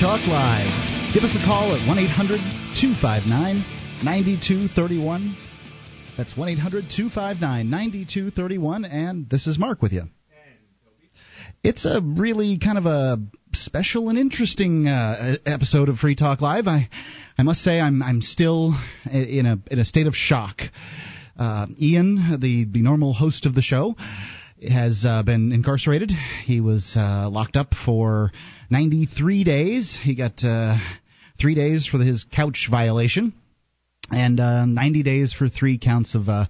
Talk Live. Give us a call at 1 800 259 9231. That's 1 800 259 9231. And this is Mark with you. It's a really kind of a special and interesting uh, episode of Free Talk Live. I, I must say, I'm I'm still in a in a state of shock. Uh, Ian, the the normal host of the show, has uh, been incarcerated. He was uh, locked up for 93 days. He got uh, three days for his couch violation, and uh, 90 days for three counts of uh,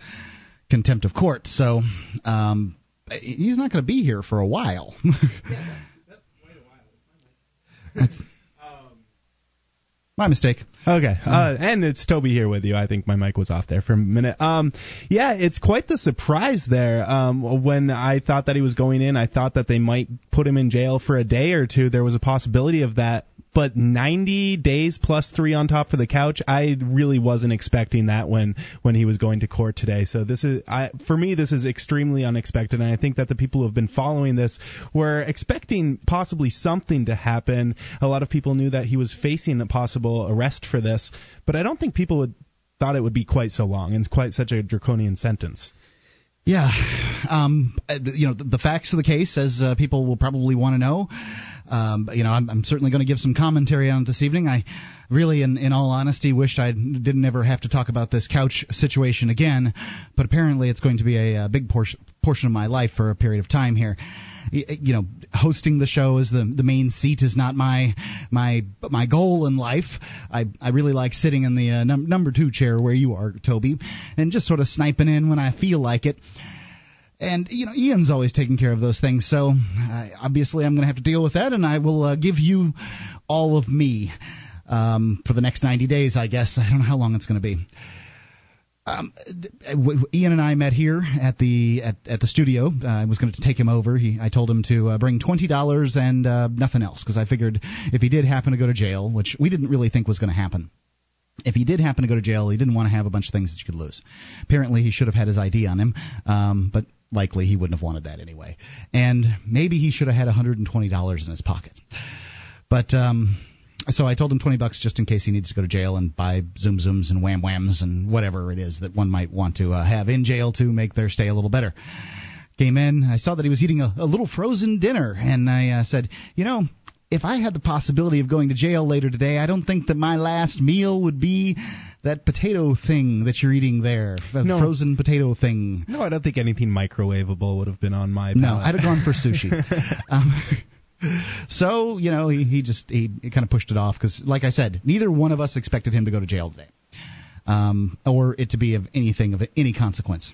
contempt of court. So um, he's not going to be here for a while. yeah, that's quite a while. My mistake. Okay, uh, and it's Toby here with you. I think my mic was off there for a minute. Um, yeah, it's quite the surprise there. Um, when I thought that he was going in, I thought that they might put him in jail for a day or two. There was a possibility of that but 90 days plus three on top for the couch. I really wasn't expecting that when when he was going to court today. So this is, I, for me, this is extremely unexpected, and I think that the people who have been following this were expecting possibly something to happen. A lot of people knew that he was facing a possible arrest for this, but I don't think people would thought it would be quite so long and quite such a draconian sentence. Yeah, um, you know the, the, facts of the case, as uh, people will probably want to know. Um, you know, I'm, I'm certainly going to give some commentary on it this evening. I really, in, in all honesty, wished I didn't ever have to talk about this couch situation again, but apparently it's going to be a, a big portion portion of my life for a period of time here you know hosting the show is the the main seat is not my my my goal in life. I I really like sitting in the uh, num- number two chair where you are, Toby, and just sort of sniping in when I feel like it. And you know, Ian's always taking care of those things, so obviously I'm going to have to deal with that, and I will uh, give you all of me um, for the next 90 days, I guess. I don't know how long it's going to be. Um, Ian and I met here at the at, at the studio. Uh, I was going to take him over. He, I told him to uh, bring twenty dollars and uh, nothing else because I figured if he did happen to go to jail, which we didn't really think was going to happen, if he did happen to go to jail, he didn't want to have a bunch of things that you could lose. Apparently, he should have had his ID on him, um, but likely he wouldn't have wanted that anyway. And maybe he should have had $120 in his pocket. But um, so I told him 20 bucks just in case he needs to go to jail and buy zoom zooms and wham whams and whatever it is that one might want to uh, have in jail to make their stay a little better. Came in, I saw that he was eating a, a little frozen dinner, and I uh, said, you know, if I had the possibility of going to jail later today, I don't think that my last meal would be that potato thing that you're eating there, a no. frozen potato thing. No, I don't think anything microwavable would have been on my. Palate. No, I'd have gone for sushi. um, so you know, he, he just he, he kind of pushed it off because, like I said, neither one of us expected him to go to jail today, um, or it to be of anything of any consequence.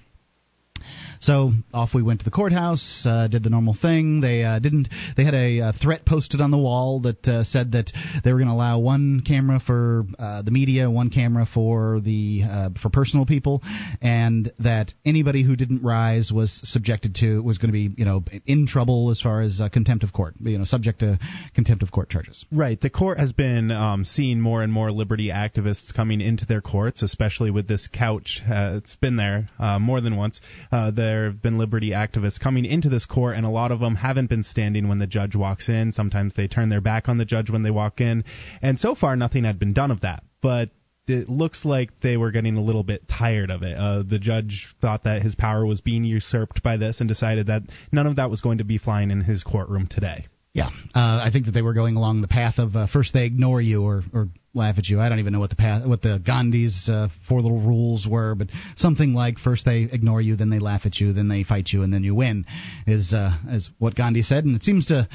So off we went to the courthouse, uh, did the normal thing. They uh, didn't. They had a uh, threat posted on the wall that uh, said that they were going to allow one camera for uh, the media, one camera for the uh, for personal people, and that anybody who didn't rise was subjected to was going to be you know in trouble as far as contempt of court, you know, subject to contempt of court charges. Right. The court has been um, seeing more and more liberty activists coming into their courts, especially with this couch. it's been there more than once. the there have been liberty activists coming into this court, and a lot of them haven't been standing when the judge walks in. Sometimes they turn their back on the judge when they walk in, and so far nothing had been done of that. But it looks like they were getting a little bit tired of it. Uh, the judge thought that his power was being usurped by this and decided that none of that was going to be flying in his courtroom today. Yeah, uh, I think that they were going along the path of uh, first they ignore you or, or laugh at you. I don't even know what the path, what the Gandhi's uh, four little rules were, but something like first they ignore you, then they laugh at you, then they fight you, and then you win, is uh, is what Gandhi said, and it seems to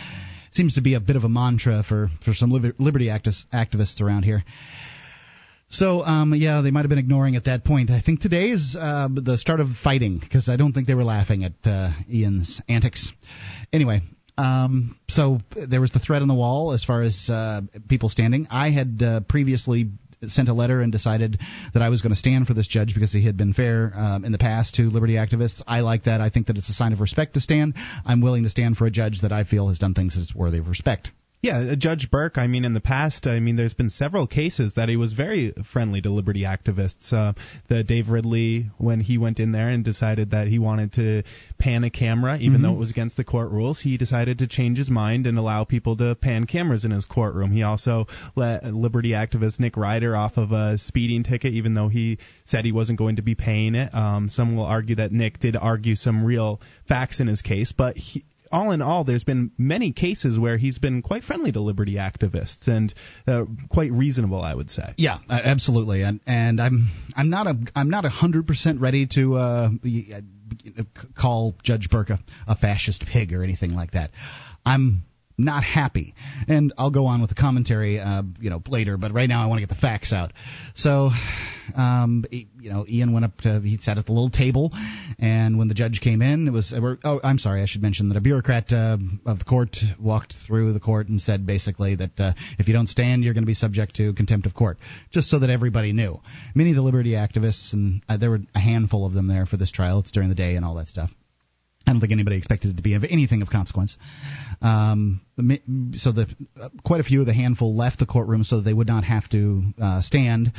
seems to be a bit of a mantra for for some liberty activists, activists around here. So um, yeah, they might have been ignoring at that point. I think today is uh, the start of fighting because I don't think they were laughing at uh, Ian's antics. Anyway, um, so there was the threat on the wall as far as uh, people standing. I had uh, previously sent a letter and decided that I was going to stand for this judge because he had been fair um, in the past to liberty activists. I like that. I think that it's a sign of respect to stand. I'm willing to stand for a judge that I feel has done things that's worthy of respect. Yeah, uh, Judge Burke. I mean, in the past, I mean, there's been several cases that he was very friendly to liberty activists. Uh, the Dave Ridley, when he went in there and decided that he wanted to pan a camera, even Mm-hmm. though it was against the court rules, he decided to change his mind and allow people to pan cameras in his courtroom. He also let liberty activist Nick Ryder off of a speeding ticket, even though he said he wasn't going to be paying it. Um, some will argue that Nick did argue some real facts in his case, but he, all in all, there's been many cases where he's been quite friendly to liberty activists and uh, quite reasonable, I would say. Yeah, absolutely, and and I'm I'm not a I'm not hundred percent ready to uh, call Judge Burke a, a fascist pig or anything like that. I'm not happy, and I'll go on with the commentary, uh, you know, later. But right now, I want to get the facts out. So, um, you know, Ian went up to he sat at the little table, and when the judge came in, it was oh, I'm sorry, I should mention that a bureaucrat uh, of the court walked through the court and said basically that uh, if you don't stand, you're going to be subject to contempt of court, just so that everybody knew. Many of the liberty activists, and uh, there were a handful of them there for this trial. It's during the day and all that stuff. I don't think anybody expected it to be of anything of consequence. Um, so the uh, quite a few of the handful left the courtroom so that they would not have to uh, stand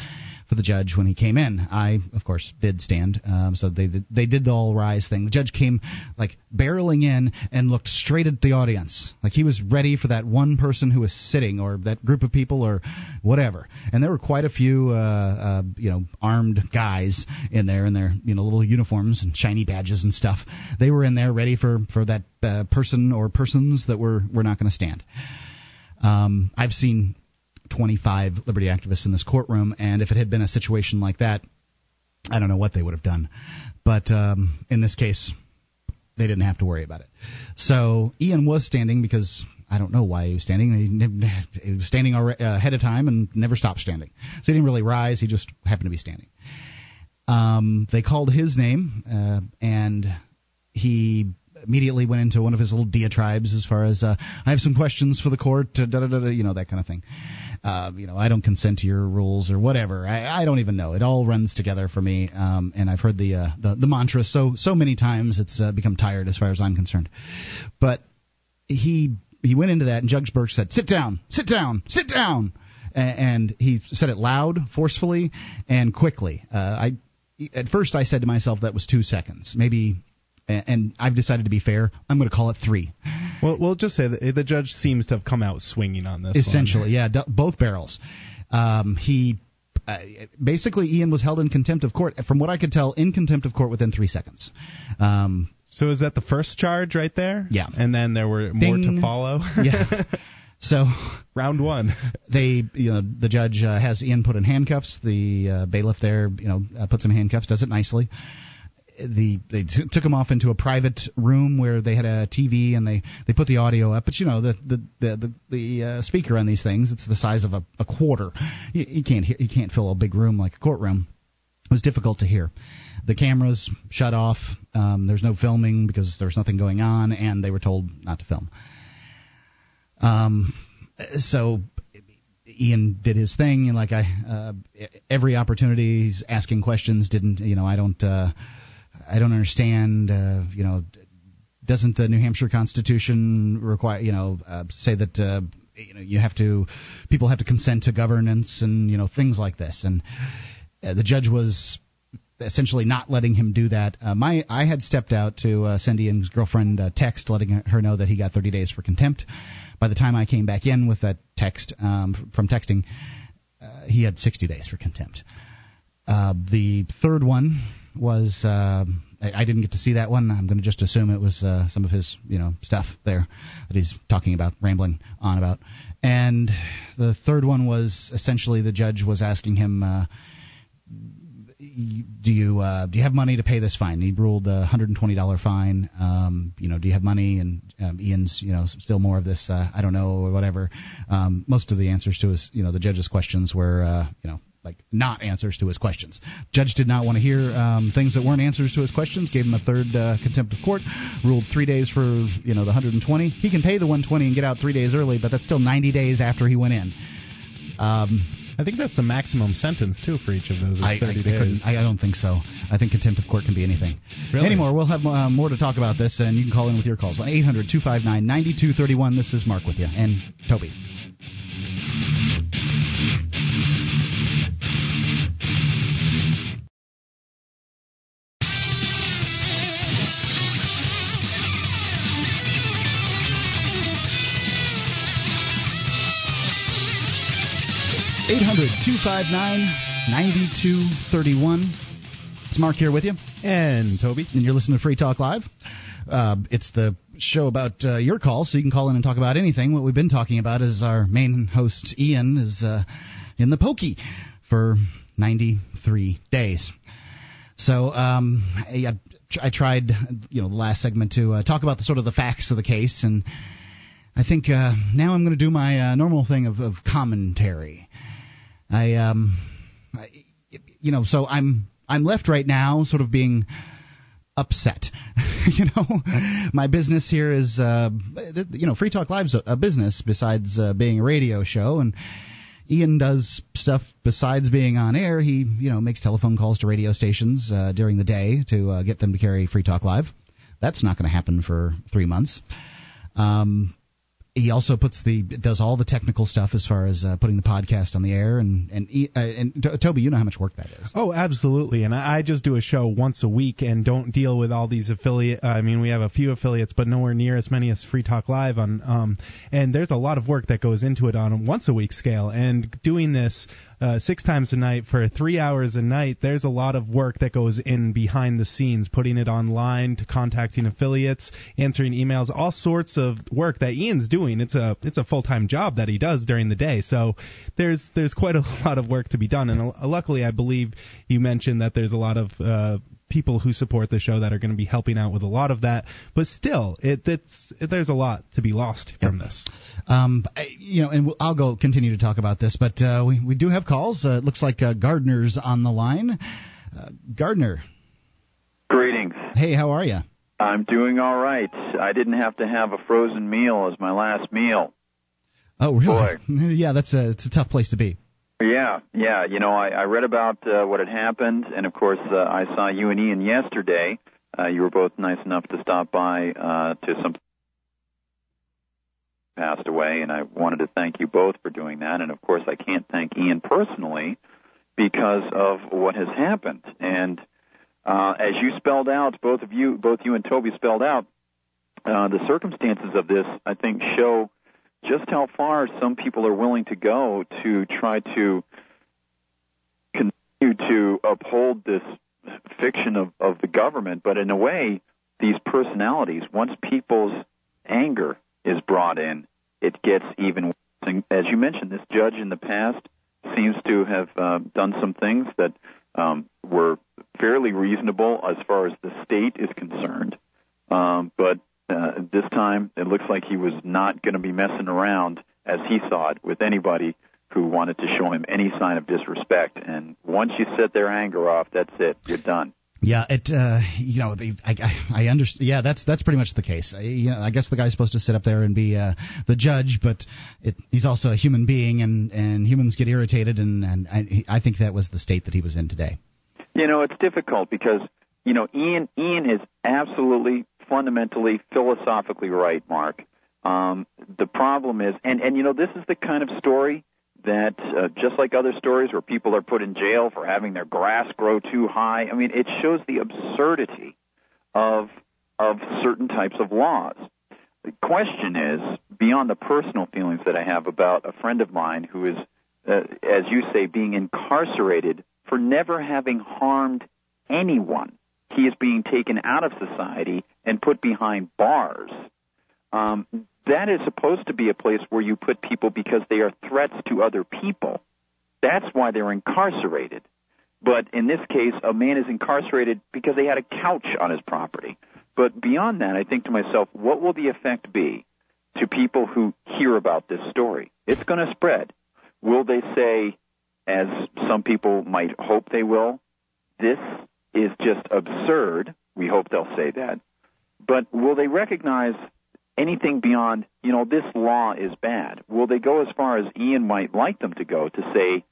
for the judge when he came in. I, of course, did stand. Um, so they they did the all rise thing. The judge came like barreling in and looked straight at the audience, like he was ready for that one person who was sitting or that group of people or whatever. And there were quite a few, uh, uh, you know, armed guys in there in their you know little uniforms and shiny badges and stuff. They were in there ready for for that uh, person or persons that were were not going to stand. Um, I've seen 25 liberty activists in this courtroom, and if it had been a situation like that, I don't know what they would have done. But um, in this case, they didn't have to worry about it. So Ian was standing because I don't know why he was standing. He, was standing uh, ahead of time and never stopped standing. So he didn't really rise. He just happened to be standing. Um, they called his name, uh, and he immediately went into one of his little diatribes as far as uh, I have some questions for the court, uh, da da da you know that kind of thing. Uh, you know, I don't consent to your rules or whatever. I, I don't even know. It all runs together for me, um, and I've heard the, uh, the the mantra so so many times it's uh, become tired as far as I'm concerned. But he he went into that, and Judge Burke said, "Sit down, sit down, sit down," and he said it loud, forcefully, and quickly. I at first I said to myself that was two seconds, maybe. And I've decided to be fair. I'm going to call it three. Well, we'll just say that the judge seems to have come out swinging on this. Essentially, yeah, d- both barrels. Um, he uh, basically Ian was held in contempt of court. From what I could tell, in contempt of court within three seconds. Um, So is that the first charge right there? Yeah. And then there were more Ding. to follow. yeah. So Round one. they, you know, the judge uh, has Ian put in handcuffs. The uh, bailiff there, you know, uh, puts him in handcuffs. Does it nicely. The they t- took him off into a private room where they had a TV and they, they put the audio up. But you know the the the the, the uh, speaker on these things it's the size of a, a quarter. You, you can't hear, you can't fill a big room like a courtroom. It was difficult to hear. The cameras shut off. Um, there's no filming because there was nothing going on, and they were told not to film. Um, so Ian did his thing, and like I, uh, every opportunity he's asking questions. Didn't you know? I don't, uh, I don't understand. Uh, you know, doesn't the New Hampshire Constitution require you know uh, say that uh, you know you have to people have to consent to governance and you know things like this and uh, the judge was essentially not letting him do that. Uh, my I had stepped out to uh, send Ian's girlfriend a text letting her know that he got 30 days for contempt. By the time I came back in with that text um, from texting, uh, he had 60 days for contempt. Uh, the third one was uh, I, I didn't get to see that one. I'm going to just assume it was uh, some of his you know stuff there that he's talking about, rambling on about. And the third one was essentially the judge was asking him. Uh, do you uh, do you have money to pay this fine? He ruled a hundred and twenty dollar fine. Um, you know, do you have money? And um, Ian's, you know, still more of this. Uh, I don't know or whatever. Um, most of the answers to his, you know, the judge's questions were, uh, you know, like not answers to his questions. Judge did not want to hear um, things that weren't answers to his questions. Gave him a third uh, contempt of court. Ruled three days for you know the 120. He can pay the 120 and get out three days early, but that's still 90 days after he went in. Um, I think that's the maximum sentence too for each of those. I, 30 I days. I, I don't think so. I think contempt of court can be anything. Really? Anymore, we'll have uh, more to talk about this, and you can call in with your calls. 1 800 259 9231. This is Mark with you, and Toby. Eight hundred two five nine ninety two thirty one. It's Mark here with you. and Toby. and you're listening to Free Talk Live. Uh, it's the show about uh, your call, so you can call in and talk about anything. What we've been talking about is our main host, Ian, is uh, in the pokey for 93 days. So um, I, I tried, you know, the last segment to uh, talk about the sort of the facts of the case, and I think uh, now I'm going to do my uh, normal thing of, of commentary. I, um, I, you know, so I'm I'm left right now, sort of being upset. you know, my business here is, uh, you know, Free Talk Live's a, a business besides uh, being a radio show, and Ian does stuff besides being on air. He, you know, makes telephone calls to radio stations uh, during the day to uh, get them to carry Free Talk Live. That's not going to happen for three months. Um, he also puts the does all the technical stuff as far as uh, putting the podcast on the air and and uh, and T- Toby, you know how much work that is. Oh, absolutely. And I, I just do a show once a week and don't deal with all these affiliate. I mean, we have a few affiliates, but nowhere near as many as Free Talk Live. On um, and there's a lot of work that goes into it on a once a week scale. And doing this uh, six times a night for three hours a night, there's a lot of work that goes in behind the scenes, putting it online, to contacting affiliates, answering emails, all sorts of work that Ian's doing. It's a it's a full time job that he does during the day. So there's there's quite a lot of work to be done. And uh, luckily, I believe you mentioned that there's a lot of uh, people who support the show that are going to be helping out with a lot of that. But still, it it's it, there's a lot to be lost from this. Um, I- you know, and I'll go continue to talk about this, but uh, we we do have calls. Uh, it looks like uh, Gardner's on the line. Uh, Gardner, Greetings. hey, how are you? I'm doing all right. I didn't have to have a frozen meal as my last meal. Oh, really? Boy. yeah, that's a it's a tough place to be. Yeah, yeah. You know, I, I read about uh, what had happened, and of course, uh, I saw you and Ian yesterday. Uh, you were both nice enough to stop by uh, to some passed away, and I wanted to thank you both for doing that. And of course, I can't thank Ian personally because of what has happened. And uh, as you spelled out, both of you, both you and Toby spelled out, uh, the circumstances of this, I think, show just how far some people are willing to go to try to continue to uphold this fiction of, of the government. But in a way, these personalities, once people's anger is brought in, it gets even worse. And as you mentioned, this judge in the past seems to have uh, done some things that um, were fairly reasonable as far as the state is concerned. Um, but uh, this time, it looks like he was not going to be messing around, as he saw it, with anybody who wanted to show him any sign of disrespect. And once you set their anger off, that's it. You're done. Yeah, it. Uh, you know, the, I, I, I understand. Yeah, that's that's pretty much the case. I, yeah, I guess the guy's supposed to sit up there and be uh, the judge, but it, he's also a human being, and and humans get irritated, and and I, I think that was the state that he was in today. You know, it's difficult because you know Ian. Ian is absolutely, fundamentally, philosophically right, Mark. Um, the problem is, and and you know, this is the kind of story that, uh, just like other stories where people are put in jail for having their grass grow too high. I mean, it shows the absurdity of of certain types of laws. The question is, beyond the personal feelings that I have about a friend of mine who is, uh, as you say, being incarcerated for never having harmed anyone. He is being taken out of society and put behind bars. Um, that is supposed to be a place where you put people because they are threats to other people. That's why they're incarcerated. But in this case, a man is incarcerated because they had a couch on his property. But beyond that, I think to myself, what will the effect be to people who hear about this story? It's going to spread. Will they say, as some people might hope they will, this is just absurd? We hope they'll say that. But will they recognize anything beyond, you know, this law is bad? Will they go as far as Ian might like them to go to say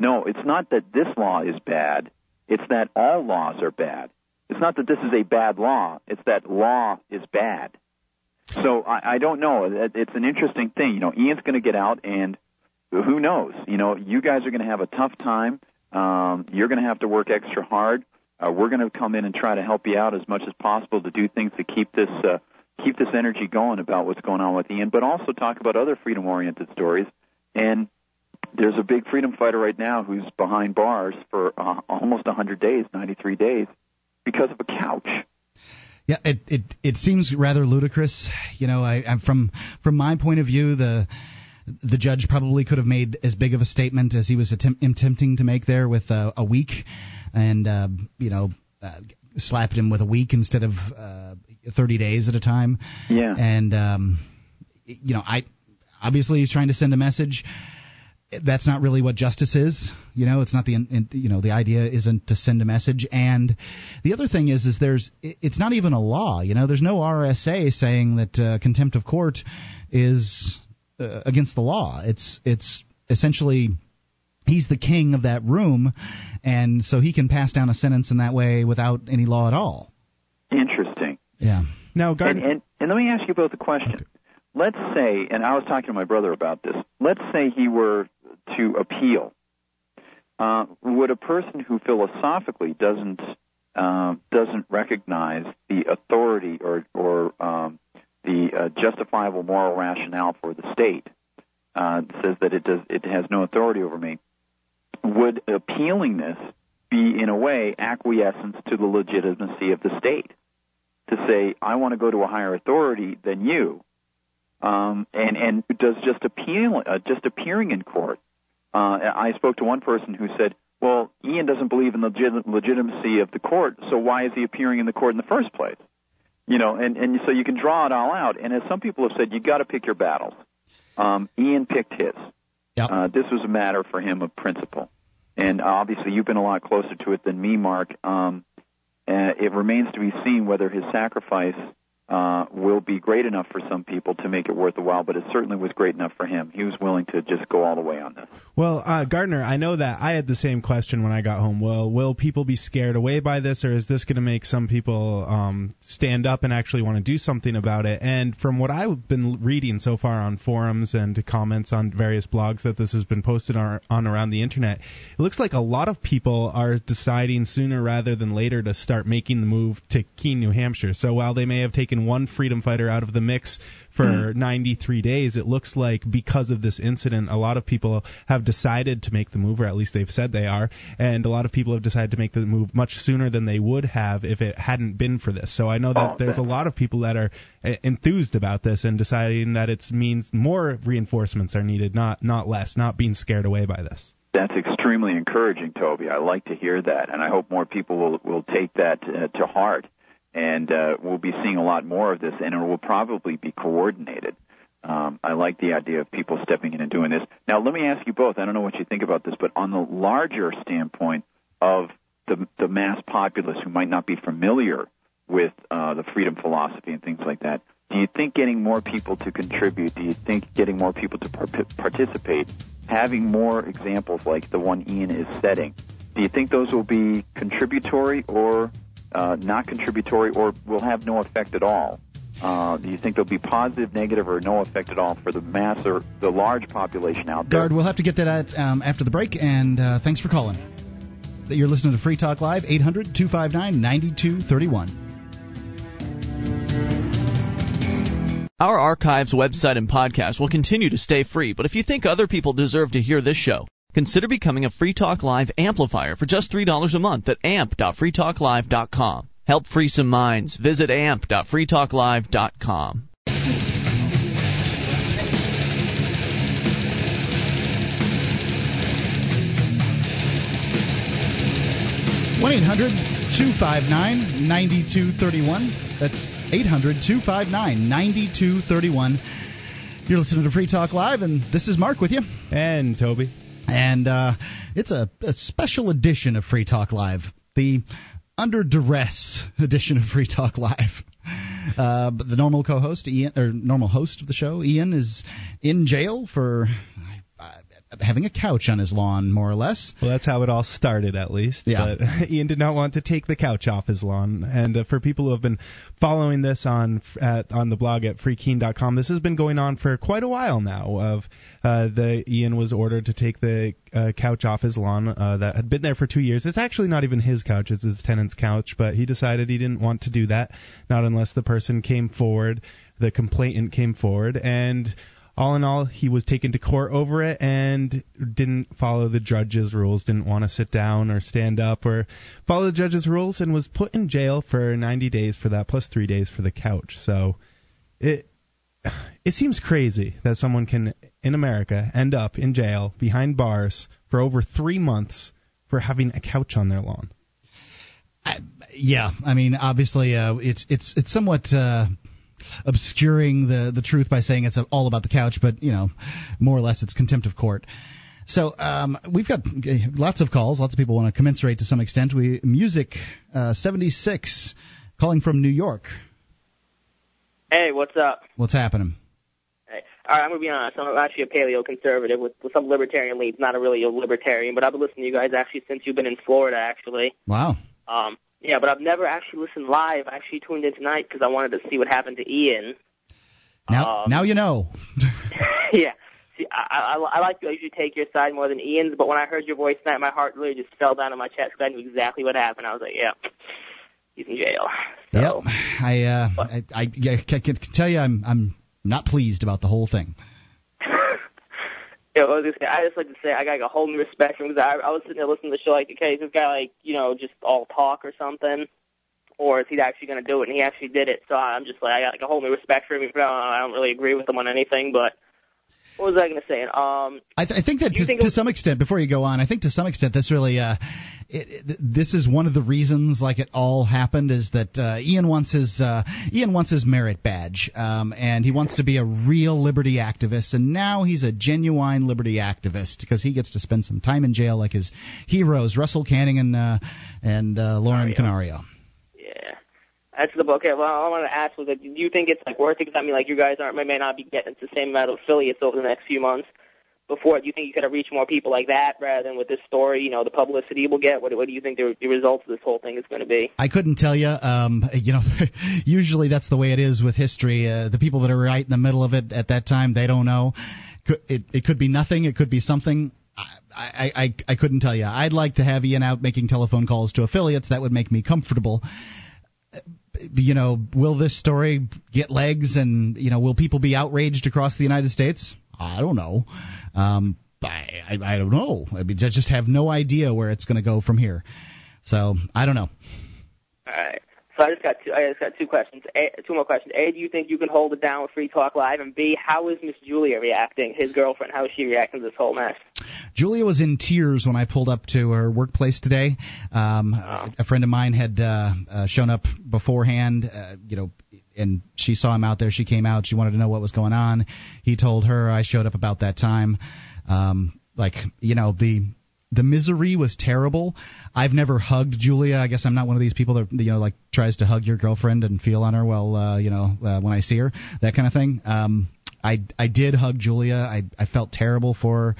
no, it's not that this law is bad. It's that all laws are bad. It's not that this is a bad law. It's that law is bad. So I, I don't know. It's an interesting thing. You know, Ian's going to get out, and who knows? You know, you guys are going to have a tough time. Um, you're going to have to work extra hard. Uh, we're going to come in and try to help you out as much as possible to do things to keep this uh, keep this energy going about what's going on with Ian, but also talk about other freedom-oriented stories. And there's a big freedom fighter right now who's behind bars for uh, almost 100 days, 93 days, because of a couch. Yeah, it it it seems rather ludicrous. You know, I, I from from my point of view, the the judge probably could have made as big of a statement as he was attempt, attempting to make there with uh, a week, and uh, you know, uh, slapped him with a week instead of uh, 30 days at a time. Yeah. And um, you know, I obviously he's trying to send a message. That's not really what justice is. You know, it's not the you know the idea isn't to send a message. And the other thing is, is there's it's not even a law. You know, there's no RSA saying that uh, contempt of court is uh, against the law. It's it's essentially he's the king of that room, and so he can pass down a sentence in that way without any law at all. Interesting. Yeah. Now, And, Gardner, and, and let me ask you both a question. Let's say, and I was talking to my brother about this. Let's say he were to appeal. Uh, would a person who philosophically doesn't uh, doesn't recognize the authority or or um, the uh, justifiable moral rationale for the state uh, says that it does it has no authority over me, would appealing this be in a way acquiescence to the legitimacy of the state? To say I want to go to a higher authority than you, um, and and does just appeal uh, just appearing in court. Uh, I spoke to one person who said, "Well, Ian doesn't believe in the legit- legitimacy of the court, so why is he appearing in the court in the first place?" You know, and and so you can draw it all out. And as some people have said, you got to pick your battles. Um, Ian picked his. Yep. Uh, this was a matter for him of principle, and obviously you've been a lot closer to it than me, Mark. Um, Uh, it remains to be seen whether his sacrifice uh, will be great enough for some people to make it worth the while, but it certainly was great enough for him. He was willing to just go all the way on this. well, uh, Gardner, I know that I had the same question when I got home. Well, will people be scared away by this, or is this going to make some people um, stand up and actually want to do something about it? And from what I've been reading so far on forums and comments on various blogs that this has been posted on, on around the internet, it looks like a lot of people are deciding sooner rather than later to start making the move to Keene, New Hampshire. So while they may have taken one freedom fighter out of the mix for 93 days, it looks like because of this incident, a lot of people have decided to make the move, or at least they've said they are, and a lot of people have decided to make the move much sooner than they would have if it hadn't been for this. So I know that Oh, there's a lot of people that are uh, enthused about this and deciding that it means more reinforcements are needed, not not less, not being scared away by this. That's extremely encouraging, Toby. I like to hear that, and I hope more people will will take that uh, to heart. And uh, we'll be seeing a lot more of this, and it will probably be coordinated. Um, I like the idea of people stepping in and doing this. Now, let me ask you both. I don't know what you think about this, but on the larger standpoint of the the mass populace who might not be familiar with uh, the freedom philosophy and things like that, do you think getting more people to contribute? Do you think getting more people to par- participate, having more examples like the one Ian is setting, do you think those will be contributory or uh, not contributory, or will have no effect at all? Uh, do you think there'll be positive, negative, or no effect at all for the mass or the large population out there? Guard, we'll have to get that at, um, after the break, and uh, thanks for calling. That You're listening to Free Talk Live, 800 259 9231. Our archives, website, and podcast will continue to stay free, but if you think other people deserve to hear this show, consider becoming a Free Talk Live amplifier for just $3 a month at amp.freetalklive.com. Help free some minds. Visit amp.freetalklive.com. One 800 259 9231. That's 800 259 9231. You're listening to Free Talk Live, and this is Mark with you. And Toby, And uh, it's a, a special edition of Free Talk Live, the under duress edition of Free Talk Live. Uh, but the normal co-host, Ian, or normal host of the show, Ian, is in jail for uh, having a couch on his lawn, more or less. Well, that's how it all started, at least. Yeah. But Ian did not want to take the couch off his lawn. And uh, for people who have been following this on at, on the blog at freekeene.com, this has been going on for quite a while now. Of uh, the Ian was ordered to take the uh, couch off his lawn uh, that had been there for two years. It's actually not even his couch; it's his tenant's couch. But he decided he didn't want to do that, not unless the person came forward, the complainant came forward, and all in all, he was taken to court over it and didn't follow the judge's rules, didn't want to sit down or stand up or follow the judge's rules, and was put in jail for 90 days for that, plus three days for the couch. So it it seems crazy that someone can in America end up in jail behind bars for over three months for having a couch on their lawn. I, yeah, I mean, obviously, uh, it's it's it's somewhat. Uh, obscuring the the truth by saying it's all about the couch, but you know, more or less it's contempt of court. So um, we've got uh, lots of calls. Lots of people want to commiserate to some extent. We music uh, seventy six calling from New York. Hey, what's up? What's happening? Hey. All right, I'm gonna be honest. I'm actually a paleo conservative with, with some libertarian leads. Not a really a libertarian, but I've been listening to you guys actually since you've been in Florida. Actually. Wow. Um, yeah, but I've never actually listened live. I actually tuned in tonight because I wanted to see what happened to Ian. Now, Um, now you know. yeah. See, I, I, I like to usually take your side more than Ian's, but when I heard your voice tonight, my heart really just fell down in my chest because I knew exactly what happened. I was like, yeah, he's in jail. So, Yep. I, uh, I, I, I can, can tell you, I'm, I'm not pleased about the whole thing. Yeah, I, was just, I just like to say I got like, a whole new respect for him because I, I was sitting there listening to the show like, okay, is this guy like you know just all talk or something, or is he actually going to do it? And he actually did it. So I'm just like I got like a whole new respect for him. I don't really agree with him on anything, but what was I going to say? Um, I, th- I think that to, think to some extent, before you go on, I think to some extent this really, uh, it, it, this is one of the reasons like it all happened is that uh, Ian wants his uh, Ian wants his merit badge, um, and he wants to be a real liberty activist, and now he's a genuine liberty activist because he gets to spend some time in jail like his heroes Russell Kanning and uh, and uh, Lauren Canario. yeah. That's the book. Okay, well, I wanted to ask was, like, do you think it's like worth it? Because I mean, like, you guys aren't may not be getting the same amount of affiliates over the next few months. Before, do you think you could have reached more people like that rather than with this story? You know, the publicity we'll get. What, what do you think the, the results of this whole thing is going to be? I couldn't tell you. Um, you know, usually that's the way it is with history. Uh, the people that are right in the middle of it at that time, they don't know. It, it could be nothing. It could be something. I, I, I, I couldn't tell you. I'd like to have Ian out making telephone calls to affiliates. That would make me comfortable. You know, will this story get legs, and you know, will people be outraged across the United States? I don't know. Um, I, I, I don't know. I mean, I just have no idea where it's going to go from here. So I don't know. All right. So I just got two. I just got two questions. A, two more questions. A, do you think you can hold it down with Free Talk Live? And B, how is Miss Julia reacting? His girlfriend. How is she reacting to this whole mess? Julia was in tears when I pulled up to her workplace today. Um, A friend of mine had uh, uh, shown up beforehand, uh, you know, and she saw him out there. She came out. She wanted to know what was going on. He told her. I showed up about that time. Um, like, you know, the the misery was terrible. I've never hugged Julia. I guess I'm not one of these people that you know like tries to hug your girlfriend and feel on her well, uh, you know, uh, when I see her, that kind of thing. Um, I I did hug Julia. I I felt terrible for her.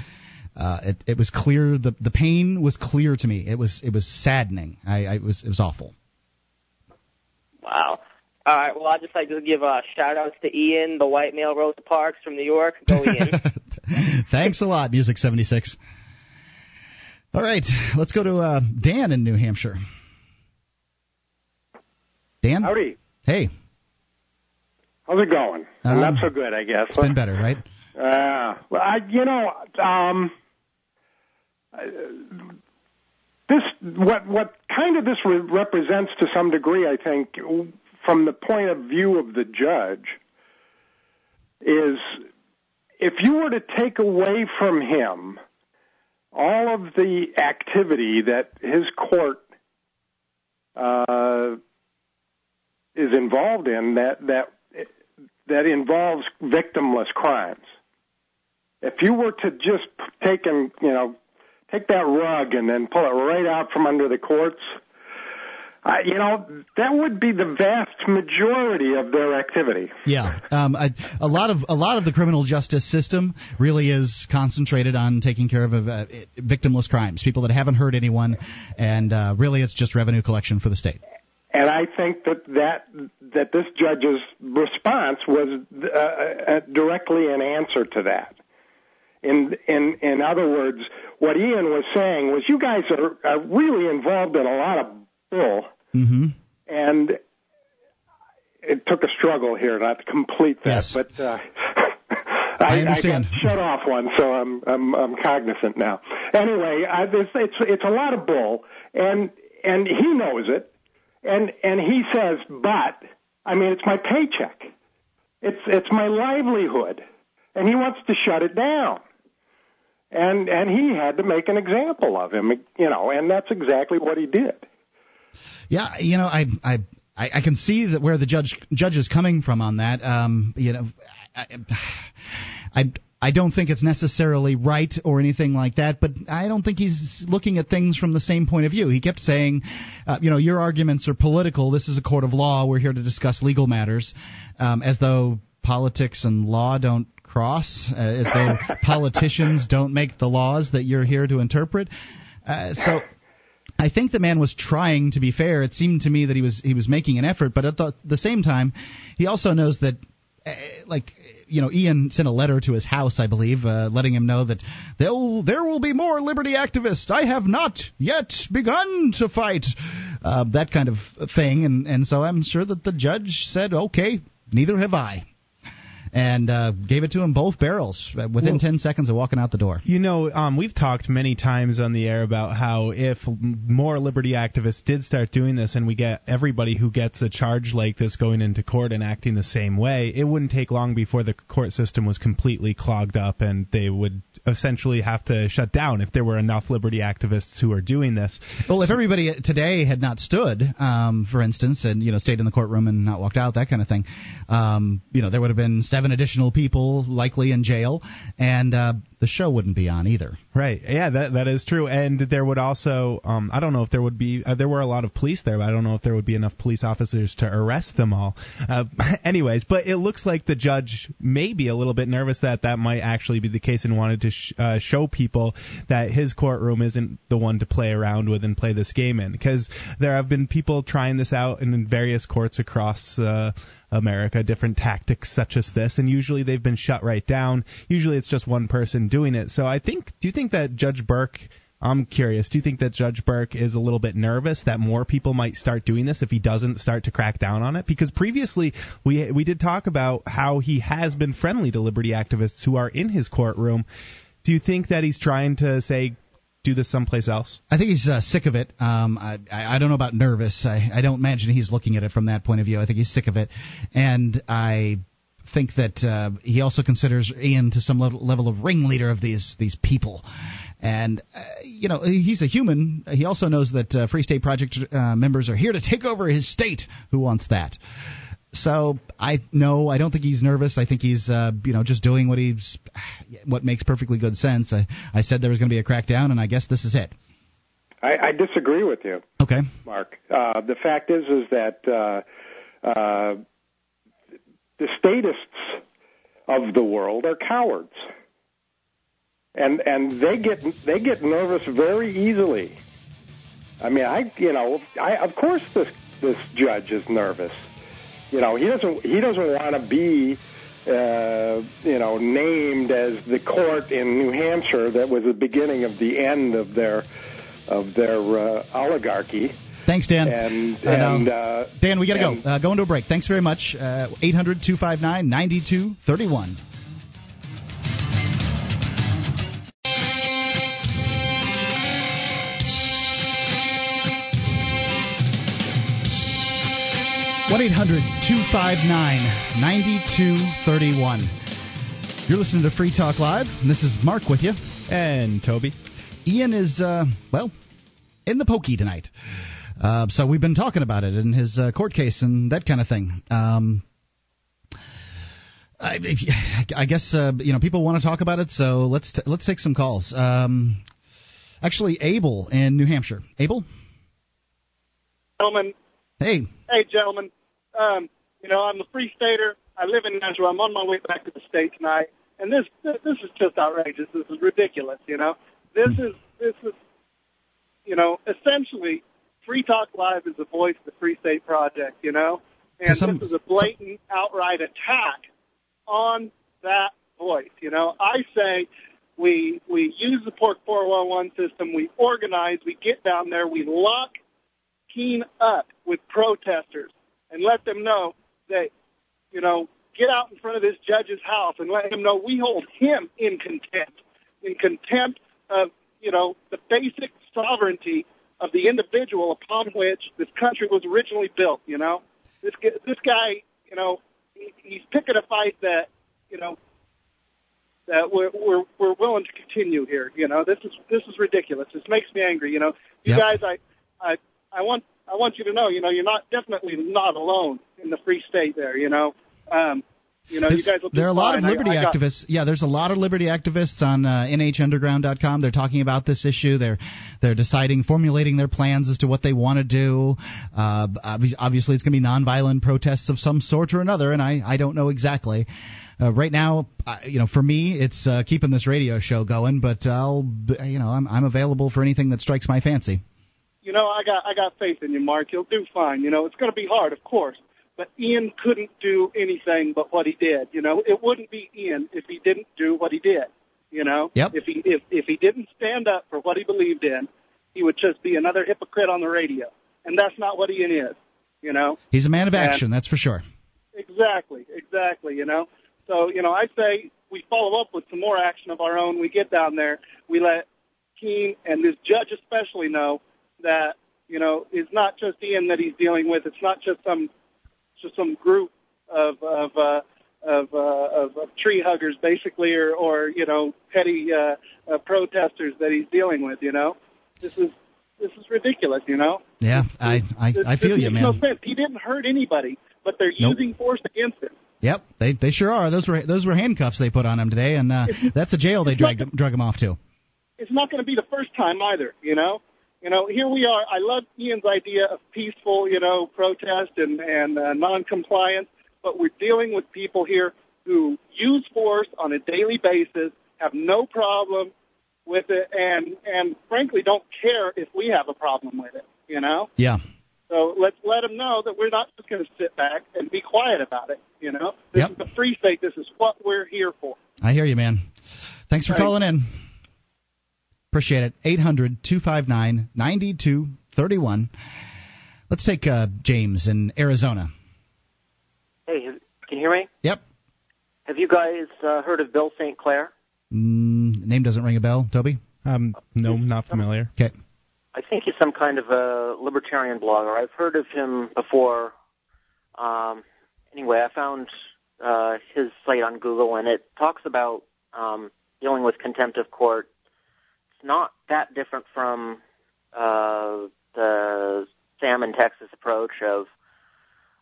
Uh, it it was clear the the pain was clear to me. It was it was saddening. I, I it was it was awful. Wow. All right. Well, I'd just like to give uh, shout outs to Ian, the white male Rosa Parks from New York. Go Ian. Thanks a lot, Music 76. All right, let's go to uh, Dan in New Hampshire. Dan? Howdy. Hey, How's it going? Um, Not so good, I guess. it's been better, right? Uh, well, I, you know, um, this what what kind of this re- represents to some degree, I think, from the point of view of the judge, is if you were to take away from him all of the activity that his court uh, is involved in, that that that involves victimless crimes. If you were to just take and you know take that rug and then pull it right out from under the courts, Uh, you know, that would be the vast majority of their activity. Yeah, um, a, a lot of a lot of the criminal justice system really is concentrated on taking care of uh, victimless crimes, people that haven't hurt anyone, and uh, really it's just revenue collection for the state. And I think that that that this judge's response was uh, uh, directly an answer to that. In in in other words, what Ian was saying was, you guys are, are really involved in a lot of bull, mm-hmm. and it took a struggle here not to complete that, yes. but uh, I, understand. I got shut off one, so I'm I'm I'm cognizant now. Anyway, I, it's it's it's a lot of bull, and and he knows it, and and he says, but I mean, it's my paycheck, it's it's my livelihood, and he wants to shut it down and and he had to make an example of him you know and that's exactly what he did yeah, you know, I I I can see that where the judge judge is coming from on that. Um, you know, I, I I don't think it's necessarily right or anything like that, but I don't think he's looking at things from the same point of view. He kept saying, uh, you know, your arguments are political. This is a court of law. We're here to discuss legal matters, um, as though politics and law don't cross, uh, as though politicians don't make the laws that you're here to interpret. Uh, so I think the man was trying to be fair. It seemed to me that he was he was making an effort, but at the, the same time, he also knows that, uh, like you know, Ian sent a letter to his house, I believe, uh, letting him know that there there will be more liberty activists. I have not yet begun to fight, uh, that kind of thing, and and so I'm sure that the judge said, okay, neither have I and uh, gave it to him both barrels uh, within well, 10 seconds of walking out the door. You know, um, we've talked many times on the air about how if more liberty activists did start doing this and we get everybody who gets a charge like this going into court and acting the same way, it wouldn't take long before the court system was completely clogged up and they would essentially have to shut down if there were enough liberty activists who are doing this. Well, if everybody today had not stood, um, for instance, and you know stayed in the courtroom and not walked out, that kind of thing, um, you know, there would have been seven additional people likely in jail, and uh, the show wouldn't be on either. Right. Yeah, that that is true. And there would also, um, I don't know if there would be, uh, there were a lot of police there, but I don't know if there would be enough police officers to arrest them all. Uh, anyways, but it looks like the judge may be a little bit nervous that that might actually be the case and wanted to sh- uh, show people that his courtroom isn't the one to play around with and play this game in. Because there have been people trying this out in various courts across. Uh, America, different tactics such as this, and usually they've been shut right down. Usually it's just one person doing it. So I think, do you think that Judge Burke? I'm curious. Do you think that Judge Burke is a little bit nervous that more people might start doing this if he doesn't start to crack down on it? Because previously we we did talk about how he has been friendly to liberty activists who are in his courtroom. Do you think that he's trying to say do this someplace else? I think he's uh, sick of it. Um, I, I don't know about nervous. I, I don't imagine he's looking at it from that point of view. I think he's sick of it, and I think that uh, he also considers Ian to some level, level of ringleader of these these people, and uh, you know he's a human. He also knows that uh, Free State Project uh, members are here to take over his state. Who wants that? So I no, I don't think he's nervous. I think he's uh, you know just doing what he's what makes perfectly good sense. I, I said there was going to be a crackdown, and I guess this is it. I, I disagree with you. Okay, Mark. Uh, the fact is is that uh, uh, the statists of the world are cowards, and and they get they get nervous very easily. I mean, I you know, I of course this this judge is nervous you know, he doesn't he doesn't want to be uh, you know named as the court in New Hampshire that was the beginning of the end of their of their uh, oligarchy. Thanks, Dan. And, and uh, Dan, we got to go. Uh, go into a break. Thanks very much. Uh, 800 259 9231. One 800 259 9231. You're listening to Free Talk Live, and this is Mark with you. And Toby. Ian is, uh, well, in the pokey tonight. Uh, so we've been talking about it in his uh, court case and that kind of thing. Um, I, I, guess uh, you know people want to talk about it, so let's t- let's take some calls. Um, actually, Abel in New Hampshire. Abel. gentlemen. Hey. Hey, gentlemen. Um, you know, I'm a free stater. I live in Nashville. I'm on my way back to the state tonight, and this this is just outrageous. This is ridiculous. You know, this is this is, you know, essentially, Free Talk Live is the voice of the Free State Project. You know, and some- this is a blatant, outright attack on that voice. You know, I say we we use the Porc 411 system. We organize. We get down there. We lock Keene up with protesters and let them know that you know get out in front of this judge's house and let him know we hold him in contempt, in contempt of you know the basic sovereignty of the individual upon which this country was originally built. You know, this this guy, you know, he, he's picking a fight that you know that we're we're we're willing to continue here. You know, this is this is ridiculous. This makes me angry. You know, you Yep. guys, I I I want I want you to know, you know, you're not definitely not alone in the free state there. You know, um, you know, you guys will there are a lot of fine. I- liberty I got- activists. Yeah, there's a lot of liberty activists on uh, NHUnderground.com. They're talking about this issue. They're they're deciding, formulating their plans as to what they want to do. Uh, obviously, it's going to be nonviolent protests of some sort or another, and I I don't know exactly. Uh, right now, I, you know, for me, it's uh, keeping this radio show going. But I'll, you know, I'm I'm available for anything that strikes my fancy. You know, I got I got faith in you, Mark. You'll do fine. You know, it's going to be hard, of course, but Ian couldn't do anything but what he did. You know, it wouldn't be Ian if he didn't do what he did. You know, Yep. if he if if he didn't stand up for what he believed in, he would just be another hypocrite on the radio, and that's not what Ian is. You know, He's a man of And- action, that's for sure. Exactly, exactly. You know, so you know, I say we follow up with some more action of our own. We get down there, we let Keene and this judge especially know that you know is not just Ian that he's dealing with. It's not just some just some group of of uh, of, uh, of of tree huggers basically, or or you know petty uh, uh, protesters that he's dealing with. You know, this is this is ridiculous. You know. Yeah, I I, This, I feel you, man. No sense. He didn't hurt anybody, but they're Nope. using force against him. Yep, they they sure are. Those were those were handcuffs they put on him today, and uh, that's a jail they dragged him, drug him off to. It's not going to be the first time either. You know, you know. Here we are. I love Ian's idea of peaceful, you know, protest and and uh, non-compliance, but we're dealing with people here who use force on a daily basis, have no problem with it, and and frankly don't care if we have a problem with it. You know. Yeah, So let's let them know that we're not just going to sit back and be quiet about it. You know, this Yep. is a free state. This is what we're here for. I hear you, man. Thanks for Thanks. calling in. Appreciate it. 800 259 9231. Let's take uh, James in Arizona. Hey, can you hear me? Yep. Have you guys uh, heard of Bill St. Clair? Mm, name doesn't ring a bell, Toby? Um, no, not familiar. Okay. I think he's some kind of a libertarian blogger. I've heard of him before. Um, anyway, I found uh, his site on Google, and it talks about um, dealing with contempt of court. It's not that different from uh, the Sam in Texas approach of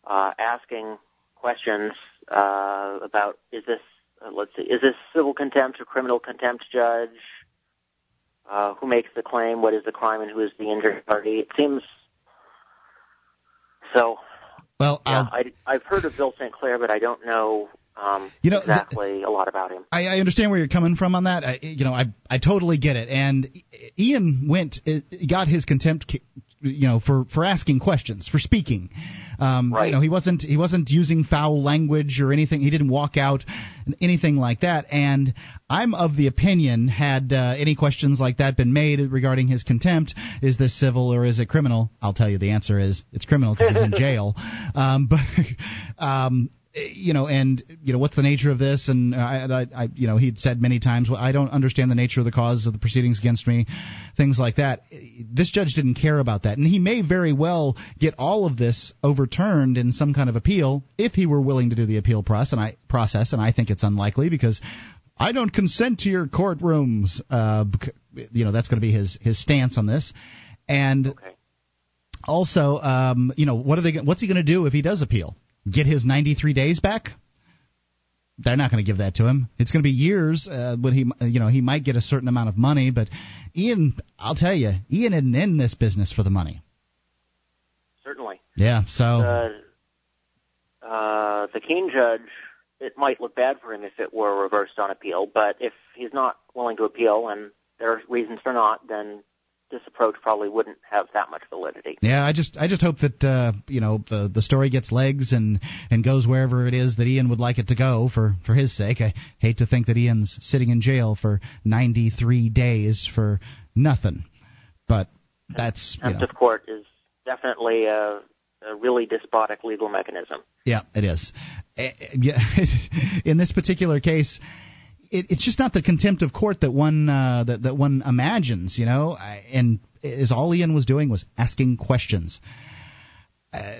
uh, asking questions uh, about is this uh, let's see is this civil contempt or criminal contempt judge uh, who makes the claim, what is the crime, and who is the injured party. It seems so. Well, Yeah, I, I've heard of Bill St. Clair, but I don't know, um, You know, the- exactly a lot about him. I, I understand where you're coming from on that. I, you know, I I totally get it. And Ian went uh, got his contempt, you know, for for asking questions, for speaking. Um, Right. You know, he wasn't he wasn't using foul language or anything. He didn't walk out anything like that. And I'm of the opinion, had uh, any questions like that been made regarding his contempt, is this civil or is it criminal? I'll tell you the answer is it's criminal because he's in jail. Um, but um, you know, and you know, what's the nature of this? And I, I, I, you know, he'd said many times, well, I don't understand the nature of the cause of the proceedings against me, things like that. This judge didn't care about that, and he may very well get all of this overturned in some kind of appeal if he were willing to do the appeal process. And I process, and I think it's unlikely because. I don't consent to your courtrooms. Uh, you know that's going to be his his stance on this, and Okay. also, um, you know, what are they? What's he going to do if he does appeal? Get his 93 days back? They're not going to give that to him. It's going to be years. Uh, when he, you know, he might get a certain amount of money, but Ian, I'll tell you, Ian isn't in this business for the money. Certainly. Yeah. So. Uh, uh, the Keene judge, it might look bad for him if it were reversed on appeal, but if he's not willing to appeal and there are reasons for not, then this approach probably wouldn't have that much validity. Yeah, I just I just hope that uh, you know the the story gets legs and and goes wherever it is that Ian would like it to go for for his sake. I hate to think that Ian's sitting in jail for 93 days for nothing, but that's you contempt know. of court is definitely a, a really despotic legal mechanism. Yeah, it is. Eh, eh, Yeah, in this particular case, it, it's just not the contempt of court that one uh, that that one imagines, you know. And is all Ian was doing was asking questions. Uh,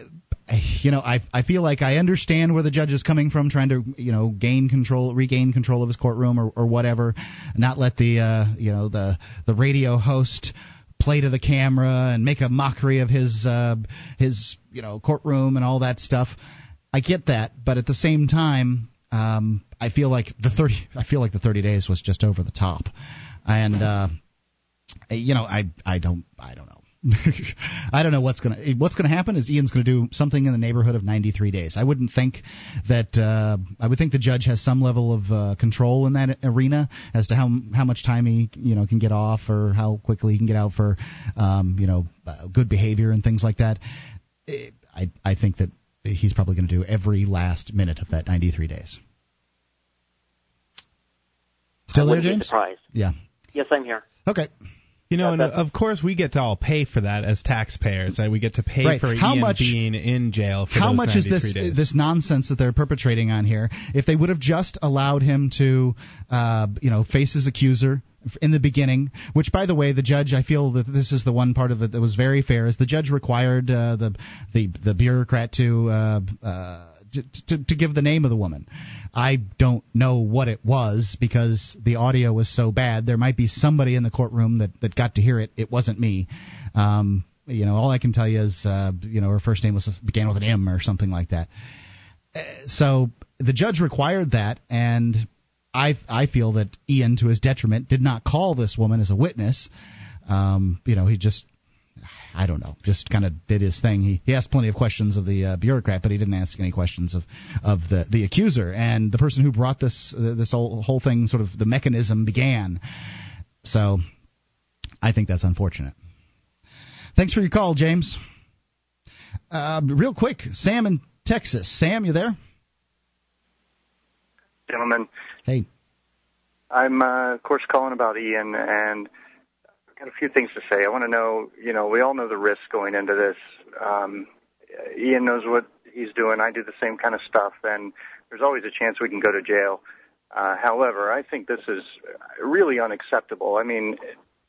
you know, I I feel like I understand where the judge is coming from, trying to you know gain control, regain control of his courtroom or, or whatever, not let the uh, you know the the radio host play to the camera and make a mockery of his uh, his you know courtroom and all that stuff. I get that, but at the same time, um, I feel like the thirty I feel like the thirty days was just over the top, and uh, you know I I don't I don't know. I don't know what's gonna what's gonna happen. Is Ian's gonna do something in the neighborhood of 93 days? I wouldn't think that. Uh, I would think the judge has some level of uh, control in that arena as to how how much time he you know can get off or how quickly he can get out for um, you know uh, good behavior and things like that. I I think that he's probably going to do every last minute of that 93 days. Still I there, wouldn't James? surprised. Yeah. Yes, I'm here. Okay. You know, and of course we get to all pay for that as taxpayers. Right? We get to pay Right. for How Ian much- being in jail for How those much is this days. this nonsense that they're perpetrating on here? If they would have just allowed him to, uh, you know, face his accuser in the beginning, which by the way, the judge, I feel that this is the one part of it that was very fair, is the judge required uh, the the the bureaucrat to. Uh, uh, to, to, to give the name of the woman. I don't know what it was because the audio was so bad. There might be somebody in the courtroom that, that got to hear it. It wasn't me. Um, you know, all I can tell you is, uh, you know, her first name was began with an M or something like that. Uh, so the judge required that, and I I feel that Ian, to his detriment, did not call this woman as a witness. Um, you know, he just I don't know, just kind of did his thing. He, he asked plenty of questions of the uh, bureaucrat, but he didn't ask any questions of of the the accuser and the person who brought this uh, this whole whole thing. Sort of the mechanism began. So, I think that's unfortunate. Thanks for your call, James. Uh, real quick, Sam in Texas. Sam, you there? Gentlemen. Hey. I'm, uh, of course, calling about Ian, and I've got a few things to say. I want to know, you know, we all know the risks going into this. Um, Ian knows what he's doing. I do the same kind of stuff, and there's always a chance we can go to jail. Uh, however, I think this is really unacceptable. I mean,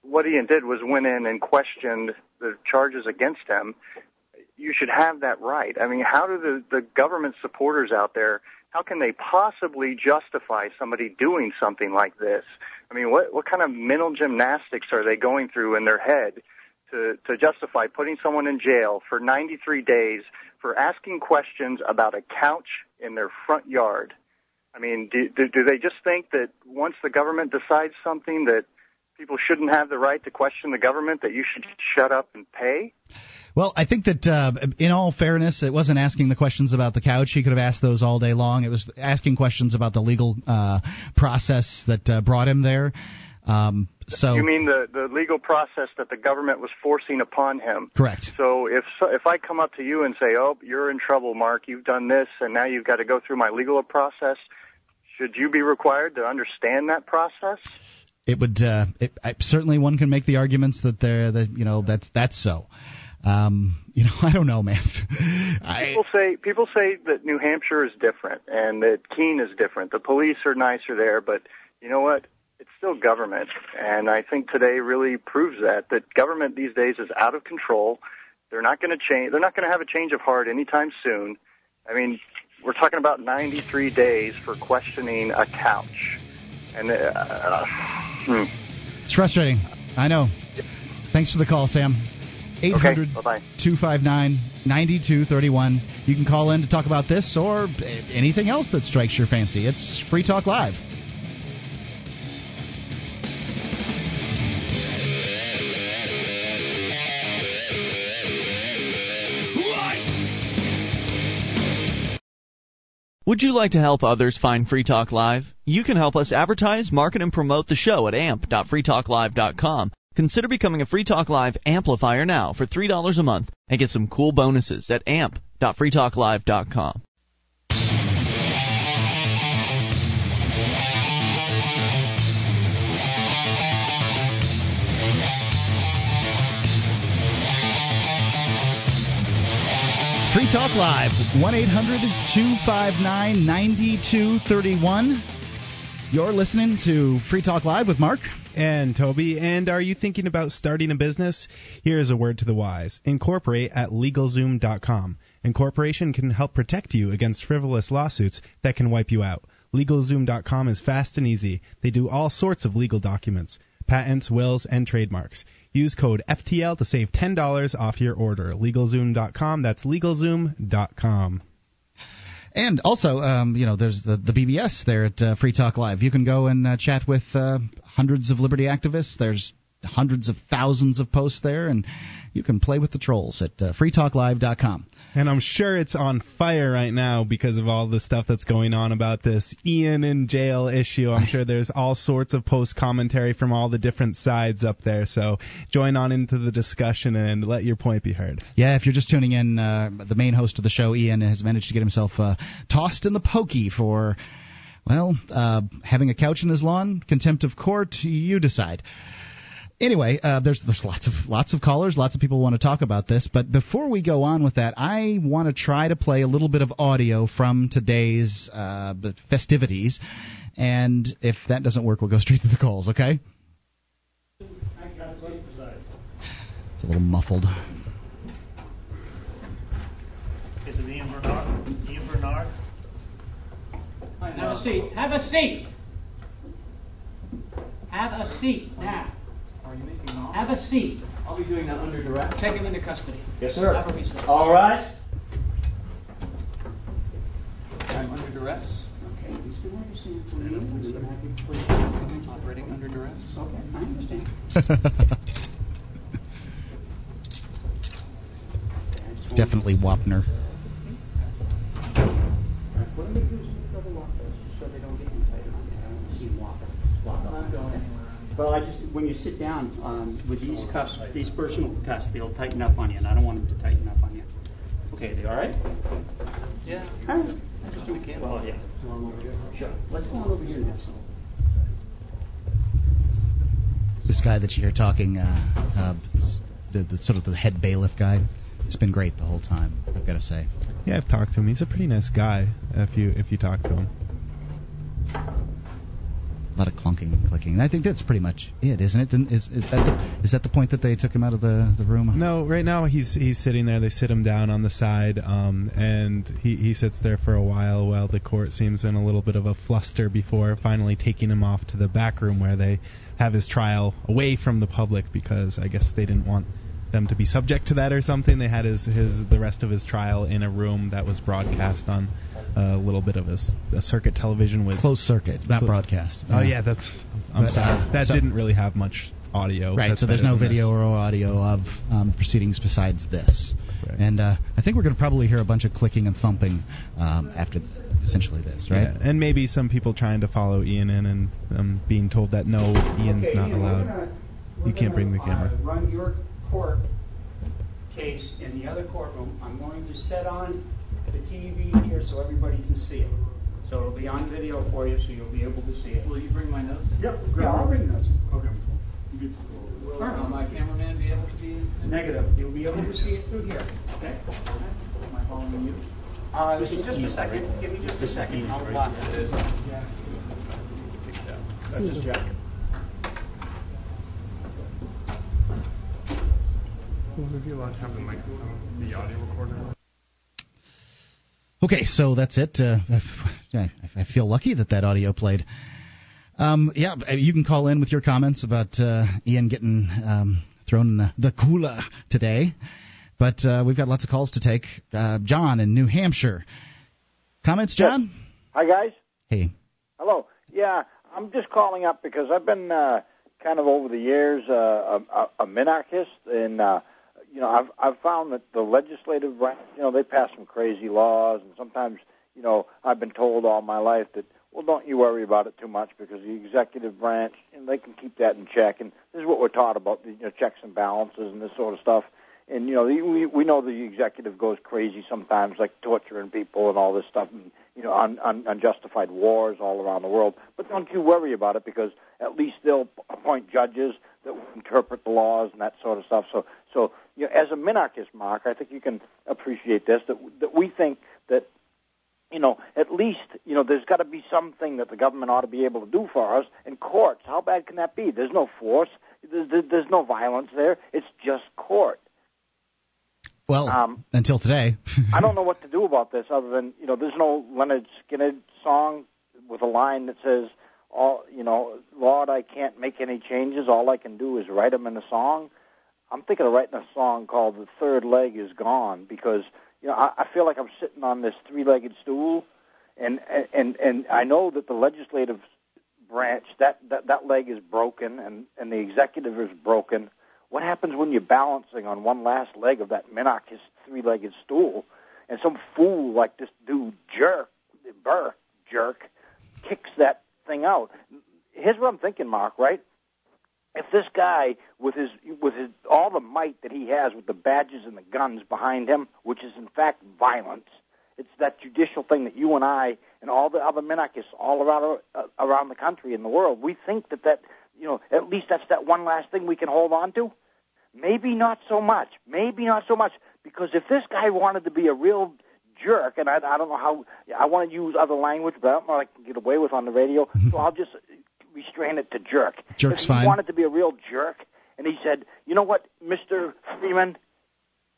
what Ian did was went in and questioned the charges against him. You should have that right. I mean, how do the, the government supporters out there how can they possibly justify somebody doing something like this? I mean, what what kind of mental gymnastics are they going through in their head to to justify putting someone in jail for 93 days for asking questions about a couch in their front yard? I mean, do do, do they just think that once the government decides something that people shouldn't have the right to question the government that you should shut up and pay? Well, I think that uh, in all fairness, it wasn't asking the questions about the couch. He could have asked those all day long. It was asking questions about the legal uh, process that uh, brought him there. Um, so you mean the the legal process that the government was forcing upon him? Correct. So if if I come up to you and say, "Oh, you're in trouble, Mark. You've done this, and now you've got to go through my legal process," should you be required to understand that process? It would uh, it, I, certainly one can make the arguments that they're that you know that's that's so. Um, you know, I don't know, man. I, people say people say that New Hampshire is different and that Keene is different. The police are nicer there, but you know what? It's still government, and I think today really proves that that government these days is out of control. They're not going to change. They're not going to have a change of heart anytime soon. I mean, we're talking about 93 days for questioning a couch, and uh, hmm. it's frustrating. I know. Thanks for the call, Sam. 800 259 9231. You can call in to talk about this or anything else that strikes your fancy. It's Free Talk Live. Would you like to help others find Free Talk Live? You can help us advertise, market, and promote the show at amp.freetalklive.com Consider becoming a Free Talk Live amplifier now for $3 a month and get some cool bonuses at amp.freetalklive.com. Free Talk Live, 1 800 259 9231. You're listening to Free Talk Live with Mark. And Toby, and are you thinking about starting a business? Here's a word to the wise. Incorporate at LegalZoom.com. Incorporation can help protect you against frivolous lawsuits that can wipe you out. LegalZoom.com is fast and easy. They do all sorts of legal documents, patents, wills, and trademarks. Use code FTL to save $10 off your order. LegalZoom.com. That's LegalZoom.com. And also, um, you know, there's the, the BBS there at uh, Free Talk Live. You can go and uh, chat with uh, hundreds of liberty activists. There's hundreds of thousands of posts there, and you can play with the trolls at uh, freetalklive.com. And I'm sure it's on fire right now because of all the stuff that's going on about this Ian in jail issue. I'm sure there's all sorts of post commentary from all the different sides up there. So join on into the discussion and let your point be heard. Yeah, if you're just tuning in, uh, the main host of the show, Ian, has managed to get himself uh, tossed in the pokey for, well, uh, having a couch in his lawn, contempt of court. You decide. Anyway, uh, there's there's lots of lots of callers, lots of people want to talk about this. But before we go on with that, I want to try to play a little bit of audio from today's uh, festivities, and if that doesn't work, we'll go straight to the calls. Okay? It's a little muffled. Is it Ian Bernard? Ian Bernard? Have a seat. Have a seat. Have a seat now. Are you making an Have a seat. I'll be doing that under duress. Take him into custody. Yes, sir. Have a recess. All right. I'm under duress. Okay, you still understand from me? We're gonna have you Operating under duress. Okay, I understand. Definitely Wapner. What do they do to double lock those, just so they don't get you tighter on there? I don't see them lock, lock up. I'm going anywhere. Well, I just, when you sit down, um, with these cuffs, these personal cuffs, they'll tighten up on you, and I don't want them to tighten up on you. Okay, they all right? Yeah. All right. Just. Well, yeah. Sure. Let's go on over here now. This guy that you hear talking, uh, uh, the, the sort of the head bailiff guy, it's been great the whole time. I've got to say. Yeah, I've talked to him. He's a pretty nice guy if you if you talk to him. A lot of clunking and clicking. And I think that's pretty much it, isn't it? Is, Is, that the, is that the point that they took him out of the, the room? No, right now he's he's sitting there. They sit him down on the side, um, and he he sits there for a while while the court seems in a little bit of a fluster before finally taking him off to the back room where they have his trial away from the public because I guess they didn't want them to be subject to that or something. They had his his the rest of his trial in a room that was broadcast on a little bit of a circuit television with Closed circuit, not Clo- broadcast. Oh yeah, that's. I'm But, sorry. uh, that so- didn't really have much audio. Right, That's so there's no video this. or audio of um, proceedings besides this. Right. And uh, I think we're going to probably hear a bunch of clicking and thumping um, after essentially this, right? Yeah, and maybe some people trying to follow Ian in and um, being told that no, Ian's Okay, not Ian, allowed. gonna- You can't bring the we're gonna, camera. Run your court case in the other courtroom. I'm going to set on the TV here so everybody can see it. So it'll be on video for you, so you'll be able to see it. Will you bring my notes? in? Yep, yeah, I'll bring those. Okay. Will uh, my cameraman be able to be? in- Negative, you'll be able to see it through here, okay? Am I following you? Uh, this is just a second, give me just a second. I'll, It is. That's his jacket. Would be allowed to have the microphone, the audio recorder? Okay, so that's it. Uh, I, I feel lucky that that audio played. Um, yeah, you can call in with your comments about uh, Ian getting um, thrown in the, the cooler today. But uh, we've got lots of calls to take. Uh, John in New Hampshire. Comments, John? Hi, guys. Hey. Hello. Yeah, I'm just calling up because I've been uh, kind of over the years uh, a, a, a minarchist, and uh, you know I've I've found that the legislative branch, you know, they pass some crazy laws, and sometimes you know, I've been told all my life that well, don't you worry about it too much because the executive branch and they can keep that in check. And this is what we're taught about the you know, checks and balances and this sort of stuff. And you know, we we know the executive goes crazy sometimes, like torturing people and all this stuff, and you know, un, un, unjustified wars all around the world. But don't you worry about it because at least they'll appoint judges that will interpret the laws and that sort of stuff. So, so you know, as a minarchist, Mark, I think you can appreciate this that that we think that you know, at least, you know, there's got to be something that the government ought to be able to do for us. And courts, how bad can that be? There's no force. There's, there's no violence there. It's just court. Well, um, until today. I don't know what to do about this other than, you know, there's no Lynyrd Skynyrd song with a line that says, all, you know, Lord, I can't make any changes. All I can do is write them in a song. I'm thinking of writing a song called The Third Leg is Gone because – you know, I, I feel like I'm sitting on this three-legged stool, and and and I know that the legislative branch that that that leg is broken, and and the executive is broken. What happens when you're balancing on one last leg of that minarchist three-legged stool, and some fool like this dude jerk, Burr jerk, kicks that thing out? Here's what I'm thinking, Mark. Right? if this guy with his with his all the might that he has with the badges and the guns behind him, which is in fact violence, it's that judicial thing that you and I and all the other minarchists all around uh, around the country and the world, we think that that you know at least that's that one last thing we can hold on to. Maybe not so much. Maybe not so much because if this guy wanted to be a real jerk, and I, I don't know how I want to use other language, but I don't know what I can get away with on the radio. Mm-hmm. so I'll just restrain it to jerk. Jerk's he fine. wanted to be a real jerk, and he said, "You know what, Mister Freeman,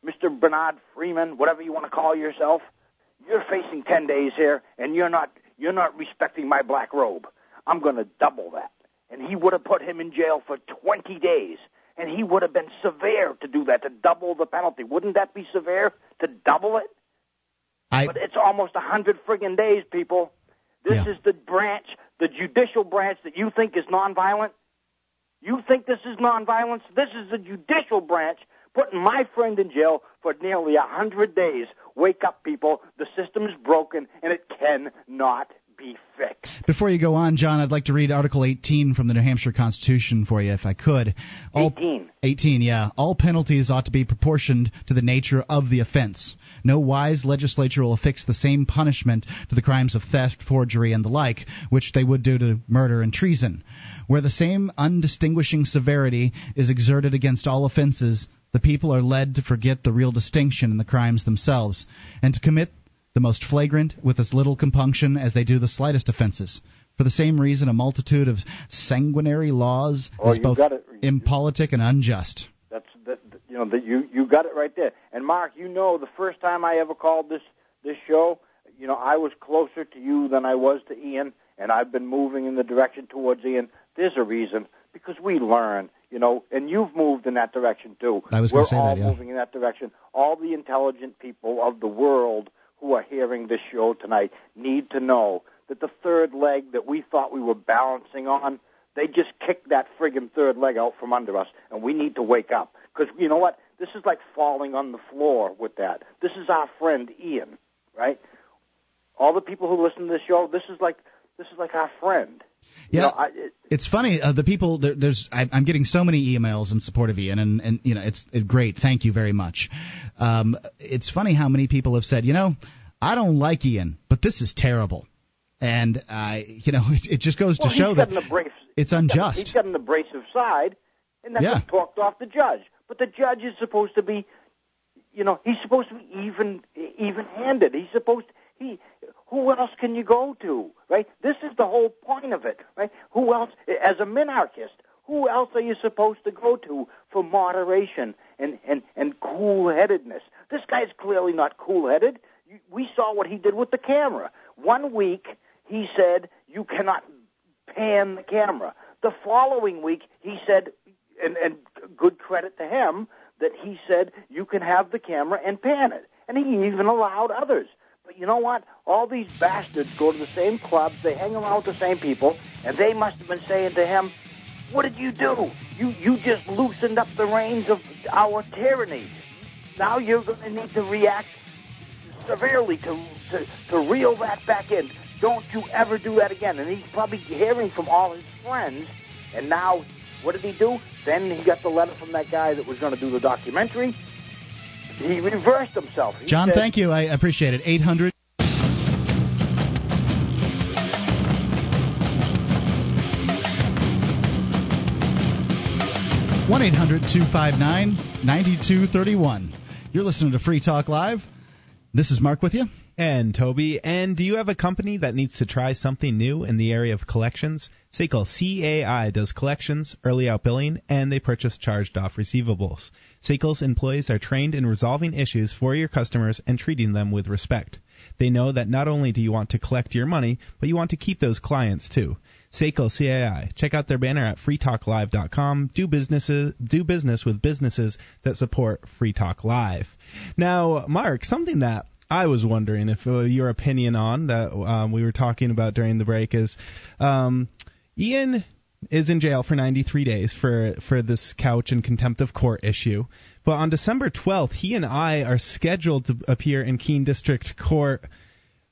Mister Bernard Freeman, whatever you want to call yourself, you're facing ten days here, and you're not you're not respecting my black robe. I'm going to double that." And he would have put him in jail for 20 days. And he would have been severe to do that, to double the penalty. Wouldn't that be severe to double it? I... But it's almost a hundred friggin' days, people. This Yeah. is the branch, the judicial branch that you think is nonviolent. You think this is nonviolence? This is the judicial branch putting my friend in jail for nearly a hundred days. Wake up, people. The system is broken and it cannot be fixed. Before you go on, John, I'd like to read Article 18 from the New Hampshire Constitution for you, if I could. All, 18. 18, yeah. All penalties ought to be proportioned to the nature of the offense. No wise legislature will affix the same punishment to the crimes of theft, forgery, and the like, which they would do to murder and treason. Where the same undistinguishing severity is exerted against all offenses, the people are led to forget the real distinction in the crimes themselves, and to commit the most flagrant with as little compunction as they do the slightest offenses. For the same reason, a multitude of sanguinary laws Oh, is both it. impolitic and unjust. That's that. You know that you you got it right there. And Mark, you know the first time I ever called this this show, you know I was closer to you than I was to Ian, and I've been moving in the direction towards Ian. There's a reason because we learn, you know, and you've moved in that direction too. I was We're all that, yeah. moving in that direction. All the intelligent people of the world who are hearing this show tonight need to know that the third leg that we thought we were balancing on, they just kicked that friggin' third leg out from under us, and we need to wake up. Because you know what? This is like falling on the floor with that. This is our friend Ian, right? All the people who listen to this show, this is like this is like our friend. Yeah. I, it, It's funny. Uh, the people there, there's I, I'm getting so many emails in support of Ian, and and you know it's it, great. Thank you very much. Um, it's funny how many people have said, you know, I don't like Ian, but this is terrible, and I, you know, it, it just goes well, to show that abrasive, it's unjust. he's got an abrasive side, and that's Yeah. what talked off the judge. But the judge is supposed to be, you know, he's supposed to be even even-handed. He's supposed he. Who else can you go to, right? This is the whole point of it, right? Who else, as a minarchist, who else are you supposed to go to for moderation and and and cool-headedness? This guy's clearly not cool-headed. We saw what he did with the camera. One week he said you cannot pan the camera. The following week he said, and, and good credit to him, that he said you can have the camera and pan it. And he even allowed others. But you know what? All these bastards go to the same clubs, they hang around with the same people, and they must have been saying to him, What did you do? You you just loosened up the reins of our tyranny. Now you're going to need to react severely to, to to reel that back in. Don't you ever do that again. And he's probably hearing from all his friends. And now, what did he do? Then he got the letter from that guy that was going to do the documentary. He reversed himself. He John, said, thank you. I appreciate it. 800. One eight hundred two five nine ninety two thirty one. You're listening to Free Talk Live. This is Mark with you. And Toby, and do you have a company that needs to try something new in the area of collections? SACL CAI does collections, early out billing, and they purchase charged off receivables. SACL's employees are trained in resolving issues for your customers and treating them with respect. They know that not only do you want to collect your money, but you want to keep those clients too. Seiko CAI. Check out their banner at freetalklive.com. Do businesses do business with businesses that support Free Talk Live. Now, Mark, something that I was wondering if uh, your opinion on that um, we were talking about during the break is um, Ian is in jail for 93 days for for this couch and contempt of court issue. But on December 12th, he and I are scheduled to appear in Keene District Court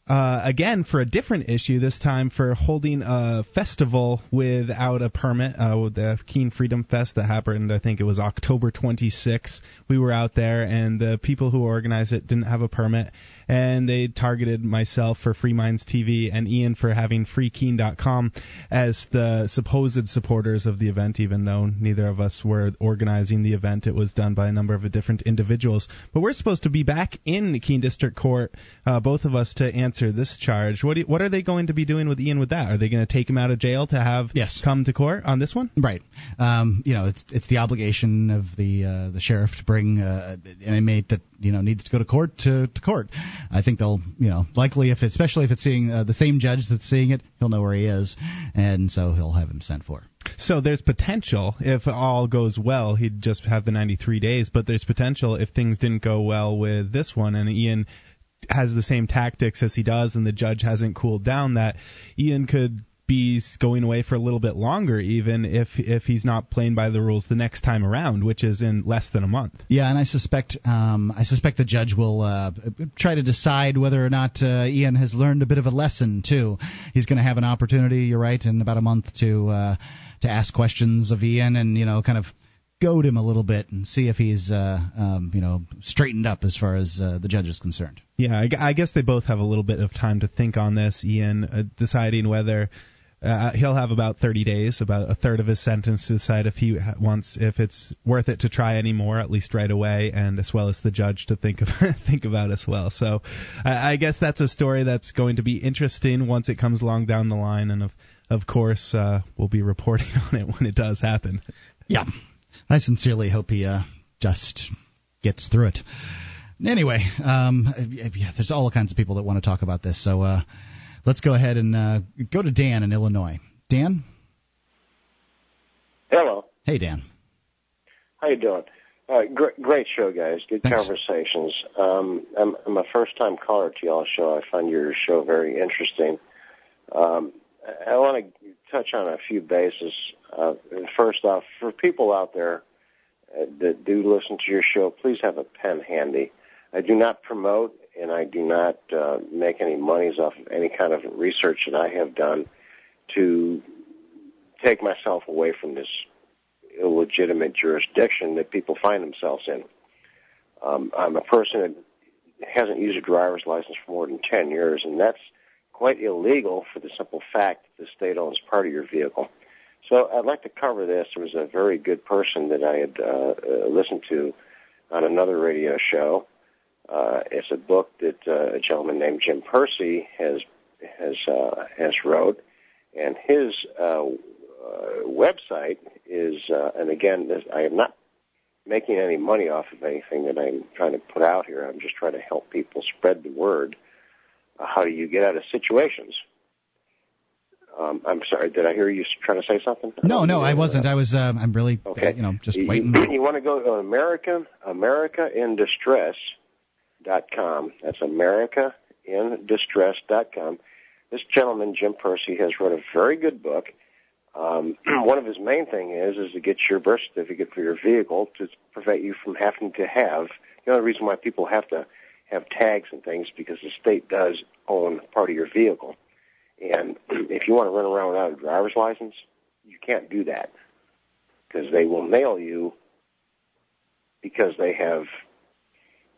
uh, again for a different issue. This time for holding a festival without a permit, uh, with the Keene Freedom Fest that happened. I think it was October 26th. We were out there, and the people who organized it didn't have a permit, and they targeted myself for Free Minds TV and Ian for having freekeene.com as the supposed supporters of the event, even though neither of us were organizing the event. It was done by a number of different individuals. But we're supposed to be back in the Keene District Court, uh, both of us, to answer this charge. What do what are they going to be doing with Ian with that? Are they going to take him out of jail to have yes. come to court on this one? Right. Um, you know, it's it's the obligation of the uh, the sheriff to bring uh, an inmate that you know needs to go to court to, to court. I think they'll you know likely if especially if it's seeing uh, the same judge that's seeing it, he'll know where he is, and so he'll have him sent for. So there's potential if all goes well, he'd just have the 93 days. But there's potential if things didn't go well with this one, and Ian has the same tactics as he does, and the judge hasn't cooled down, that Ian could be going away for a little bit longer, even if if he's not playing by the rules the next time around, which is in less than a month. Yeah, and I suspect um, I suspect the judge will uh, try to decide whether or not uh, Ian has learned a bit of a lesson too. He's going to have an opportunity, you're right, in about a month to uh, to ask questions of Ian and you know kind of goad him a little bit and see if he's uh, um, you know straightened up as far as uh, the judge is concerned. Yeah, I, I guess they both have a little bit of time to think on this. Ian uh, deciding whether uh, he'll have about 30 days, about a third of his sentence, to decide if he wants, if it's worth it to try anymore, at least right away, and as well as the judge to think of, think about as well. So, I, I guess that's a story that's going to be interesting once it comes along down the line, and of of course, uh, we'll be reporting on it when it does happen. Yeah, I sincerely hope he uh, just gets through it. Anyway, um, yeah, there's all kinds of people that want to talk about this, so uh, let's go ahead and uh, go to Dan in Illinois. Dan. Hello. Hey, Dan. How you doing? Uh, great, great show, guys. Good Thanks. conversations. Um, I'm, I'm a first-time caller to y'all's show. I find your show very interesting. Um, I want to touch on a few bases. Uh, first off, for people out there uh, that do listen to your show, please have a pen handy. I do not promote and I do not uh, make any monies off of any kind of research that I have done to take myself away from this illegitimate jurisdiction that people find themselves in. Um, I'm a person that hasn't used a driver's license for more than 10 years, and that's quite illegal for the simple fact that the state owns part of your vehicle. So I'd like to cover this. There was a very good person that I had uh, uh, listened to on another radio show. Uh, it's a book that uh, a gentleman named Jim Percy has has uh, has wrote, and his uh, uh, website is. Uh, and again, this, I am not making any money off of anything that I'm trying to put out here. I'm just trying to help people spread the word. Uh, how do you get out of situations? Um, I'm sorry. Did I hear you trying to say something? No, no, I wasn't. I was. Um, I'm really, Okay. you know, just You- waiting. You, you want to go to America, America in Distress dot com. That's America in Distress dot com. This gentleman, Jim Percy, has wrote a very good book. Um, one of his main thing is is to get your birth certificate for your vehicle to prevent you from having to have. The only reason why people have to have tags and things because the state does own part of your vehicle. And if you want to run around without a driver's license, you can't do that because they will nail you because they have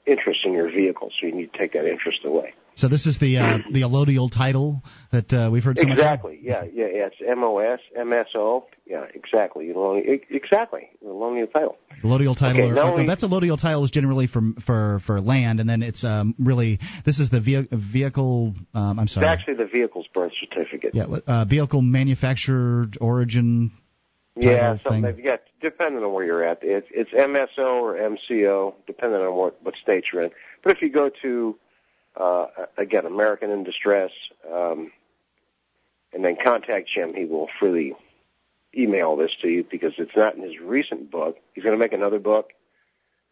interest in your vehicle. So you need to take that interest away. So this is the uh, the allodial title that uh, we've heard so much Exactly. Yeah. Yeah. Yeah. It's M O S M S O. Yeah. Exactly. Allodial- Exactly. The allodial title. Allodial title, Okay, or, only- that's allodial title is generally for for for land, and then it's um, really this is the ve- vehicle. Um, I'm It's sorry. actually the vehicle's birth certificate. Yeah, uh, vehicle manufactured origin. Yeah, something. thing. Yeah, depending on where you're at, it's it's MSO or MCO, depending on what what state you're in. But if you go to uh, again American in Distress, um, and then contact Jim, he will freely email this to you because it's not in his recent book. He's going to make another book,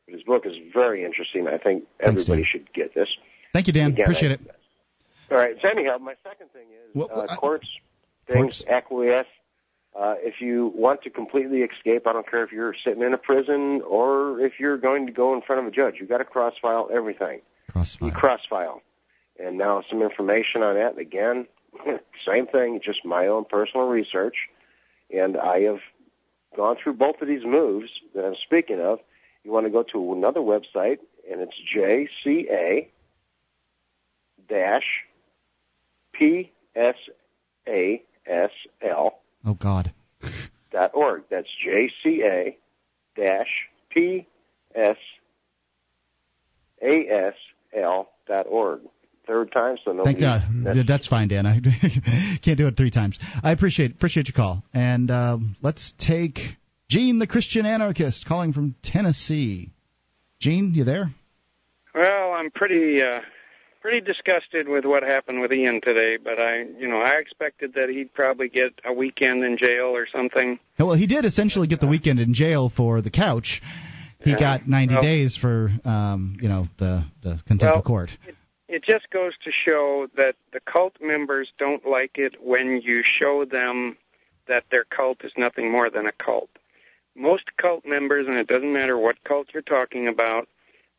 but his book is very interesting. I think everybody should get this. Thank you, Dan. Again, Appreciate I- it. All right. So anyhow, my second thing is uh, courts, things, acquiesce. Uh, if you want to completely escape, I don't care if you're sitting in a prison or if you're going to go in front of a judge. You've got to cross file everything. Cross file. And now some information on that. Again, same thing, just my own personal research. And I have gone through both of these moves that I'm speaking of. You want to go to another website, and it's JCA dash PSASL Oh God. dot org. That's JCA dash PSASL dot org. Third time, so nobody. Thank God. that's- That's fine, Dan. I can't do it three times. I appreciate appreciate your call. And um, let's take Gene, the Christian anarchist, calling from Tennessee. Gene, you there? Well, I'm pretty uh pretty disgusted with what happened with Ian today, but I, you know, I expected that he'd probably get a weekend in jail or something. Well, he did essentially get the weekend in jail for the couch. He got 90 Well- days for, um, you know, the the contempt Well, of court. It just goes to show that the cult members don't like it when you show them that their cult is nothing more than a cult. Most cult members, and it doesn't matter what cult you're talking about,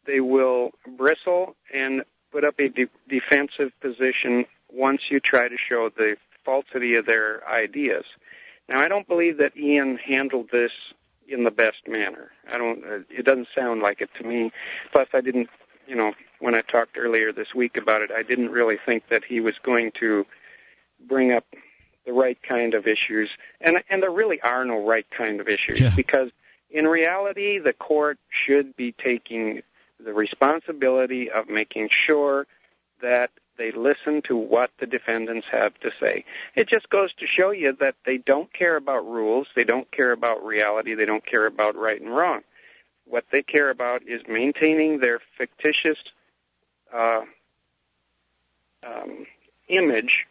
they will bristle and put up a de- defensive position once you try to show the falsity of their ideas. Now, I don't believe that Ian handled this in the best manner. I don't. Uh, it doesn't sound like it to me. Plus, I didn't. You know, when I talked earlier this week about it, I didn't really think that he was going to bring up the right kind of issues, and and there really are no right kind of issues Yeah. because in reality, the court should be taking the responsibility of making sure that they listen to what the defendants have to say. It just goes to show you that they don't care about rules, they don't care about reality, they don't care about right and wrong. What they care about is maintaining their fictitious uh, um, image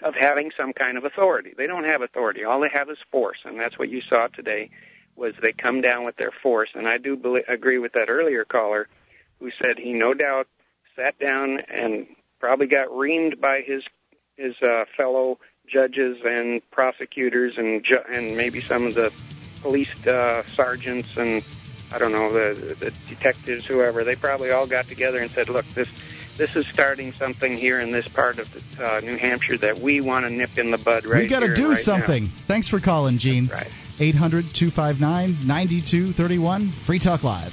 of having some kind of authority. They don't have authority. All they have is force, and that's what you saw today. Was they come down with their force, and I do believe, agree with that earlier caller, who said he no doubt sat down and probably got reamed by his his uh, fellow judges and prosecutors and ju- and maybe some of the police uh, sergeants and I don't know the the detectives, whoever. They probably all got together and said, "Look, this this is starting something here in this part of the, uh, New Hampshire that we want to nip in the bud right we got to do right now." something. Thanks for calling, Gene. right. 800 259 9231. Free Talk Live.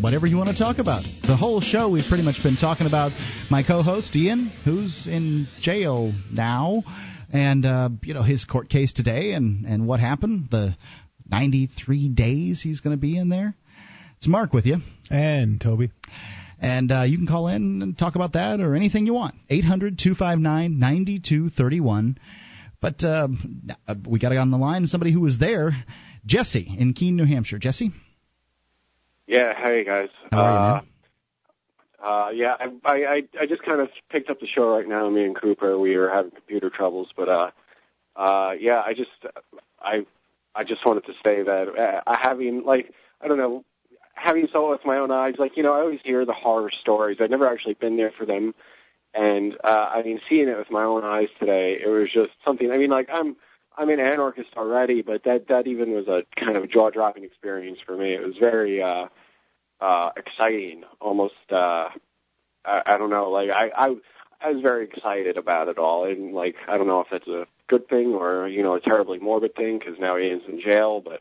whatever you want to talk about. The whole show, we've pretty much been talking about my co host, Ian, who's in jail now, and, uh, you know, his court case today and, and what happened, the 93 days he's going to be in there. It's Mark with you. And Toby. And uh, you can call in and talk about that or anything you want. 800 259 9231. But uh, we got to got on the line somebody who was there, Jesse in Keene, New Hampshire. Jesse? Yeah, hey guys. How are you, uh, uh, yeah, I, I I I just kind of picked up the show right now. Me and Cooper, we were having computer troubles, but uh, uh, yeah, I just I I just wanted to say that uh, having like I don't know having saw it with my own eyes. Like you know, I always hear the horror stories. I've never actually been there for them, and uh, I mean, seeing it with my own eyes today, it was just something. I mean, like I'm I'm an anarchist already, but that that even was a kind of jaw dropping experience for me. It was very uh, uh, exciting, almost. Uh, I, I don't know, like I, I I was very excited about it all, and like I don't know if that's a good thing or you know a terribly morbid thing because now Ian's in jail, but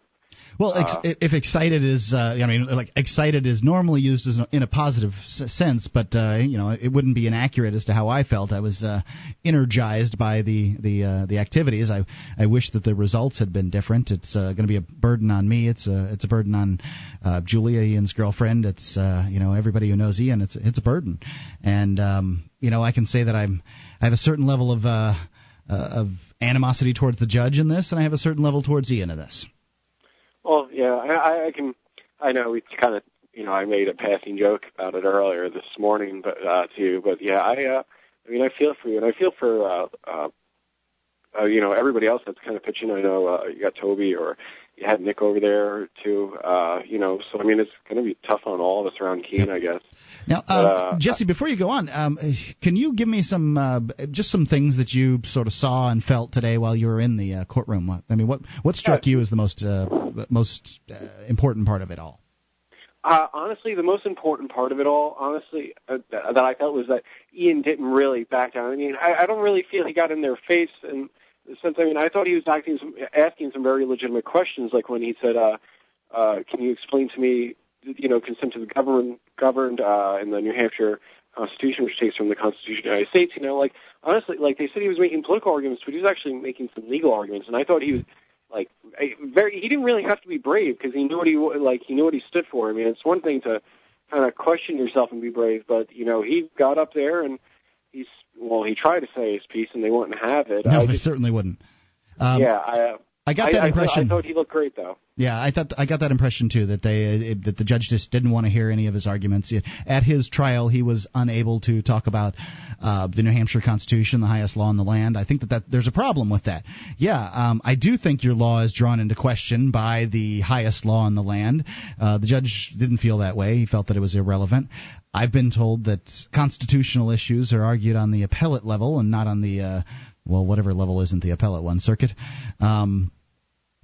Well, ex- Uh, if excited is, uh, I mean, like excited is normally used as in a positive s- sense, but uh, you know, it wouldn't be inaccurate as to how I felt. I was uh, energized by the the uh, the activities. I I wish that the results had been different. It's uh, going to be a burden on me. It's a it's a burden on uh, Julia, Ian's girlfriend. It's uh, you know everybody who knows Ian. It's it's a burden, and um, you know I can say that I'm I have a certain level of. Uh, uh, of animosity towards the judge in this, and I have a certain level towards Ian in this. Well, yeah, I, I can. I know we kind of, you know, I made a passing joke about it earlier this morning, but uh, to you, but yeah, I, uh, I mean, I feel for you, and I feel for, uh, uh, uh, you know, everybody else that's kind of pitching. I know uh, you got Toby, or you had Nick over there too. Uh, you know, so I mean, it's going to be tough on all of us around Keene, I guess. Now, But, uh, uh, Jesse, before you go on, um, can you give me some uh, just some things that you sort of saw and felt today while you were in the uh, courtroom? I mean, what what struck you as the most uh, most uh, important part of it all? Uh, honestly, the most important part of it all, honestly, uh, that I felt was that Ian didn't really back down. I mean, I, I don't really feel he got in their face the sense. I mean, I thought he was acting some, asking some very legitimate questions, like when he said, uh, uh, "Can you explain to me, you know, consent to the government governed uh, in the New Hampshire Constitution, which takes from the Constitution of the United States?" You know, like honestly, like they said he was making political arguments, but he was actually making some legal arguments, and I thought he was like I- very he didn't really have to be brave because he knew what he like he knew what he stood for. I mean, it's one thing to kind of question yourself and be brave, but you know, he got up there and he's well, he tried to say his piece and they wouldn't have it. No, I they just, certainly wouldn't. Um, yeah, I uh, I got that I, impression. I, thought he looked great though. Yeah, I thought I got that impression too that they uh, that the judge just didn't want to hear any of his arguments. At his trial, he was unable to talk about uh, the New Hampshire Constitution, the highest law in the land. I think that, that there's a problem with that. Yeah, um, I do think your law is drawn into question by the highest law in the land. Uh, the judge didn't feel that way. He felt that it was irrelevant. I've been told that constitutional issues are argued on the appellate level and not on the uh, well, whatever level isn't the appellate one circuit. Um,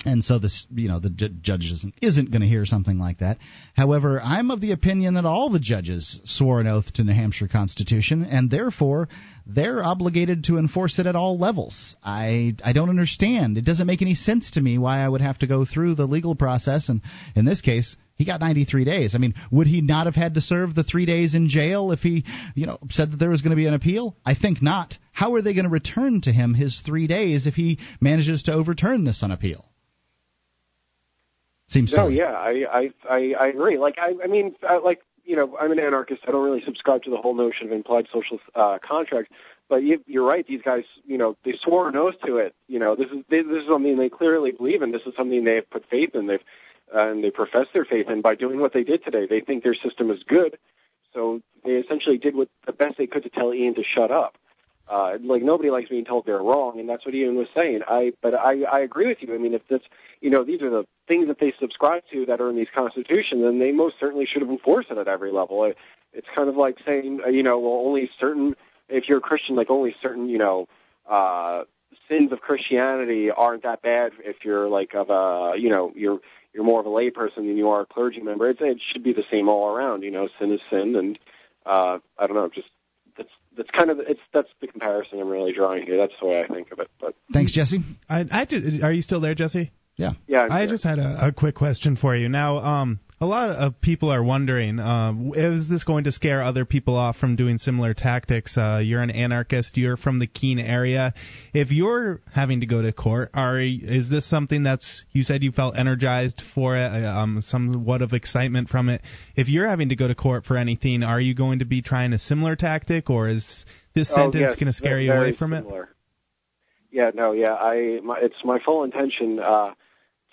and so this you know the ju- judge isn't, isn't going to hear something like that however i'm of the opinion that all the judges swore an oath to new hampshire constitution and therefore they're obligated to enforce it at all levels i i don't understand it doesn't make any sense to me why i would have to go through the legal process and in this case he got 93 days. I mean, would he not have had to serve the three days in jail if he, you know, said that there was going to be an appeal? I think not. How are they going to return to him his three days if he manages to overturn this on appeal? Seems No, silly. yeah, I I I, I agree. Like I I mean I, like you know I'm an anarchist. I don't really subscribe to the whole notion of implied social uh, contract. But you, you're right. These guys, you know, they swore an oath to it. You know, this is this is something they clearly believe in. This is something they've put faith in. They've uh, and they profess their faith in by doing what they did today. They think their system is good, so they essentially did what the best they could to tell Ian to shut up. Uh, like nobody likes being told they're wrong, and that's what Ian was saying. I, but I, I agree with you. I mean, if that's, you know, these are the things that they subscribe to that are in these constitutions, then they most certainly should have enforced it at every level. It, it's kind of like saying, uh, you know, well, only certain, if you're a Christian, like only certain, you know, uh, sins of Christianity aren't that bad if you're like of a, you know, you're you're more of a layperson than you are a clergy member. It's, it should be the same all around. You know, sin is sin, and uh, I don't know, just that's that's kind of it's that's the comparison I'm really drawing here. That's the way I think of it. But Thanks, Jesse. I, I just, are you still there, Jesse? Yeah. Yeah. I'm I here. just had a, a quick question for you. Now, um, a lot of people are wondering, um, is this going to scare other people off from doing similar tactics? Uh, you're an anarchist. You're from the Keene area. If you're having to go to court, are is this something that's you said you felt energized for it, uh, um, somewhat of excitement from it? If you're having to go to court for anything, are you going to be trying a similar tactic, or is this Oh, sentence yes, going to scare you away from it? similar. Yeah, no, yeah, I my, it's my full intention uh,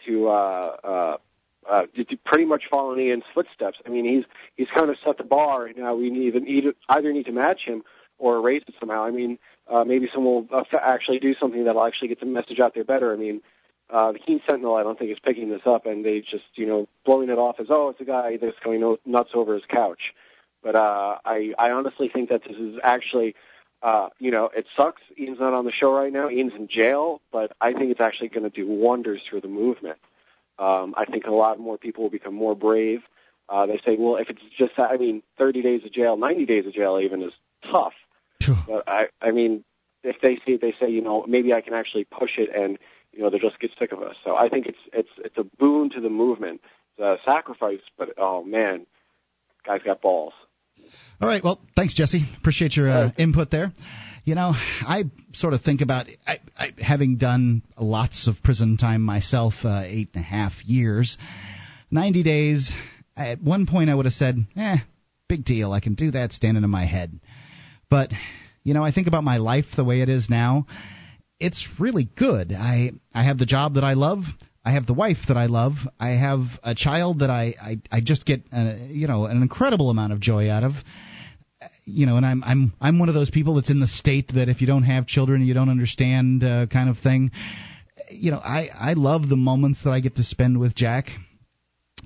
to uh, uh, uh, pretty much following Ian's footsteps. I mean, he's he's kind of set the bar, and now we need, either need to match him or raise it somehow. I mean, uh, maybe someone will uh, actually do something that'll actually get the message out there better. I mean, uh, the Keene Sentinel, I don't think is picking this up, and they just you know blowing it off as oh, it's a guy that's going nuts over his couch. But uh, I I honestly think that this is actually. Uh, you know, it sucks. Ian's not on the show right now. Ian's in jail, but I think it's actually going to do wonders for the movement. Um, I think a lot more people will become more brave. Uh, they say, well, if it's just, I mean, 30 days of jail, 90 days of jail even is tough. but I, I mean, if they see, they say, you know, maybe I can actually push it, and you know, they'll just get sick of us. So I think it's it's it's a boon to the movement. It's a sacrifice, but oh man, guys got balls. All right. Well, thanks, Jesse. Appreciate your uh, input there. You know, I sort of think about I, I, having done lots of prison time myself, uh, eight and a half years, ninety days. At one point, I would have said, "Eh, big deal. I can do that standing in my head." But you know, I think about my life the way it is now. It's really good. I I have the job that I love. I have the wife that I love. I have a child that I I, I just get uh, you know an incredible amount of joy out of. You know, and I'm I'm I'm one of those people that's in the state that if you don't have children, you don't understand uh, kind of thing. You know, I I love the moments that I get to spend with Jack.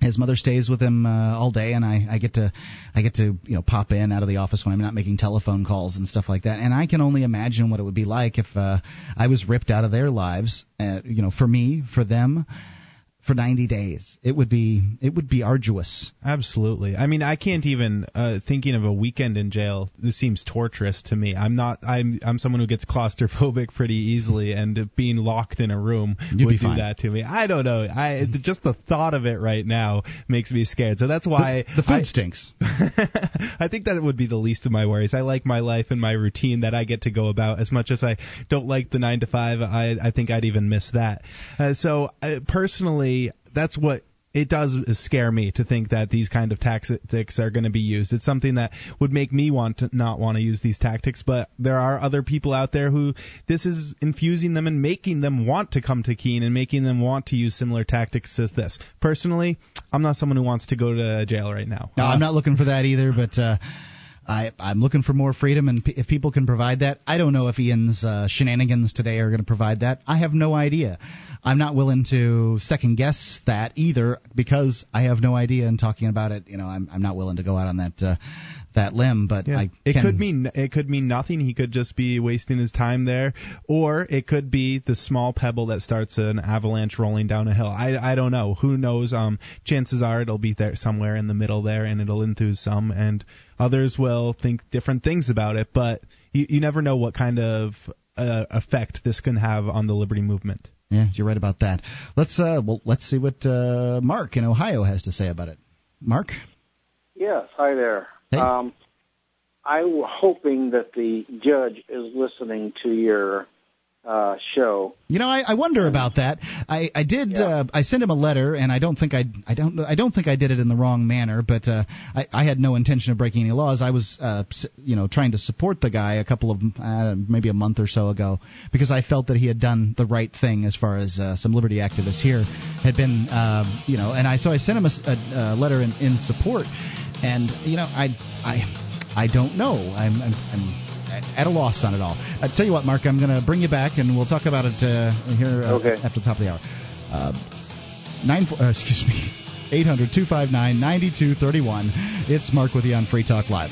His mother stays with him uh, all day and I, I get to I get to you know pop in out of the office when I'm not making telephone calls and stuff like that. And I can only imagine what it would be like if uh, I was ripped out of their lives uh, you know for me for them for 90 days. It would be it would be arduous. Absolutely. I mean, I can't even uh, thinking of a weekend in jail. This seems torturous to me. I'm not. I'm I'm someone who gets claustrophobic pretty easily, and being locked in a room You'd would do fine. that to me. I don't know. I just the thought of it right now makes me scared. So that's why the, the food I, stinks. I think that would be the least of my worries. I like my life and my routine that I get to go about. As much as I don't like the nine to five, I I think I'd even miss that. Uh, so uh, personally, that's what it does scare me to think that these kind of tactics are going to be used. It's something that would make me want to not want to use these tactics, but there are other people out there who this is infusing them and making them want to come to Keene and making them want to use similar tactics as this. Personally, I'm not someone who wants to go to jail right now. No, I'm not looking for that either, but uh, I, I'm looking for more freedom, and p- if people can provide that, I don't know if Ian's uh, shenanigans today are going to provide that. I have no idea. I'm not willing to second guess that either because I have no idea. And talking about it, you know, I'm I'm not willing to go out on that uh, that limb. But I It can, could mean it could mean nothing. He could just be wasting his time there, or it could be the small pebble that starts an avalanche rolling down a hill. I I don't know. Who knows? Um, chances are it'll be there somewhere in the middle there, and it'll enthuse some, and others will think different things about it. But you you never know what kind of uh, effect this can have on the liberty movement. Yeah, you're right about that. Let's uh, well, let's see what uh, Mark in Ohio has to say about it. Mark. Yes, hi there. Hey. Um, I'm hoping that the judge is listening to your uh, show. You know, I, I wonder about that. I, I did. Uh, I sent him a letter, and I don't think I. I don't. I don't think I did it in the wrong manner. But uh, I, I had no intention of breaking any laws. I was, uh, you know, trying to support the guy a couple of uh, maybe a month or so ago because I felt that he had done the right thing as far as uh, some liberty activists here had been, um, you know. And I so I sent him a letter in, in support, and you know, I I I don't know. I'm I'm. I'm at a loss on it all. I tell you what, Mark, I'm going to bring you back, and we'll talk about it uh, here uh, Okay. after the top of the hour. Uh, nine, four- uh, excuse me, 800 259 9231. It's Mark with you on Free Talk Live.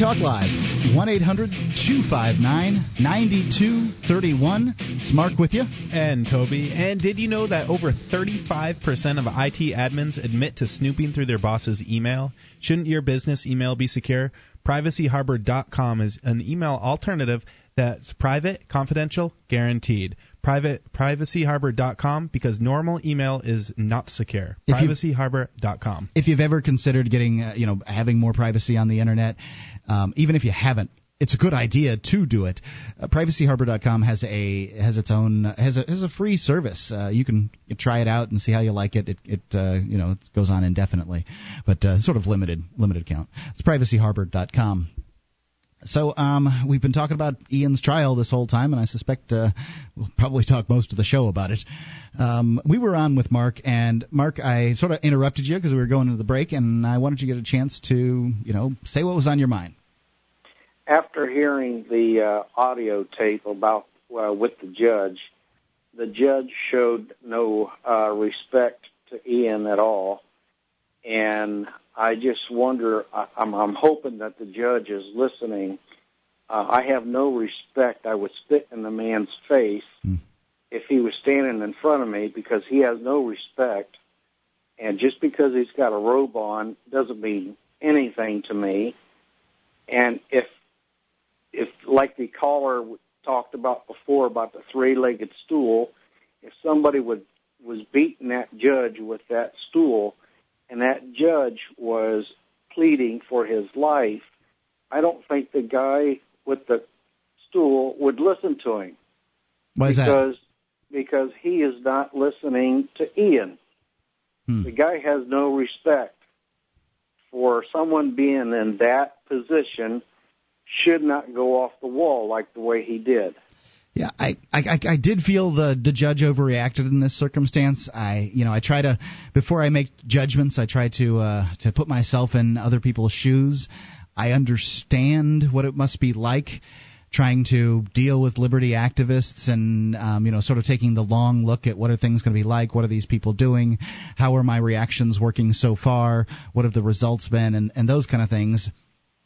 Talk Live, 1 800 259 9231. It's Mark with you. And Toby. And did you know that over 35% of IT admins admit to snooping through their boss's email? Shouldn't your business email be secure? PrivacyHarbor.com is an email alternative that's private, confidential, guaranteed. Private PrivacyHarbor.com because normal email is not secure. PrivacyHarbor.com. if you've ever considered getting, uh, you know, having more privacy on the internet, um, even if you haven't, it's a good idea to do it. Uh, PrivacyHarbor.com has a has its own has a has a free service. Uh, you can try it out and see how you like it. It it uh, you know it goes on indefinitely, but uh, sort of limited limited count. It's PrivacyHarbor.com. So um, we've been talking about Ian's trial this whole time, and I suspect uh, we'll probably talk most of the show about it. Um, we were on with Mark, and Mark, I sort of interrupted you because we were going into the break, and I wanted you to get a chance to, you know, say what was on your mind. After hearing the uh, audio tape about uh, with the judge, the judge showed no uh, respect to Ian at all, and I just wonder. I'm, I'm hoping that the judge is listening. Uh, I have no respect. I would spit in the man's face Hmm. if he was standing in front of me because he has no respect. And just because he's got a robe on doesn't mean anything to me. And if, if like the caller talked about before about the three-legged stool, if somebody would was beating that judge with that stool, and that judge was pleading for his life, I don't think the guy with the stool would listen to him Why is that? because because he is not listening to Ian. Hmm. The guy has no respect for someone being in that position should not go off the wall like the way he did. Yeah, I, I I- did feel the the judge overreacted in this circumstance. I you know I try to before I make judgments, I try to uh, to put myself in other people's shoes. I understand what it must be like trying to deal with liberty activists and um, you know sort of taking the long look at what are things going to be like what are these people doing how are my reactions working so far what have the results been and, and those kind of things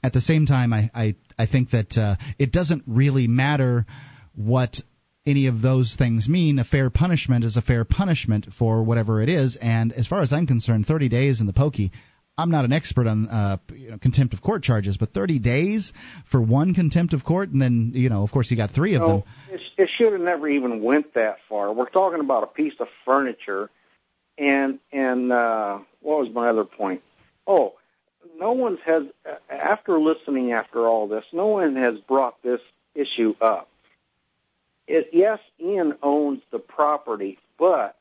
at the same time I, I, I think that uh, it doesn't really matter what any of those things mean. A fair punishment is a fair punishment for whatever it is. And as far as I'm concerned, 30 days in the pokey. I'm not an expert on uh, you know, contempt of court charges, but 30 days for one contempt of court, and then you know, of course, you got three of them. It, it should have never even went that far. We're talking about a piece of furniture, and and uh, what was my other point? Oh, no one's has after listening after all this, no one has brought this issue up. It, yes, Ian owns the property, but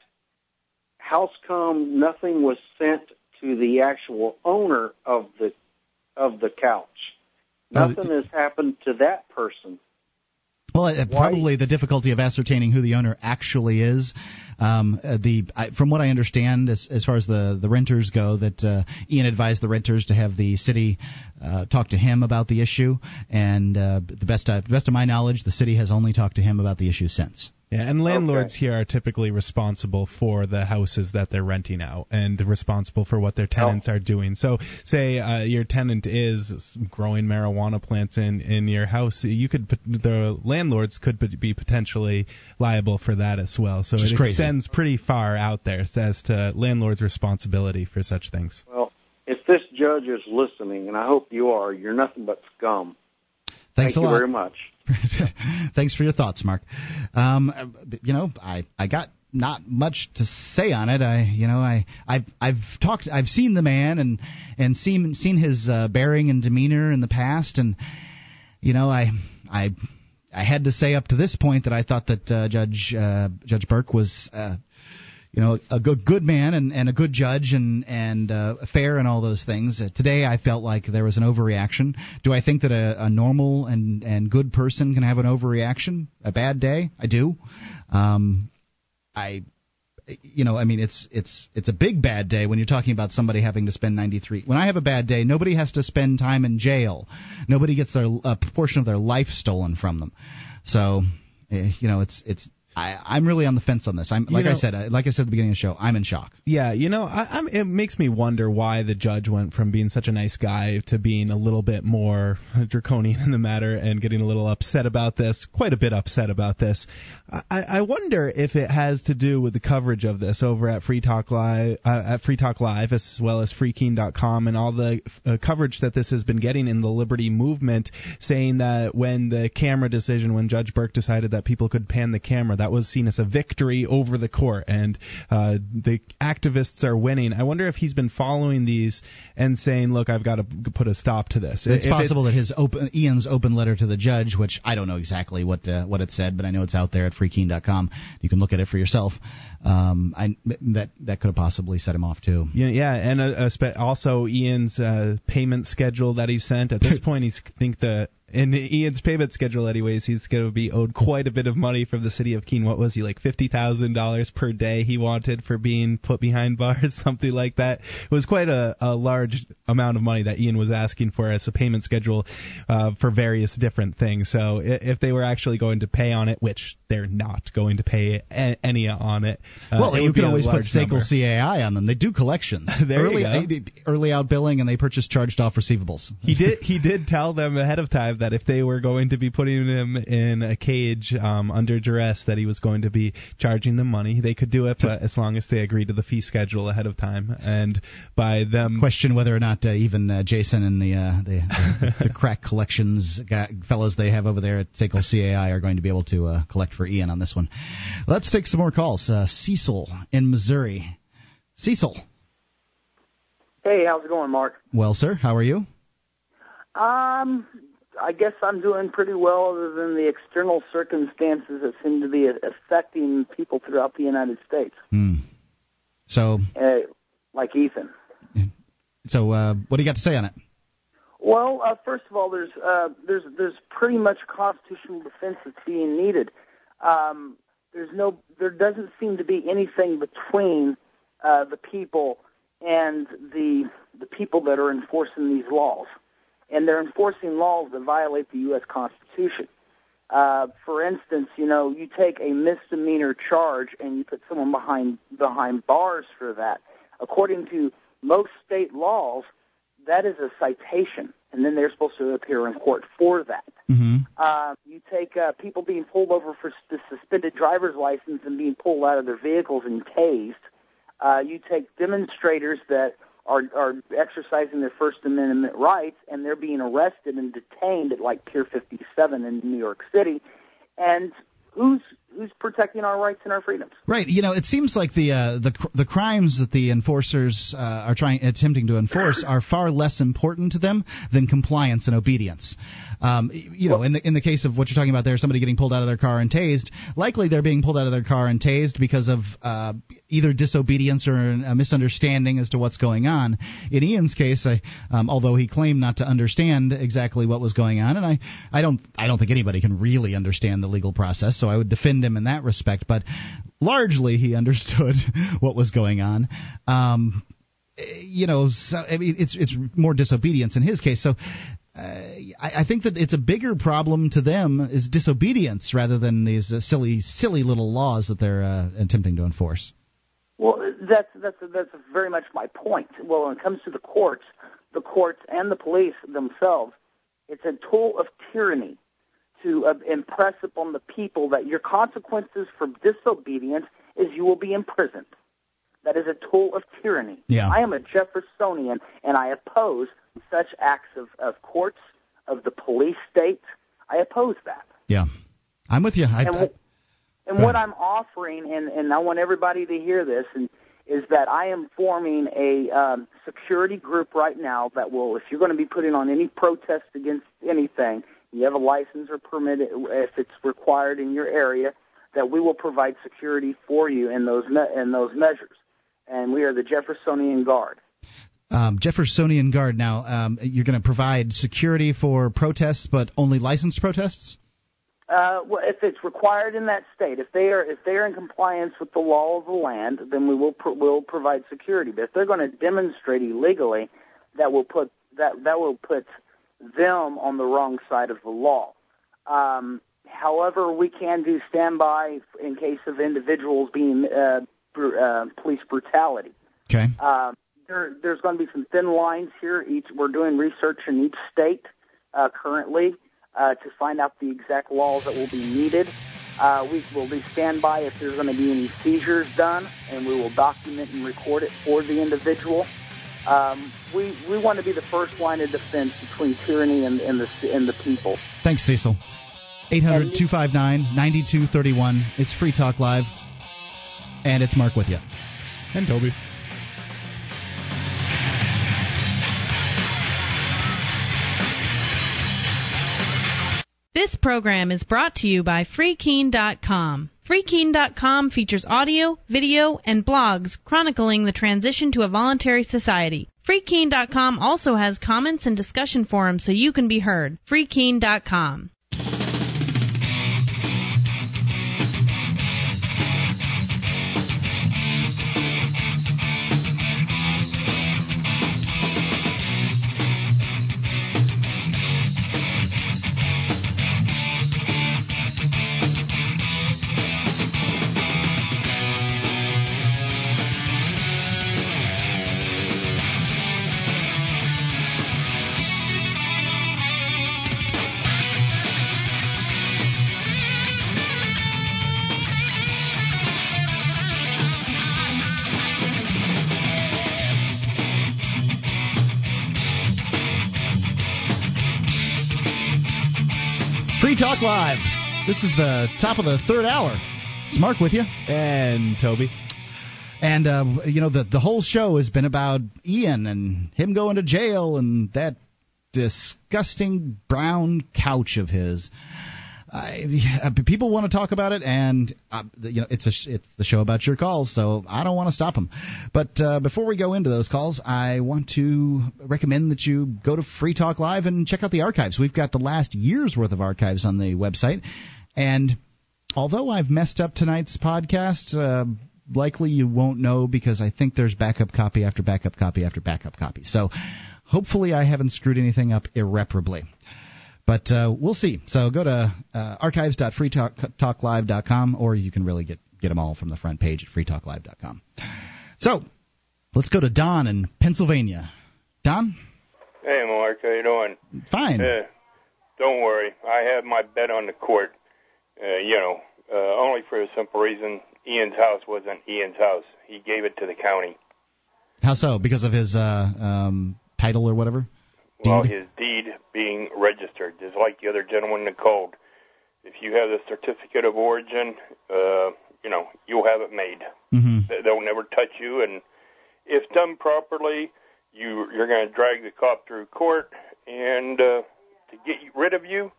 how come nothing was sent to the actual owner of the of the couch? Nothing has happened to that person. Well, uh, probably the difficulty of ascertaining who the owner actually is. Um, uh, the I, from what I understand, as, as far as the, the renters go, that uh, Ian advised the renters to have the city uh, talk to him about the issue, and uh, the best uh, best of my knowledge, the city has only talked to him about the issue since. Yeah, and landlords here are typically responsible for the houses that they're renting out and responsible for what their tenants are doing. So, say uh, your tenant is growing marijuana plants in in your house, you could the landlords could be potentially liable for that as well. So it crazy. extends pretty far out there as to landlords' responsibility for such things. Well, if this judge is listening, and I hope you are, you're nothing but scum. Thanks Thank a you lot. very much. Thanks for your thoughts, Mark. Um, you know, I I got not much to say on it. I you know I I've I've talked I've seen the man and and seen seen his uh, bearing and demeanor in the past, and you know I I I had to say up to this point that I thought that uh, Judge uh, Judge Burke was. You know, a good good man and, and a good judge and and uh, fair and all those things. Uh, today, I felt like there was an overreaction. Do I think that a, a normal and and good person can have an overreaction? A bad day, I do. Um, I, you know, I mean, it's it's it's a big bad day when you're talking about somebody having to spend 93. When I have a bad day, nobody has to spend time in jail. Nobody gets their a portion of their life stolen from them. So, eh, you know, it's it's. I, I'm really on the fence on this. I'm You like I said, like I said at the beginning of the show, I'm in shock. Yeah, you know, I, I'm, it makes me wonder why the judge went from being such a nice guy to being a little bit more draconian in the matter and getting a little upset about this, quite a bit upset about this. I, I wonder if it has to do with the coverage of this over at Free Talk Live, uh, at Free Talk Live, as well as FreeKeene.com, and all the uh, coverage that this has been getting in the liberty movement, saying that when the camera decision, when Judge Burke decided that people could pan the camera, that was seen as a victory over the court, and uh, the activists are winning. I wonder if he's been following these and saying, "Look, I've got to put a stop to this." It's If possible that his open Ian's open letter to the judge, which I don't know exactly what uh, what it said, but I know it's out there at freekeene.com. You can look at it for yourself. Um, I, that that could have possibly set him off too. Yeah, yeah, and uh, also Ian's uh, payment schedule that he sent. At this point, he's think the in Ian's payment schedule, anyways, he's going to be owed quite a bit of money from the city of Keene. What was he like fifty thousand dollars per day he wanted for being put behind bars, something like that. It was quite a, a large amount of money that Ian was asking for as a payment schedule uh, for various different things. So if they were actually going to pay on it, which they're not going to pay any on it, uh, well, it you can always put SACL. CAI on them. They do collections. There you early, early out billing, and they purchase charged off receivables. he did he did tell them ahead of time that if they were going to be putting him in a cage um, under duress that he was going to be charging them money they could do it but as long as they agreed to the fee schedule ahead of time and by them Question whether or not uh, even uh, Jason and the uh, the, the crack collections guy, fellows they have over there at SACL CAI are going to be able to uh, collect for Ian on this one. Let's take some more calls. Uh, Cecil in Missouri. Cecil. Hey, how's it going, Mark? Well, sir, how are you? Um, I guess I'm doing pretty well, other than the external circumstances that seem to be affecting people throughout the United States, Hmm. So, uh, like Ethan. so uh, what do you got to say on it? Well, uh, first of all, there's uh, there's there's pretty much constitutional defense that's being needed. Um, there's no there doesn't seem to be anything between uh, the people and the the people that are enforcing these laws, and they're enforcing laws that violate the U.S. Constitution. Uh, for instance, you know, you take a misdemeanor charge and you put someone behind behind bars for that. According to most state laws, that is a citation, and then they're supposed to appear in court for that. Mm-hmm. Uh, you take uh, people being pulled over for s- suspended driver's license and being pulled out of their vehicles and tased. Uh, you take demonstrators that are are exercising their First Amendment rights and they're being arrested and detained at like Pier 57 in New York City. And who's who's protecting our rights and our freedoms? Right. You know, it seems like the uh, the the crimes that the enforcers uh, are trying attempting to enforce are far less important to them than compliance and obedience. Um, you know, in the in the case of what you're talking about there, somebody getting pulled out of their car and tased, likely they're being pulled out of their car and tased because of uh, either disobedience or a misunderstanding as to what's going on. In Ian's case, I, um, although he claimed not to understand exactly what was going on, and I I don't I don't think anybody can really understand the legal process, so I would defend him in that respect. But largely, he understood what was going on. Um, you know, so, I mean, it's it's more disobedience in his case. So, uh, I, I think that it's a bigger problem to them is disobedience rather than these uh, silly silly little laws that they're uh, attempting to enforce. Well, that's that's that's very much my point. Well, when it comes to the courts, the courts and the police themselves, it's a tool of tyranny to uh, impress upon the people that your consequences for disobedience is you will be imprisoned. That is a tool of tyranny. Yeah. I am a Jeffersonian, and I oppose such acts of, of courts, of the police state. I oppose that. Yeah, I'm with you. I, And, I, and what I'm offering, and, and I want everybody to hear this, and is that I am forming a um, security group right now that will, if you're going to be putting on any protest against anything, you have a license or permit if it's required in your area, that we will provide security for you in those me- in those measures. And we are the Jeffersonian Guard. um, Jeffersonian Guard. Now, um, you're going to provide security for protests, but only licensed protests. Uh, well, if it's required in that state, if they are if they are in compliance with the law of the land, then we will pro- will provide security. But if they're going to demonstrate illegally, that will put that that will put them on the wrong side of the law. Um, however, we can do standby in case of individuals being uh, br- uh, police brutality. Okay. Um, there, there's going to be some thin lines here. Each we're doing research in each state uh, currently uh, to find out the exact laws that will be needed. Uh, we will be standby if there's going to be any seizures done, and we will document and record it for the individual. Um, we we want to be the first line of defense between tyranny and, and the and the people. Thanks, Cecil. 800 259 9231. It's Free Talk Live. And it's Mark with you. And Toby. This program is brought to you by FreeKeene.com. FreeKeene.com features audio, video, and blogs chronicling the transition to a voluntary society. FreeKeene.com also has comments and discussion forums so you can be heard. FreeKeene.com. Live. This is the top of the third hour. It's Mark with you. And Toby. And, uh, you know, the, the whole show has been about Ian and him going to jail and that disgusting brown couch of his. I, people want to talk about it, and uh, you know it's a it's the show about your calls, so I don't want to stop them. But uh, before we go into those calls, I want to recommend that you go to Free Talk Live and check out the archives. We've got the last year's worth of archives on the website, and although I've messed up tonight's podcast. Uh, likely you won't know because I think there's backup copy after backup copy after backup copy. So hopefully I haven't screwed anything up irreparably. But uh, we'll see. So go to uh, archives.freetalklive.com, or you can really get, get them all from the front page at freetalklive.com. So let's go to Don in Pennsylvania. Don? Hey, Mark. How you doing? Fine. Uh, don't worry. I have my bet on the court. Uh, you know, uh, only for a simple reason. Ian's house wasn't Ian's house. He gave it to the county. How so? Because of his uh, um, title or whatever? Well, his deed being registered, just like the other gentleman that called. If you have the certificate of origin, uh, you know, you'll have it made. Mm-hmm. They- They'll never touch you, and if done properly, you you're going to drag the cop through court, and uh, to get rid of you,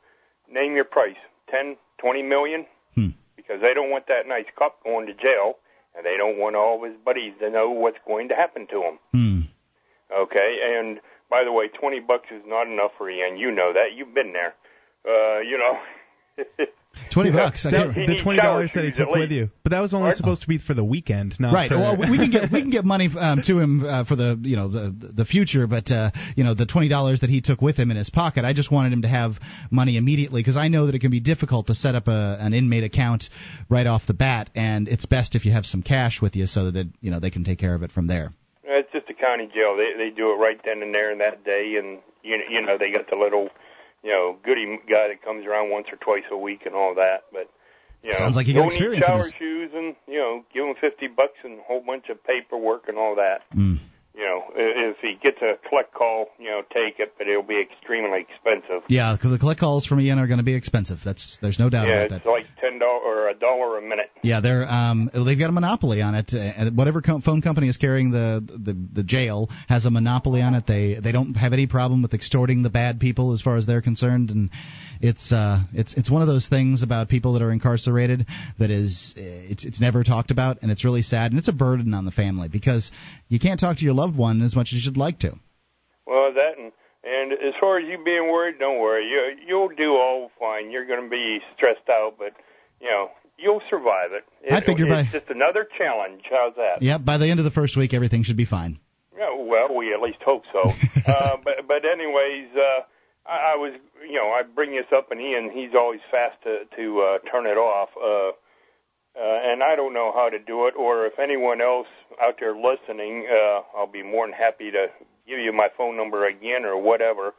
name your price: ten, twenty million, Hmm. because they don't want that nice cop going to jail, and they don't want all of his buddies to know what's going to happen to him. Hmm. Okay, and by the way, twenty bucks is not enough for Ian. You know that. You've been there. Uh, you know. 20 bucks. I That, the twenty dollars that he took with you, but that was only What? supposed to be for the weekend, not right. For, Well, we can get we can get money um, to him uh, for the you know the the future, but uh, you know the twenty dollars that he took with him in his pocket. I just wanted him to have money immediately because I know that it can be difficult to set up a, an inmate account right off the bat, and it's best if you have some cash with you so that you know they can take care of it from there. It's just a county jail. They they do it right then and there and that day, and you know, you know they got the little, you know, goody guy that comes around once or twice a week and all that. But you know, Sounds like you got experience shower shoes and you know, give him fifty bucks and a whole bunch of paperwork and all that. Mm. You know, if he gets a collect call, you know, take it, but it'll be extremely expensive. Yeah, because the collect calls from Ian are going to be expensive. That's there's no doubt yeah, about that. Yeah, it's like ten dollars or a dollar a minute. Yeah, they're um, they've got a monopoly on it. And whatever co- phone company is carrying the, the the jail has a monopoly on it. They they don't have any problem with extorting the bad people as far as they're concerned. And it's uh it's it's one of those things about people that are incarcerated that is it's it's never talked about, and it's really sad, and it's a burden on the family because you can't talk to your loved one as much as you'd like to. Well, that and and as far as you being worried, don't worry. You you'll do all fine. You're going to be stressed out, but you know you'll survive it. it I figure it's by- just another challenge. How's that? Yeah, by the end of the first week, everything should be fine. Yeah, well, we at least hope so. uh, but but anyways, uh, I, I was you know I bring this up, and Ian he's always fast to to uh, turn it off. Uh, uh, and I don't know how to do it, or if anyone else out there listening, uh, I'll be more than happy to give you my phone number again or whatever.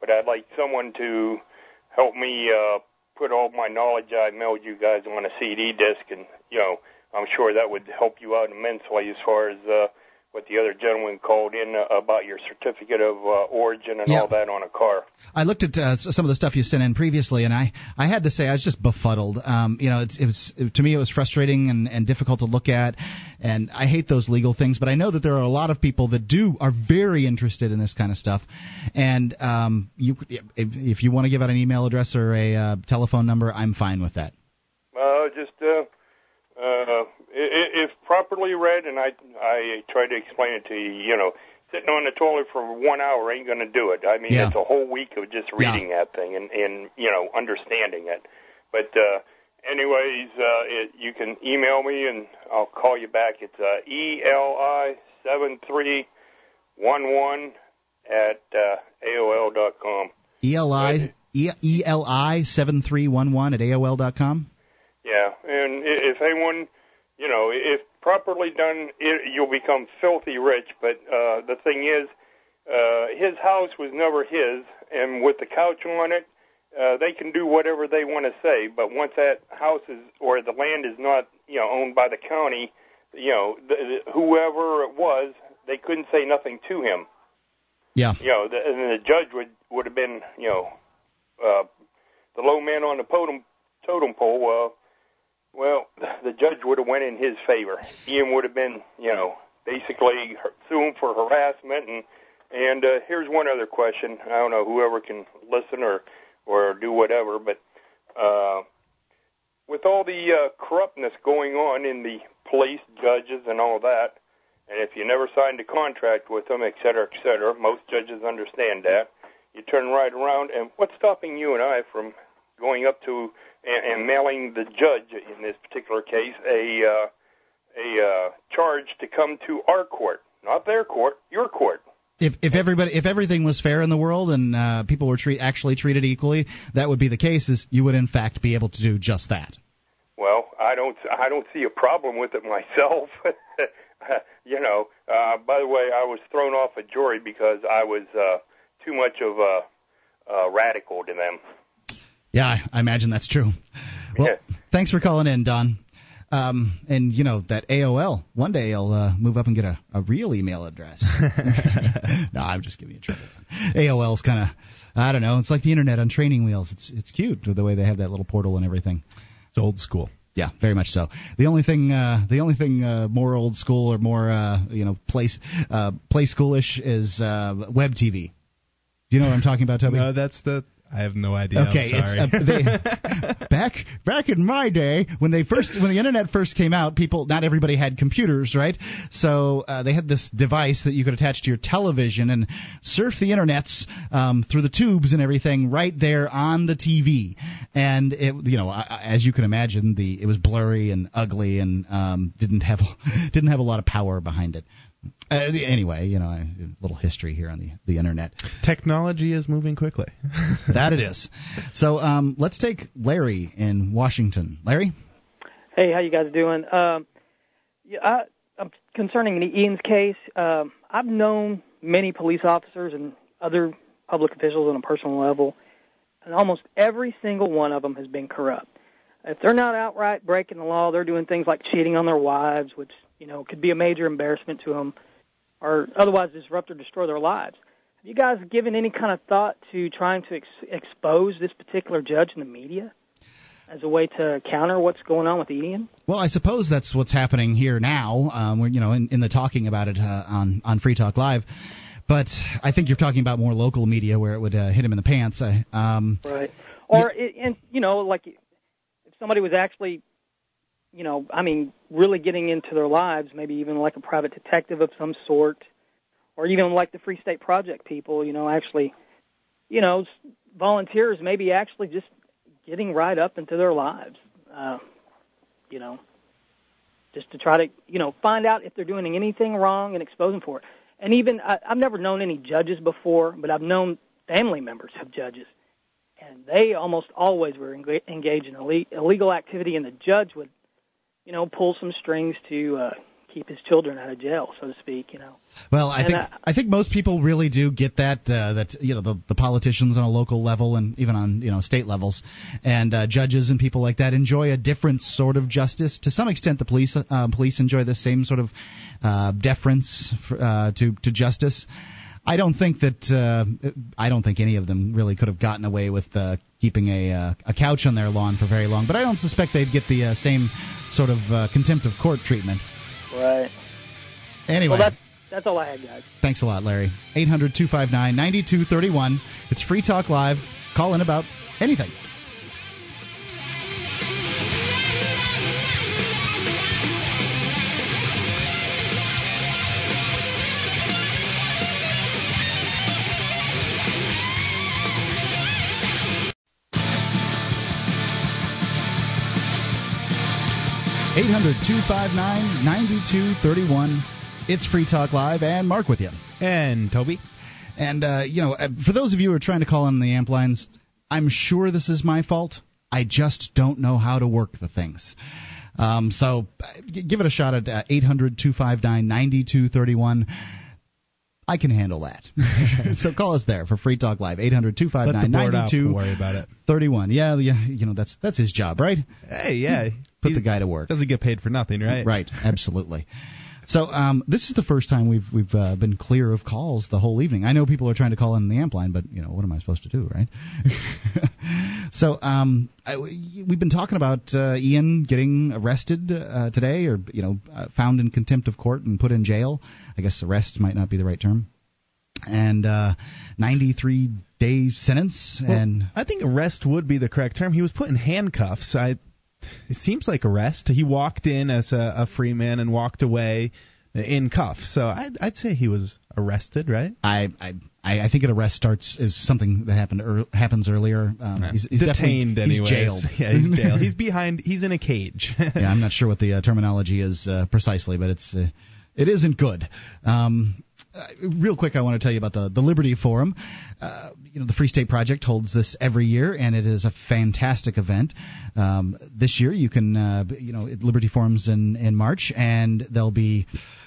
But I'd like someone to help me uh, put all my knowledge I mailed you guys on a CD disc, and you know I'm sure that would help you out immensely as far as uh, what the other gentleman called in uh, about your certificate of uh, origin and Yeah. all that on a car. I looked at uh, some of the stuff you sent in previously, and I, I had to say I was just befuddled. Um, you know, it's, it was to me it was frustrating and, and difficult to look at, and I hate those legal things. But I know that there are a lot of people that do are very interested in this kind of stuff, and um, you if, if you want to give out an email address or a uh, telephone number, I'm fine with that. Uh, just uh, uh, if properly read, and I I try to explain it to you. You know, sitting on the toilet for one hour ain't going to do it. I mean, Yeah. it's a whole week of just reading that thing and and you know understanding it. But uh, anyways, uh, it, you can email me and I'll call you back. It's uh, eli seven three one one at uh, aol dot com. Eli E L I seven three one one at AOL dot com. Yeah, and if anyone, you know, if properly done, it, you'll become filthy rich. But uh, the thing is, uh, his house was never his, and with the couch on it, uh, they can do whatever they want to say. But once that house is or the land is not, you know, owned by the county, you know, the, the, whoever it was, they couldn't say nothing to him. Yeah. You know, the, and the judge would would have been, you know, uh, the low man on the totem totem pole. Uh, well, the judge would have went in his favor. Ian would have been, you know, basically suing for harassment. And and uh, here's one other question. I don't know whoever can listen or or do whatever, but uh, with all the uh, corruptness going on in the police, judges, and all that, and if you never signed a contract with them, et cetera, et cetera, most judges understand that. You turn right around, and what's stopping you and I from going up to and, and mailing the judge in this particular case a uh, a uh, charge to come to our court, not their court, your court. If if everybody if everything was fair in the world and uh, people were treat actually treated equally, that would be the case. Is you would in fact be able to do just that. Well, I don't I don't see a problem with it myself. you know, uh, by the way, I was thrown off a jury because I was uh, too much of a, a radical to them. Yeah, I, I imagine that's true. Well, thanks for calling in, Don. Um, and you know that AOL. One day I'll uh, move up and get a, a real email address. no, I'm just giving you trouble. AOL's kind of, I don't know. It's like the internet on training wheels. It's it's cute the way they have that little portal and everything. It's old school. Yeah, very much so. The only thing, uh, the only thing uh, more old school or more, uh, you know, place uh, play schoolish is uh, web TV. Do you know what I'm talking about, Toby? No, that's the. I have no idea. Okay, I'm sorry. it's uh, they, back back in my day when they first when the internet first came out, people not everybody had computers, right? So uh, they had this device that you could attach to your television and surf the internets um, through the tubes and everything right there on the TV. And it, you know, as you can imagine, the it was blurry and ugly and um, didn't have didn't have a lot of power behind it. Uh, anyway, you know, a little history here on the the internet. Technology is moving quickly. that it is. So um, let's take Larry in Washington. Larry? Hey, how you guys doing? Um, yeah, I, I'm concerning Ian's case. Um, I've known many police officers and other public officials on a personal level, and almost every single one of them has been corrupt. If they're not outright breaking the law, they're doing things like cheating on their wives, which you know could be a major embarrassment to them, or otherwise disrupt or destroy their lives. Have you guys given any kind of thought to trying to ex- expose this particular judge in the media as a way to counter what's going on with Ian? Well, I suppose that's what's happening here now. Um, we're you know in, in the talking about it uh, on on Free Talk Live, but I think you're talking about more local media where it would uh, hit him in the pants. I, um, Right. Or it, and you know, like if somebody was actually, you know, I mean, really getting into their lives, maybe even like a private detective of some sort, or even like the Free State Project people, you know, actually, you know, volunteers maybe actually just getting right up into their lives, uh, you know, just to try to, you know, find out if they're doing anything wrong and expose them for it. And even I, I've never known any judges before, but I've known family members of judges and they almost always were engaged in illegal activity, and the judge would, you know, pull some strings to uh, keep his children out of jail, so to speak. You know. Well, I And, think uh, I think most people really do get that uh, that you know the the politicians on a local level and even on you know state levels and uh, judges and people like that enjoy a different sort of justice. To some extent, the police uh, police enjoy the same sort of uh, deference for, uh, to to justice. I don't think that uh, I don't think any of them really could have gotten away with uh, keeping a uh, a couch on their lawn for very long. But I don't suspect they'd get the uh, same sort of uh, contempt of court treatment. Right. Anyway. Well, that's that's all I had, guys. Thanks a lot, Larry. 800 259 9231. It's Free Talk Live. Call in about anything. Eight hundred two five nine ninety two thirty one. It's Free Talk Live, and Mark with you. And Toby. And, uh, you know, uh, for those of you who are trying to call in the amp lines, I'm sure this is my fault. I just don't know how to work the things. Um, so uh, give it a shot at uh, 800 259 9231. I can handle that. so call us there for Free Talk Live, 800-259-9202 don't worry about it. Yeah, yeah, you know, that's that's his job, right? Hey, yeah. Put the guy to work. Doesn't get paid for nothing, right? Right, absolutely. So um, this is the first time we've we've uh, been clear of calls the whole evening. I know people are trying to call in the amp line, but you know what am I supposed to do, right? so um, I, we've been talking about uh, Ian getting arrested uh, today, or you know, uh, found in contempt of court and put in jail. I guess arrest might not be the right term. And uh, 93 day sentence, Well, and I think arrest would be the correct term. He was put in handcuffs. I. It seems like arrest. He walked in as a, a free man and walked away in cuffs. So I'd, I'd say he was arrested, right? I, I I think an arrest starts is something that happened ear happens earlier. Um, he's, he's Detained, anyway. He's jailed. Yeah, he's jailed. He's behind. He's in a cage. yeah, I'm not sure what the uh, terminology is uh, precisely, but it's uh, it isn't good. Um, uh, real quick, I want to tell you about the the Liberty Forum. Uh, you know, the Free State Project holds this every year, and it is a fantastic event. Um, this year, you can uh, you know Liberty Forums in in March, and there'll be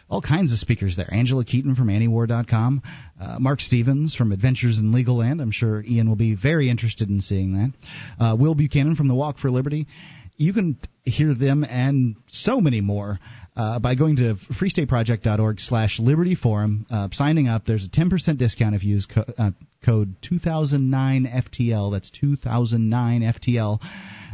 all kinds of speakers there. Angela Keaton from Antiwar.com, uh, Marc Stevens from Adventures in Legal Land. I'm sure Ian will be very interested in seeing that. Uh, Will Buchanan from the Walk for Liberty. You can hear them and so many more uh, by going to freestateproject.org slash liberty forum. Uh, signing up, there's a 10% discount if you use co- uh, code 2009FTL. That's 2009FTL.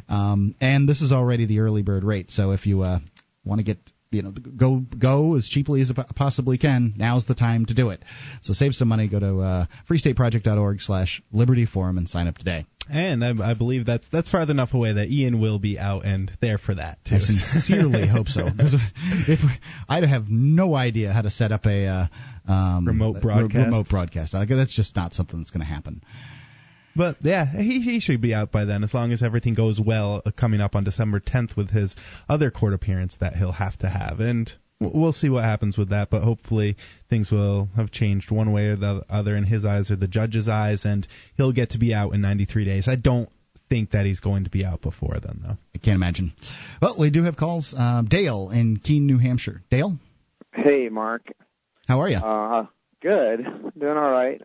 Um, and this is already the early bird rate. So if you uh, want to get you know go go as cheaply as possibly can now's the time to do it so save some money go to uh, freestateproject.org slash liberty forum and sign up today and I, I believe that's that's farther enough away that Ian will be out and there for that too. I sincerely hope so. If I'd have no idea how to set up a uh, um, Remote re- broadcast? remote broadcast. Like, that's just not something that's going to happen. But yeah, he he should be out by then as long as everything goes well uh, coming up on December 10th with his other court appearance that he'll have to have. And we'll see what happens with that, but hopefully things will have changed one way or the other in his eyes or the judge's eyes and he'll get to be out in 93 days. I don't think that he's going to be out before then though. I can't imagine. Well, we do have calls. Um, Dale in Keene, New Hampshire. Dale, Hey, Mark. how are you? Uh, good. Doing all right.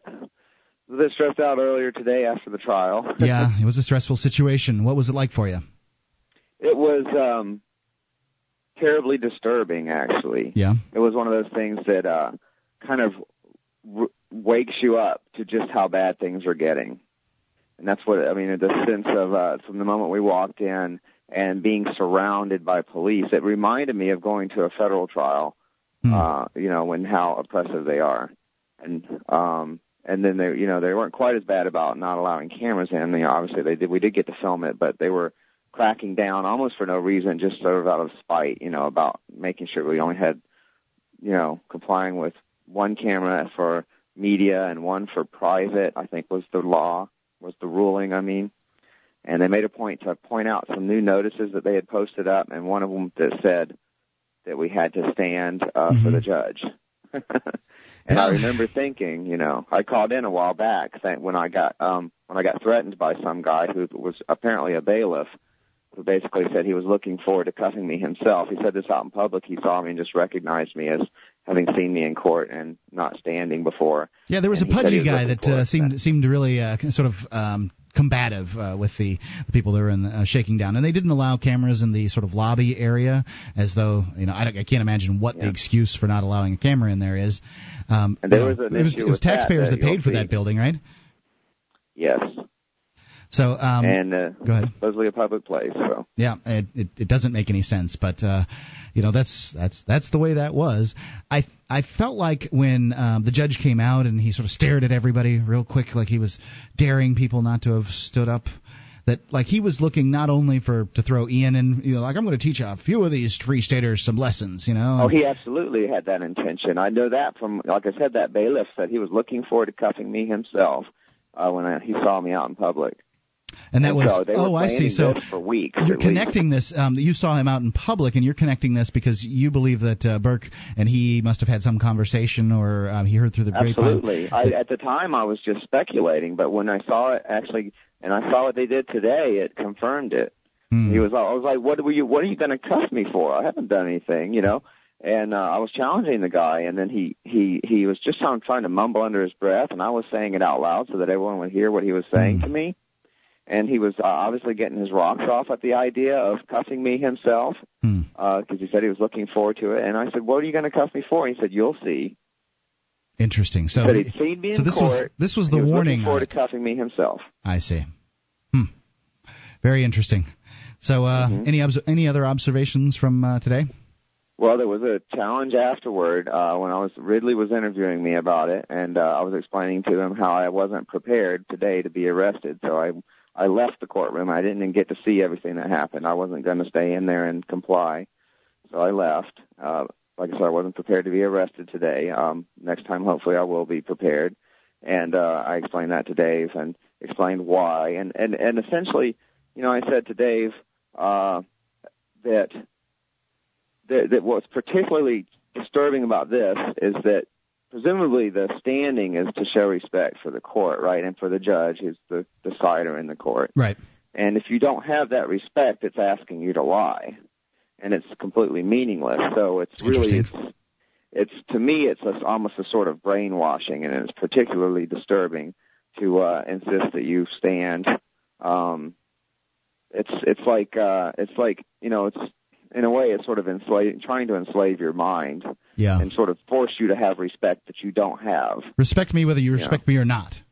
A bit stressed out earlier today after the trial. yeah, it was a stressful situation. What was it like for you? It was um terribly disturbing, actually. Yeah. It was one of those things that uh kind of w- wakes you up to just how bad things are getting. And that's what I mean. The sense of uh, from the moment we walked in and being surrounded by police, it reminded me of going to a federal trial. Uh, you know, when how oppressive they are, and um, and then they, you know, they weren't quite as bad about not allowing cameras in. You know, obviously they did. We did get to film it, but they were cracking down almost for no reason, just sort of out of spite. You know, about making sure we only had, you know, complying with one camera for media and one for private. I think was the law, was the ruling. I mean, and they made a point to point out some new notices that they had posted up, and one of them that said that we had to stand uh, for the judge. and I remember thinking, you know, I called in a while back when I got um when I got threatened by some guy who was apparently a bailiff who basically said he was looking forward to cuffing me himself. He said this out in public. He saw me and just recognized me as having seen me in court and not standing before. Yeah, there was And a he said he pudgy guy that uh, seemed seemed really uh, sort of um, combative uh, with the, the people that were in the, uh, shaking down, and they didn't allow cameras in the sort of lobby area, as though you know I, don't- I can't imagine what the excuse for not allowing a camera in there is. Um, And there was know, it was, it was taxpayers that that, paid for that building, right? Yes. So um, and uh, go ahead. supposedly a public place. So Yeah, it, it it doesn't make any sense, but uh, you know that's that's that's the way that was. I I felt like when um, the judge came out and he sort of stared at everybody real quick, like he was daring people not to have stood up. That like he was looking not only for to throw Ian in, you know, like I'm going to teach a few of these free staters some lessons, you know. Oh, he absolutely had that intention. I know that from, like I said, that bailiff said he was looking forward to cuffing me himself uh, when I, he saw me out in public. And that was so oh I see. So for weeks. You're at least. connecting this. Um, you saw him out in public, and you're connecting this because you believe that uh, Burke and he must have had some conversation, or um, he heard through the grapevine. Absolutely. I, at the time, I was just speculating, but when I saw it actually, and I saw what they did today, it confirmed it. Hmm. He was, I was like, "What were you? What are you going to cuff me for? I haven't done anything, you know." And uh, I was challenging the guy, and then he he he was just trying, trying to mumble under his breath, and I was saying it out loud so that everyone would hear what he was saying to me. And he was uh, obviously getting his rocks off at the idea of cuffing me himself, because he said he was looking forward to it. And I said, "What are you going to cuff me for?" And he said, "You'll see." Interesting. So, He he'd seen me so in this was court. this was He the was warning. Looking forward to cuffing me himself. I see. Hmm. Very interesting. So, uh, Mm-hmm. any obs- any other observations from uh, today? Well, there was a challenge afterward uh, when I was Ridley was interviewing me about it, and uh, I was explaining to him how I wasn't prepared today to be arrested. So I I left the courtroom. I didn't get to see everything that happened. I wasn't going to stay in there and comply, so I left. Uh, like I said, I wasn't prepared to be arrested today. Um, next time, hopefully, I will be prepared. And uh, I explained that to Dave and explained why. And and and essentially, you know, I said to Dave uh, that that, that what's particularly disturbing about this is that presumably the standing is to show respect for the court, right, and for the judge who's the decider in the court. Right. And if you don't have that respect, it's asking you to lie, and it's completely meaningless. So it's really it's it's to me it's a, almost a sort of brainwashing, and it's particularly disturbing to uh, insist that you stand. Um, it's it's like uh, it's like you know it's in a way it's sort of enslave trying to enslave your mind Yeah. and sort of force you to have respect that you don't have. Respect me whether you Yeah. respect me or not.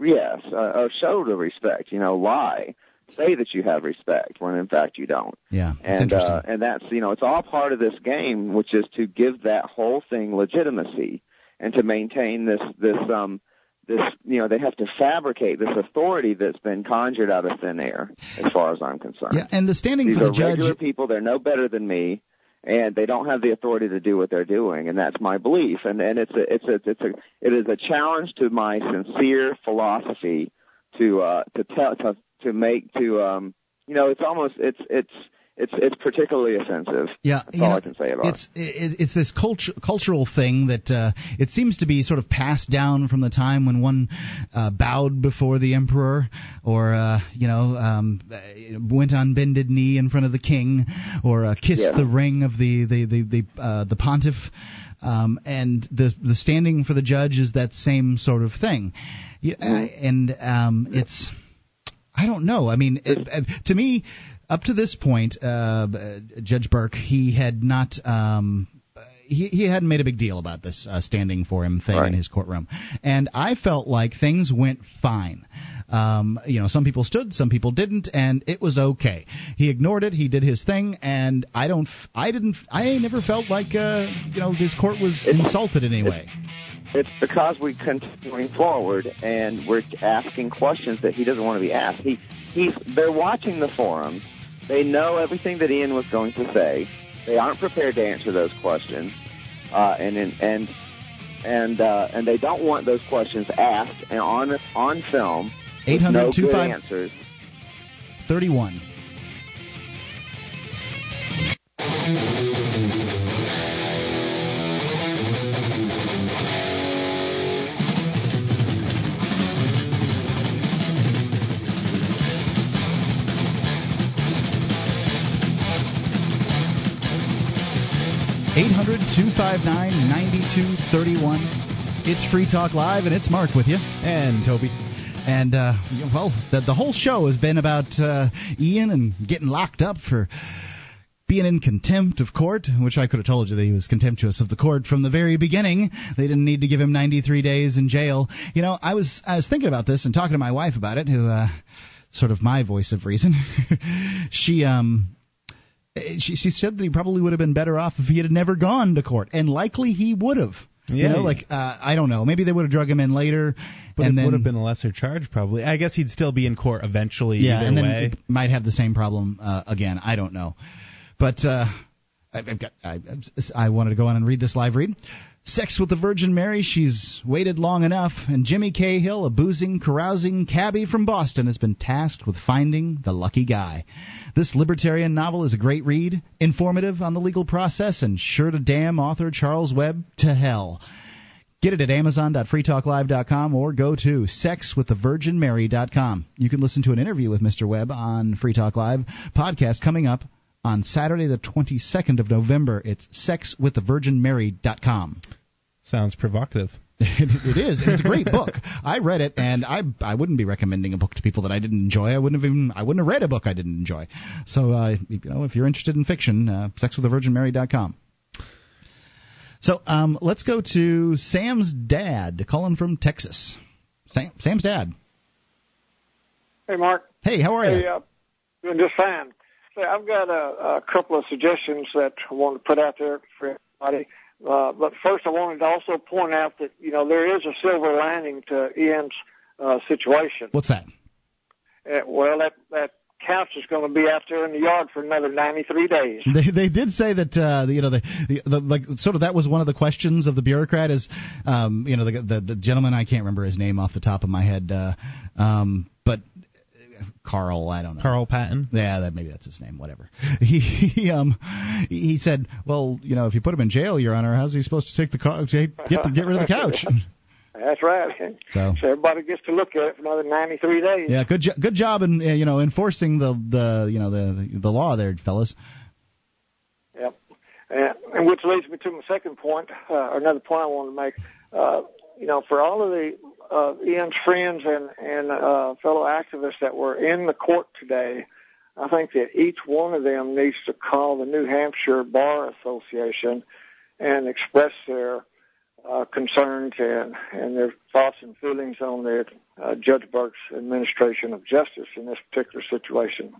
Yes, uh, or show the respect. You know, lie, say that you have respect when in fact you don't. Yeah. And uh, and that's you know it's all part of this game, which is to give that whole thing legitimacy and to maintain this this um this you know they have to fabricate this authority that's been conjured out of thin air, as far as I'm concerned. yeah, and the standing These for the are judge. regular people. They're no better than me, and they don't have the authority to do what they're doing. And that's my belief. And and it's a it's a it's a it is a challenge to my sincere philosophy to uh to tell to to make to um you know it's almost it's it's it's it's particularly offensive. Yeah, that's all know, I can say about it's it, it's this culture, cultural thing that uh, it seems to be sort of passed down from the time when one uh, bowed before the emperor, or uh, you know um, uh, went on bended knee in front of the king, or uh, kissed Yeah. the ring of the the the the, uh, the pontiff. Um, and the the standing for the judge is that same sort of thing, yeah, Mm-hmm. and um, it's I don't know. I mean, it, uh, to me, up to this point, uh, Judge Burke, he had not. Um, he, he hadn't made a big deal about this uh, standing for him thing in his courtroom, and I felt like things went fine. Um, you know, some people stood, some people didn't, and it was okay. He ignored it. He did his thing, and I don't. I didn't. I never felt like uh, you know his court was insulted in any way. It's because we're continuing forward and we're asking questions that he doesn't want to be asked. He he's they're watching the forum. They know everything that Ian was going to say. They aren't prepared to answer those questions, uh, and and and and, uh, and they don't want those questions asked and on on film. 800 no good 25 answers. Thirty-one. 800 259 9231. It's Free Talk Live, and it's Mark with you. And Toby. And, uh, well, the, the whole show has been about uh, Ian and getting locked up for being in contempt of court, which I could have told you that he was contemptuous of the court from the very beginning. They didn't need to give him 93 days in jail. You know, I was I was thinking about this and talking to my wife about it, who uh, sort of my voice of reason. she um she she said that he probably would have been better off if he had never gone to court, and likely he would have. Yeah. You know, like uh, I don't know. Maybe they would have drug him in later, But and it then would have been a lesser charge, probably. I guess he'd still be in court eventually. yeah, either and then way. it might have the same problem uh, again. I don't know, but uh, I've I've got I, I wanted to go on and read this live read. Sex with the Virgin Mary, she's waited long enough, and Jimmy Cahill, a boozing, carousing cabbie from Boston, has been tasked with finding the lucky guy. This libertarian novel is a great read, informative on the legal process, and sure to damn author Charles Webb to hell. Get it at amazon.freetalklive.com or go to sexwiththevirginmary.com. You can listen to an interview with Mr. Webb on Free Talk Live podcast coming up on Saturday the 22nd of November. It's sexwiththevirginmary.com. Sounds provocative. it, it is, it's a great book. I read it, and I I wouldn't be recommending a book to people that I didn't enjoy. I wouldn't have even I wouldn't have read a book I didn't enjoy. So uh, you know, if you're interested in fiction, uh, sexwiththevirginmary.com. So um, let's go to Sam's dad, calling from Texas. Sam, Sam's dad. Hey, Mark. Hey, how are you? Hey, uh, doing just fine. I've got a, a couple of suggestions that I want to put out there for everybody. Uh, but first, I wanted to also point out that you know there is a silver lining to Ian's uh, situation. What's that? Uh, well, that that couch is going to be out there in the yard for another 93 days. They they did say that uh, you know the, the the like sort of that was one of the questions of the bureaucrat is um, you know the, the the gentleman I can't remember his name off the top of my head uh, um, Carl I don't know Carl Patton. yeah that maybe that's his name whatever he, he um he said well you know if you put him in jail your honor how's he supposed to take the car get the, get rid of the couch That's right. So- everybody gets to look at it for another 93 days. yeah good jo- good job in uh, you know enforcing the the you know the the law there fellas Yep. And, and which leads me to my second point, uh, or another point I wanted to make. Uh, you know, for all of the uh, Ian's friends and and uh, fellow activists that were in the court today, I think that each one of them needs to call the New Hampshire Bar Association and express their uh, concerns and and their thoughts and feelings on the uh, Judge Burke's administration of justice in this particular situation.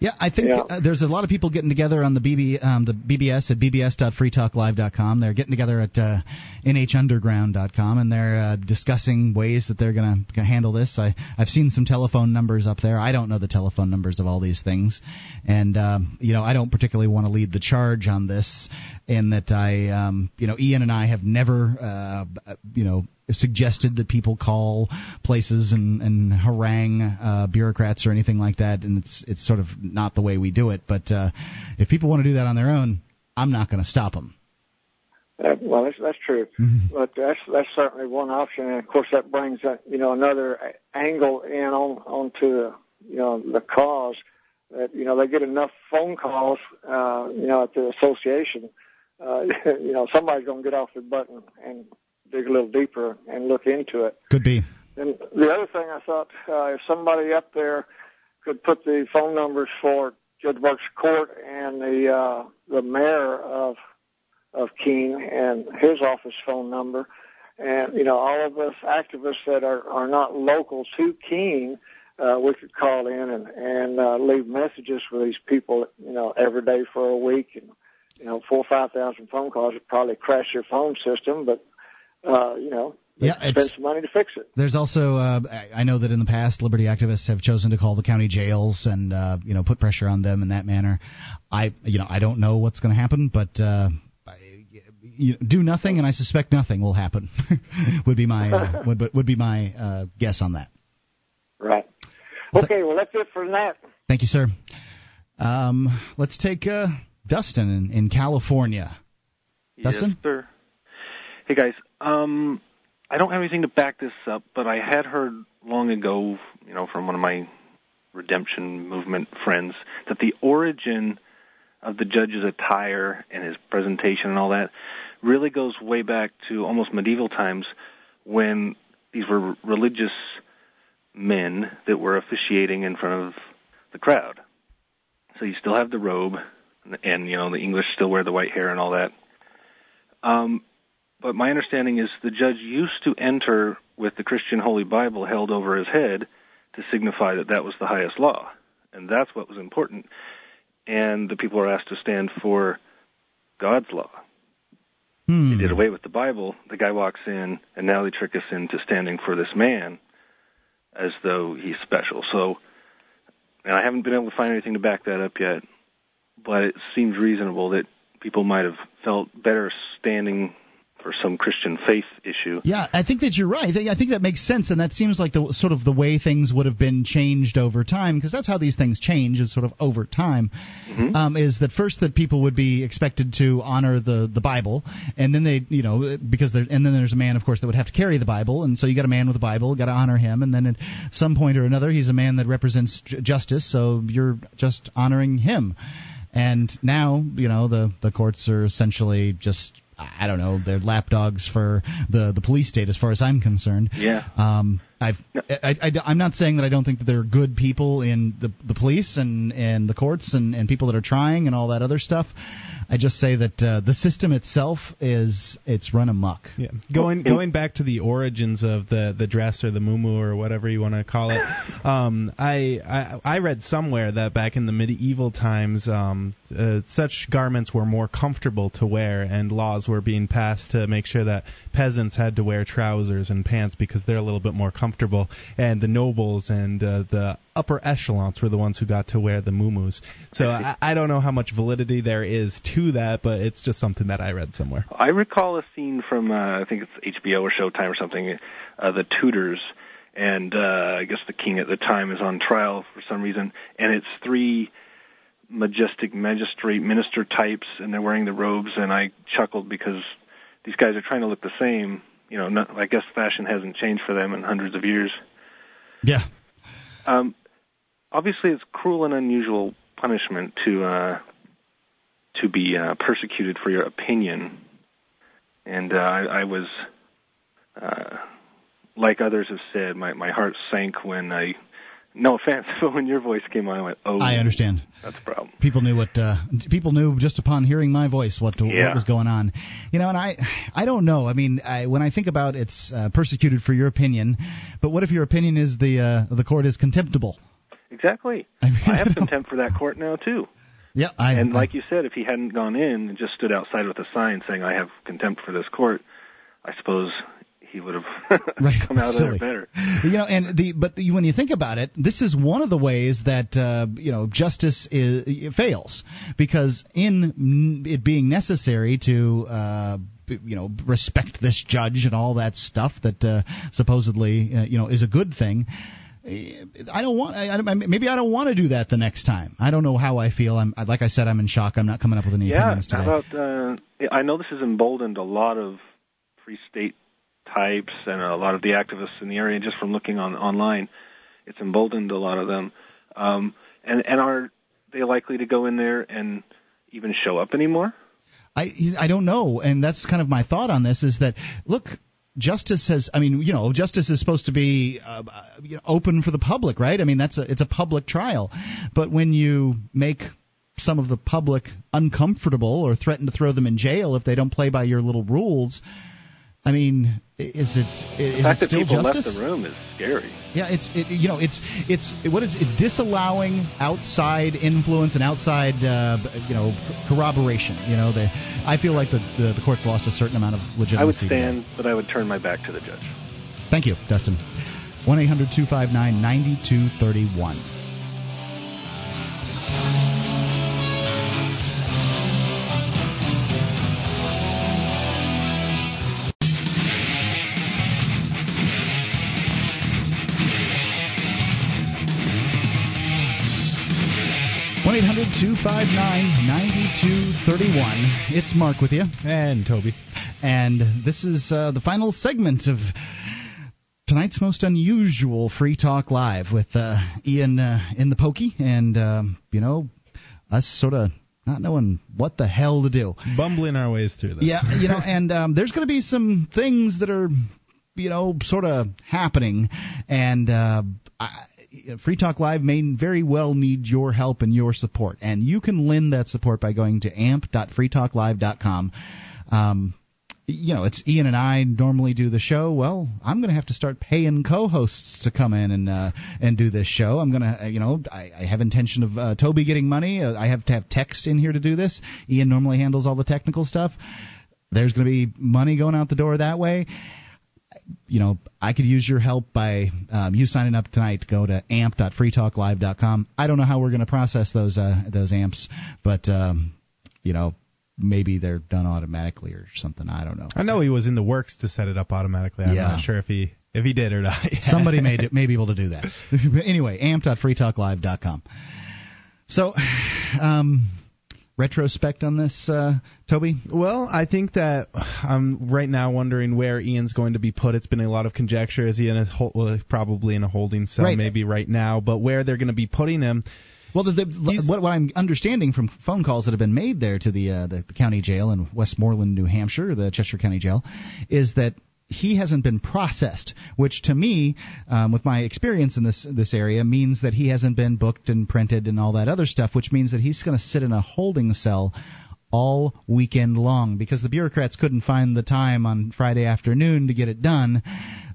Yeah, I think Yeah. Uh, there's a lot of people getting together on the BB um, the BBS at bbs.freetalklive.com. They're getting together at uh, nhunderground.com and they're uh, discussing ways that they're going to handle this. I I've seen some telephone numbers up there. I don't know the telephone numbers of all these things, and um, you know I don't particularly want to lead the charge on this. In that I um, you know Ian and I have never uh, you know suggested that people call places and, and harangue uh, bureaucrats or anything like that, and it's it's sort of not the way we do it. But uh, if people want to do that on their own, I'm not going to stop them. Uh, well, that's that's true, Mm-hmm. but that's that's certainly one option, and of course that brings uh, you know another angle in on onto the you know the cause that you know they get enough phone calls uh, you know at the association, uh, you know somebody's going to get off their button and dig a little deeper and look into it. Could be. And the other thing I thought, uh, if somebody up there could put the phone numbers for Judge Burke's court and the uh, the mayor of of Keene and his office phone number, and you know all of us activists that are are not local to Keene, uh, we could call in and and uh, leave messages for these people, you know, every day for a week, and you know, four or five thousand phone calls would probably crash your phone system, but uh, you know, Yeah, spend some money to fix it. There's also uh, I I know that in the past liberty activists have chosen to call the county jails and uh, you know put pressure on them in that manner. I you know I don't know what's going to happen, but uh, I, you know, do nothing, and I suspect nothing will happen. would be my uh, would would be my uh, guess on that. Right. Okay, well that's it for that. Thank you, sir. Um, let's take uh, Dustin in, in California. Dustin? Yes, sir. Hey guys, um, I don't have anything to back this up, but I had heard long ago, you know, from one of my redemption movement friends that the origin of the judge's attire and his presentation and all that really goes way back to almost medieval times when these were religious men that were officiating in front of the crowd. So you still have the robe, and, and you know the English still wear the white hair and all that. Um, but my understanding is the judge used to enter with the Christian Holy Bible held over his head to signify that that was the highest law, and that's what was important. And the people are asked to stand for God's law. Hmm. They did away with the Bible. The guy walks in, and now they trick us into standing for this man as though he's special. So, and I haven't been able to find anything to back that up yet, but it seems reasonable that people might have felt better standing for some Christian faith issue. Yeah, I think that you're right. I think- that makes sense, and that seems like the sort of the way things would have been changed over time, because that's how these things change, is sort of over time. Um, is that first that people would be expected to honor the the Bible, and then they, you know, because there, and then there's a man, of course, that would have to carry the Bible, and so you got a man with a Bible, got to honor him, and then at some point or another, he's a man that represents j- justice, so you're just honoring him. And now, you know, the the courts are essentially just I don't know, they're lapdogs for the the police state as far as I'm concerned. Yeah. Um, I've, I, I, I'm not saying that I don't think that there are good people in the the police and and the courts and and people that are trying and all that other stuff. I just say that uh, the system itself is it's run amok. Yeah. Going going back to the origins of the the dress or the muumuu or whatever you want to call it, um, I, I I read somewhere that back in the medieval times, um, uh, such garments were more comfortable to wear, and laws were being passed to make sure that peasants had to wear trousers and pants because they're a little bit more comfortable, and the nobles and uh, the upper echelons were the ones who got to wear the muumuus. So I, I don't know how much validity there is to that, but it's just something that I read somewhere. I recall a scene from uh, I think it's HBO or Showtime or something, uh, the Tudors, and uh, I guess the king at the time is on trial for some reason, and it's three majestic magistrate minister types, and they're wearing the robes, and I chuckled because these guys are trying to look the same. You know, not, I guess fashion hasn't changed for them in hundreds of years. Yeah. Um, obviously, it's cruel and unusual punishment to uh, to be uh, persecuted for your opinion, and uh, I, I was, uh, like others have said, my my heart sank when I. No offense, but when your voice came on, I went, "Oh, I understand. That's a problem." People knew what uh, people knew just upon hearing my voice what Yeah. what was going on. You know, and I I don't know. I mean, I, when I think about it's uh, persecuted for your opinion, but what if your opinion is the uh, the court is contemptible? Exactly. I, have contempt for that court now too. Yeah, I, and like you said, if he hadn't gone in and just stood outside with a sign saying, "I have contempt for this court," I suppose he would have right. come out of silly. there better. you know and the but when you think about it this is one of the ways that uh, you know justice is fails because in it being necessary to uh, you know respect this judge and all that stuff that uh, supposedly uh, you know is a good thing eh, I don't want. I, I, maybe I don't want to do that the next time. I don't know how I feel. I'm like I said. I'm in shock. I'm not coming up with any Yeah. opinions today. How about? Uh, I know this has emboldened a lot of free state types and a lot of the activists in the area just from looking on online. It's emboldened a lot of them. Um, and and are they likely to go in there and even show up anymore? I I don't know, and that's kind of my thought on this. Is that look, justice has. I mean, you know, justice is supposed to be uh, you know, open for the public, right? I mean, that's a it's a public trial, but when you make some of the public uncomfortable or threaten to throw them in jail if they don't play by your little rules. I mean, is it The fact it that people justice? left the room is scary. Yeah, it's it, you know it's it's what is it's disallowing outside influence and outside uh, you know corroboration. You know, they I feel like the, the the court's lost a certain amount of legitimacy. I would stand, but I would turn my back to the judge. Thank you, Dustin. One eight hundred two five nine ninety two thirty one. One 9231 It's Mark with you. And Toby. And this is uh, the final segment of tonight's most unusual Free Talk Live with uh, Ian uh, in the pokey and, um, you know, us sort of not knowing what the hell to do. Bumbling our ways through this. Yeah, you know, and um, there's going to be some things that are, you know, sort of happening, and uh, I, Free Talk Live may very well need your help and your support, and you can lend that support by going to amp.freetalklive.com. Um, you know, it's Ian and I normally do the show. Well, I'm going to have to start paying co-hosts to come in and uh, and do this show. I'm going to, you know, I, I have intention of uh, Toby getting money. Uh, I have to have text in here to do this. Ian normally handles all the technical stuff. There's going to be money going out the door that way. You know, I could use your help by um, you signing up tonight. To go to amp.freetalklive.com. I don't know how we're going to process those uh, those amps, but um, you know, maybe they're done automatically or something. I don't know. I know he was in the works to set it up automatically. I'm Yeah. not sure if he if he did or not. Somebody may, do- may be able to do that. but anyway, amp.freetalklive.com. So, um, retrospect on this, uh, Toby? Well, I think that I'm right now wondering where Ian's going to be put. It's been a lot of conjecture. Is he in a well, probably in a holding cell, Right. maybe right now? But where they're going to be putting him? Well, the, the, what, what I'm understanding from phone calls that have been made there to the, uh, the the county jail in Westmoreland, New Hampshire, the Cheshire County Jail, is that he hasn't been processed, which to me, um, with my experience in this this area, means that he hasn't been booked and printed and all that other stuff, which means that he's going to sit in a holding cell all weekend long because the bureaucrats couldn't find the time on Friday afternoon to get it done.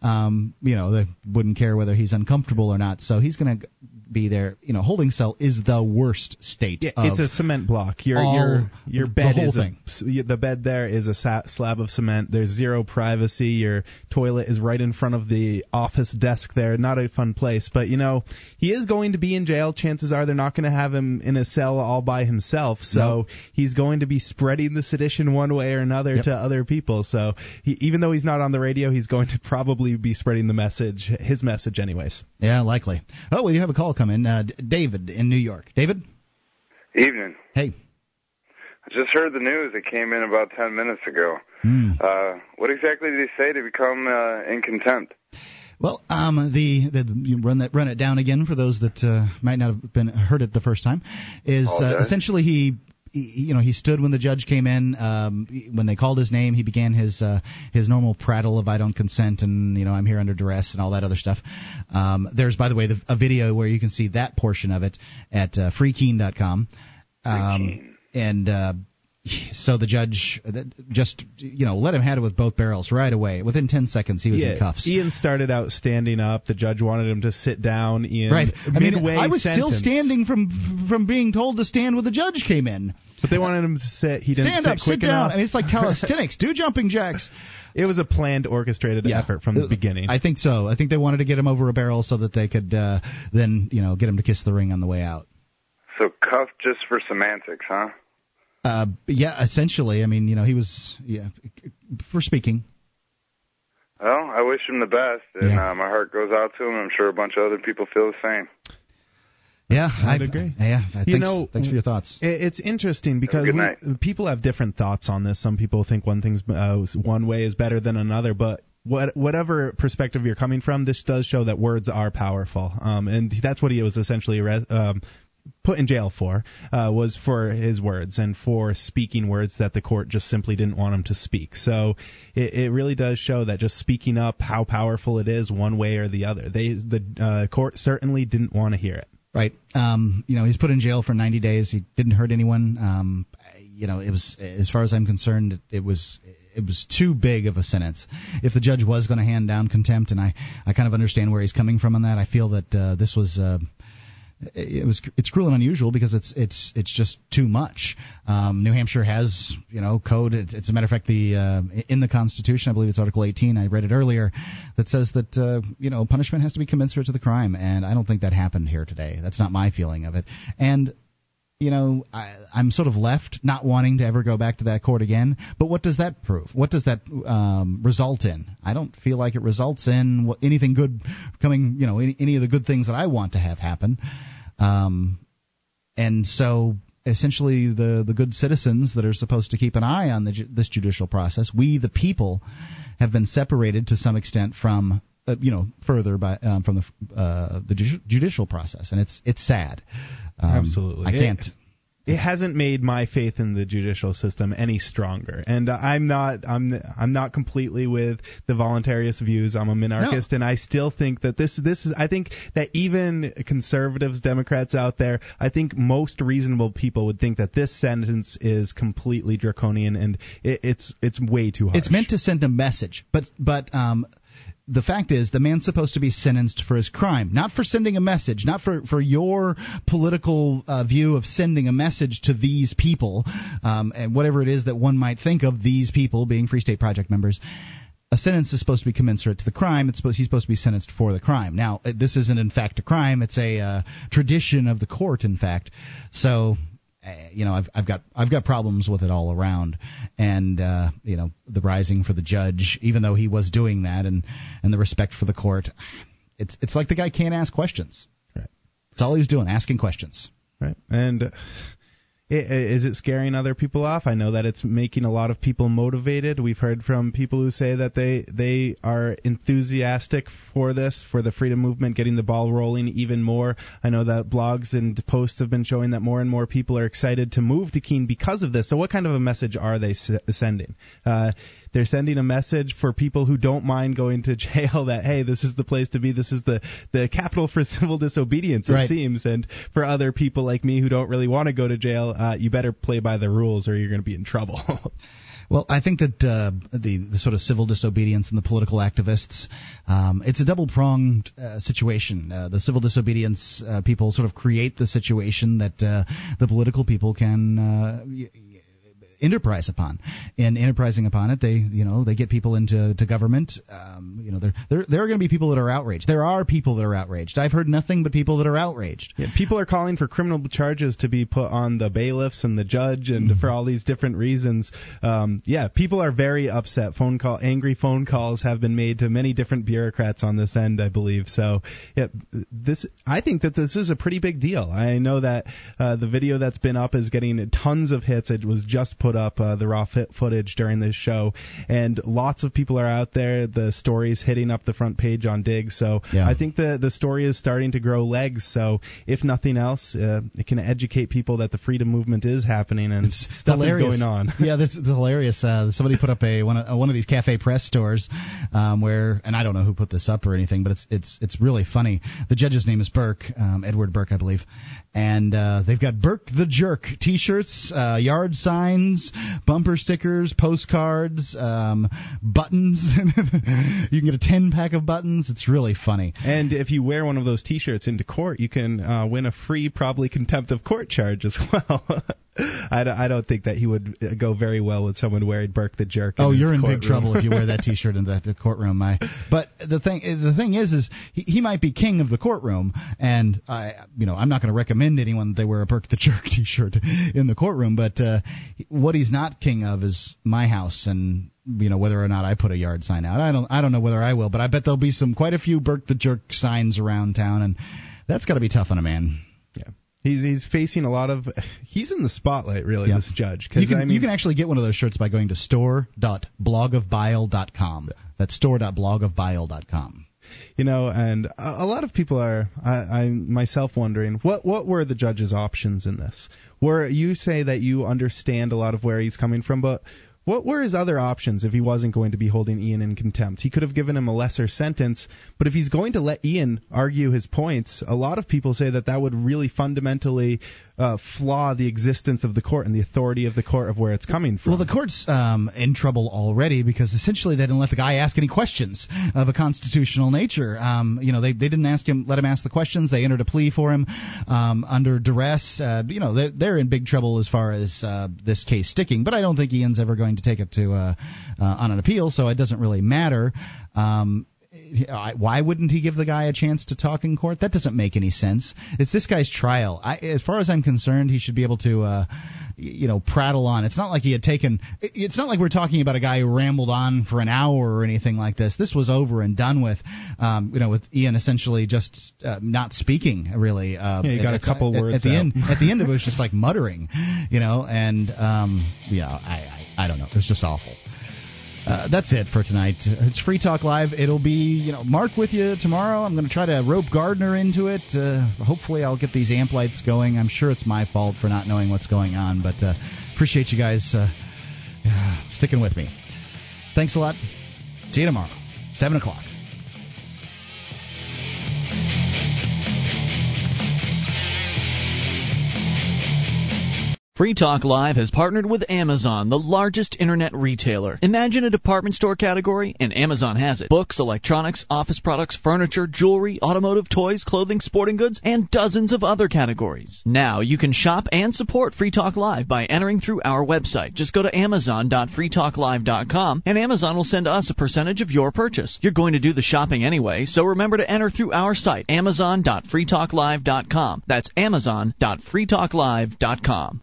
Um, you know, they wouldn't care whether he's uncomfortable or not, so he's going to be there. You know, holding cell is the worst state. of it's a cement block. Your your your bed is thing. A, the bed there is a sa- slab of cement. There's zero privacy. Your toilet is right in front of the office desk there. Not a fun place. But you know he is going to be in jail. Chances are they're not going to have him in a cell all by himself. So No. he's going to be spreading the sedition one way or another to other people. So he, even though he's not on the radio, he's going to probably be spreading the message, his message, anyways. Yeah, likely. Oh, well, you have a call come in. Uh, David in New York. David? Evening. Hey. I just heard the news. It came in about 10 minutes ago. Uh, what exactly did he say to become uh, in contempt? Well, um, the, the you run that run it down again for those that uh, might not have been heard it the first time. Is uh, essentially he, you know, he stood when the judge came in. Um, when they called his name, he began his uh, his normal prattle of "I don't consent" and you know I'm here under duress and all that other stuff. Um, there's, by the way, the, a video where you can see that portion of it at uh, freekeene.com. Um, and uh, so the judge uh, just you know let him have it with both barrels right away. Within 10 seconds, he was yeah, in cuffs. Ian started out standing up. The judge wanted him to sit down. Ian, Right. I mean, I was still standing from from being told to stand when the judge came in. But they wanted him to sit. He didn't stand sit up, quick sit down. enough. I mean, it's like calisthenics. Do jumping jacks. It was a planned, orchestrated effort from the beginning. I think so. I think they wanted to get him over a barrel so that they could uh, then, you know, get him to kiss the ring on the way out. So cuffed just for semantics, huh? Uh, yeah, essentially. I mean, you know, he was yeah for speaking. Well, I wish him the best, and uh, my heart goes out to him. I'm sure a bunch of other people feel the same. Yeah, I'd agree. Yeah, You thanks, know, thanks for your thoughts. It's interesting because good we- people have different thoughts on this. Some people think one thing's uh, one way is better than another, but what, whatever perspective you're coming from, this does show that words are powerful, um, and that's what he was essentially um, put in jail for uh, was for his words and for speaking words that the court just simply didn't want him to speak. So it, it really does show that just speaking up, how powerful it is, one way or the other. They the uh, court certainly didn't want to hear it. Right. Um, you know, he's put in jail for 90 days. He didn't hurt anyone. Um, you know, it was as far as I'm concerned, it, it was it was too big of a sentence. If the judge was going to hand down contempt, and I I kind of understand where he's coming from on that. I feel that uh, this was. Uh, it was it's cruel and unusual because it's it's it's just too much. Um, New Hampshire has you know code. It's, it's a matter of fact the uh, in the Constitution, I believe it's Article 18. I read it earlier that says that uh, you know punishment has to be commensurate to the crime, and I don't think that happened here today. That's not my feeling of it. And you know, I, I'm sort of left not wanting to ever go back to that court again. But what does that prove? What does that um, result in? I don't feel like it results in anything good coming. You know, any, any of the good things that I want to have happen. Um, and so essentially the the good citizens that are supposed to keep an eye on the, this judicial process, we the people, have been separated to some extent from uh, you know further by um, from the uh, the judicial process, and it's it's sad. Um, Absolutely. I can't. it hasn't made my faith in the judicial system any stronger. And uh, I'm not I'm I'm not completely with the voluntarist views. I'm a minarchist, No. and I still think that this this is I think that even conservatives, Democrats out there, I think most reasonable people would think that this sentence is completely draconian and it, it's it's way too harsh. It's meant to send a message, but but um, the fact is, the man's supposed to be sentenced for his crime, not for sending a message, not for for your political uh, view of sending a message to these people, um, and whatever it is that one might think of these people being Free State Project members. A sentence is supposed to be commensurate to the crime. It's supposed he's supposed to be sentenced for the crime. Now, uh, this isn't in fact a crime. It's a uh, tradition of the court, in fact. So you know, I've I've got I've got problems with it all around, and uh, you know, the rising for the judge, even though he was doing that, and and the respect for the court, it's it's like the guy can't ask questions. Right. It's all he was doing, asking questions. Right. And uh, i- i- is it scaring other people off? I know that it's making a lot of people motivated. We've heard from people who say that they they are enthusiastic for this, for the freedom movement, getting the ball rolling even more. I know that blogs and posts have been showing that more and more people are excited to move to Keene because of this. So, what kind of a message are they sending? Uh, they're sending a message for people who don't mind going to jail that hey, this is the place to be. This is the the capital for civil disobedience. It Right. seems, and for other people like me who don't really want to go to jail, uh, you better play by the rules or you're going to be in trouble. Well, I think that uh, the the sort of civil disobedience and the political activists, um, it's a double pronged uh, situation. Uh, the civil disobedience uh, people sort of create the situation that uh, the political people can. Enterprise upon and enterprising upon it they you know they get people into to government um, you know there there there are going to be people that are outraged there are people that are outraged i've heard nothing but people that are outraged Yeah, people are calling for criminal charges to be put on the bailiffs and the judge, and Mm-hmm. for all these different reasons. Um, yeah, people are very upset. Phone call, angry phone calls have been made to many different bureaucrats on this end, I believe. So, yeah, this I think that this is a pretty big deal. I know that uh, the video that's been up is getting tons of hits. It was just put up uh, the raw fit footage during this show, and lots of people are out there. The story's hitting up the front page on Digg. So, Yeah. I think the the story is starting to grow legs. So, if nothing else, uh, it can educate people that the freedom movement is happening and stuff hilarious. is going on. yeah, this is hilarious. Uh, somebody put up a one of, one of these cafe press stores um, where, and I don't know who put this up or anything, but it's it's it's really funny. The judge's name is Burke, um, Edward Burke, I believe, and uh, they've got Burke the Jerk T-shirts, uh, yard signs, bumper stickers, postcards, um, buttons. you can get a ten pack of buttons. It's really funny. And if you wear one of those T-shirts into court, you can uh, win a free, probably contempt of court charge as well. I, don't, I don't think that he would uh, go very well with someone wearing Burke the Jerk. Oh, his you're in big trouble if you wear that T-shirt in the, the courtroom. I, but the thing, the thing is, is he, he might be king of the courtroom, and I, you know, I'm not going to recommend anyone that they wear a Burke the Jerk T-shirt in the courtroom. But uh, what he's not king of is my house, and you know whether or not I put a yard sign out. I don't, I don't know whether I will, but I bet there'll be some quite a few Burke the Jerk signs around town, and that's got to be tough on a man. He's he's facing a lot of. He's in the spotlight, really. Yeah. This judge. 'cause, You can I mean, you can actually get one of those shirts by going to store.blogofbile.com. That's store.blogofbile.com. you know, and a, a lot of people are. I, I myself wondering what what were the judge's options in this. Where you say that you understand a lot of where he's coming from, but. What were his other options if he wasn't going to be holding Ian in contempt? He could have given him a lesser sentence, but if he's going to let Ian argue his points, a lot of people say that that would really fundamentally uh, flaw the existence of the court and the authority of the court of where it's coming from. Well, the court's um, in trouble already because essentially they didn't let the guy ask any questions of a constitutional nature. Um, you know, they, they didn't ask him, let him ask the questions. They entered a plea for him um, under duress. Uh, you know, they're, they're in big trouble as far as uh, this case sticking. But I don't think Ian's ever going to take it to uh, uh, on an appeal, so it doesn't really matter. Um, why wouldn't he give the guy a chance to talk in court? That doesn't make any sense. It's this guy's trial. I, as far as I'm concerned, he should be able to, uh, you know, prattle on. It's not like he had taken. It's not like we're talking about a guy who rambled on for an hour or anything like this. This was over and done with. Um, you know, with Ian essentially just uh, not speaking really. Uh, Yeah, he got a couple at, words at the out. end. At the end of it, it was just like muttering, you know, and um, yeah, I, I I don't know. It was just awful. Uh, that's it for tonight. It's Free Talk Live. It'll be, you know, Mark with you tomorrow. I'm going to try to rope Gardner into it. Uh, hopefully, I'll get these amp lights going. I'm sure it's my fault for not knowing what's going on, but uh, appreciate you guys uh, sticking with me. Thanks a lot. See you tomorrow, 7 o'clock. Free Talk Live has partnered with Amazon, the largest internet retailer. Imagine a department store category, and Amazon has it. Books, electronics, office products, furniture, jewelry, automotive, toys, clothing, sporting goods, and dozens of other categories. Now you can shop and support Free Talk Live by entering through our website. Just go to amazon.freetalklive.com and Amazon will send us a percentage of your purchase. You're going to do the shopping anyway, so remember to enter through our site, amazon.freetalklive.com. That's amazon.freetalklive.com.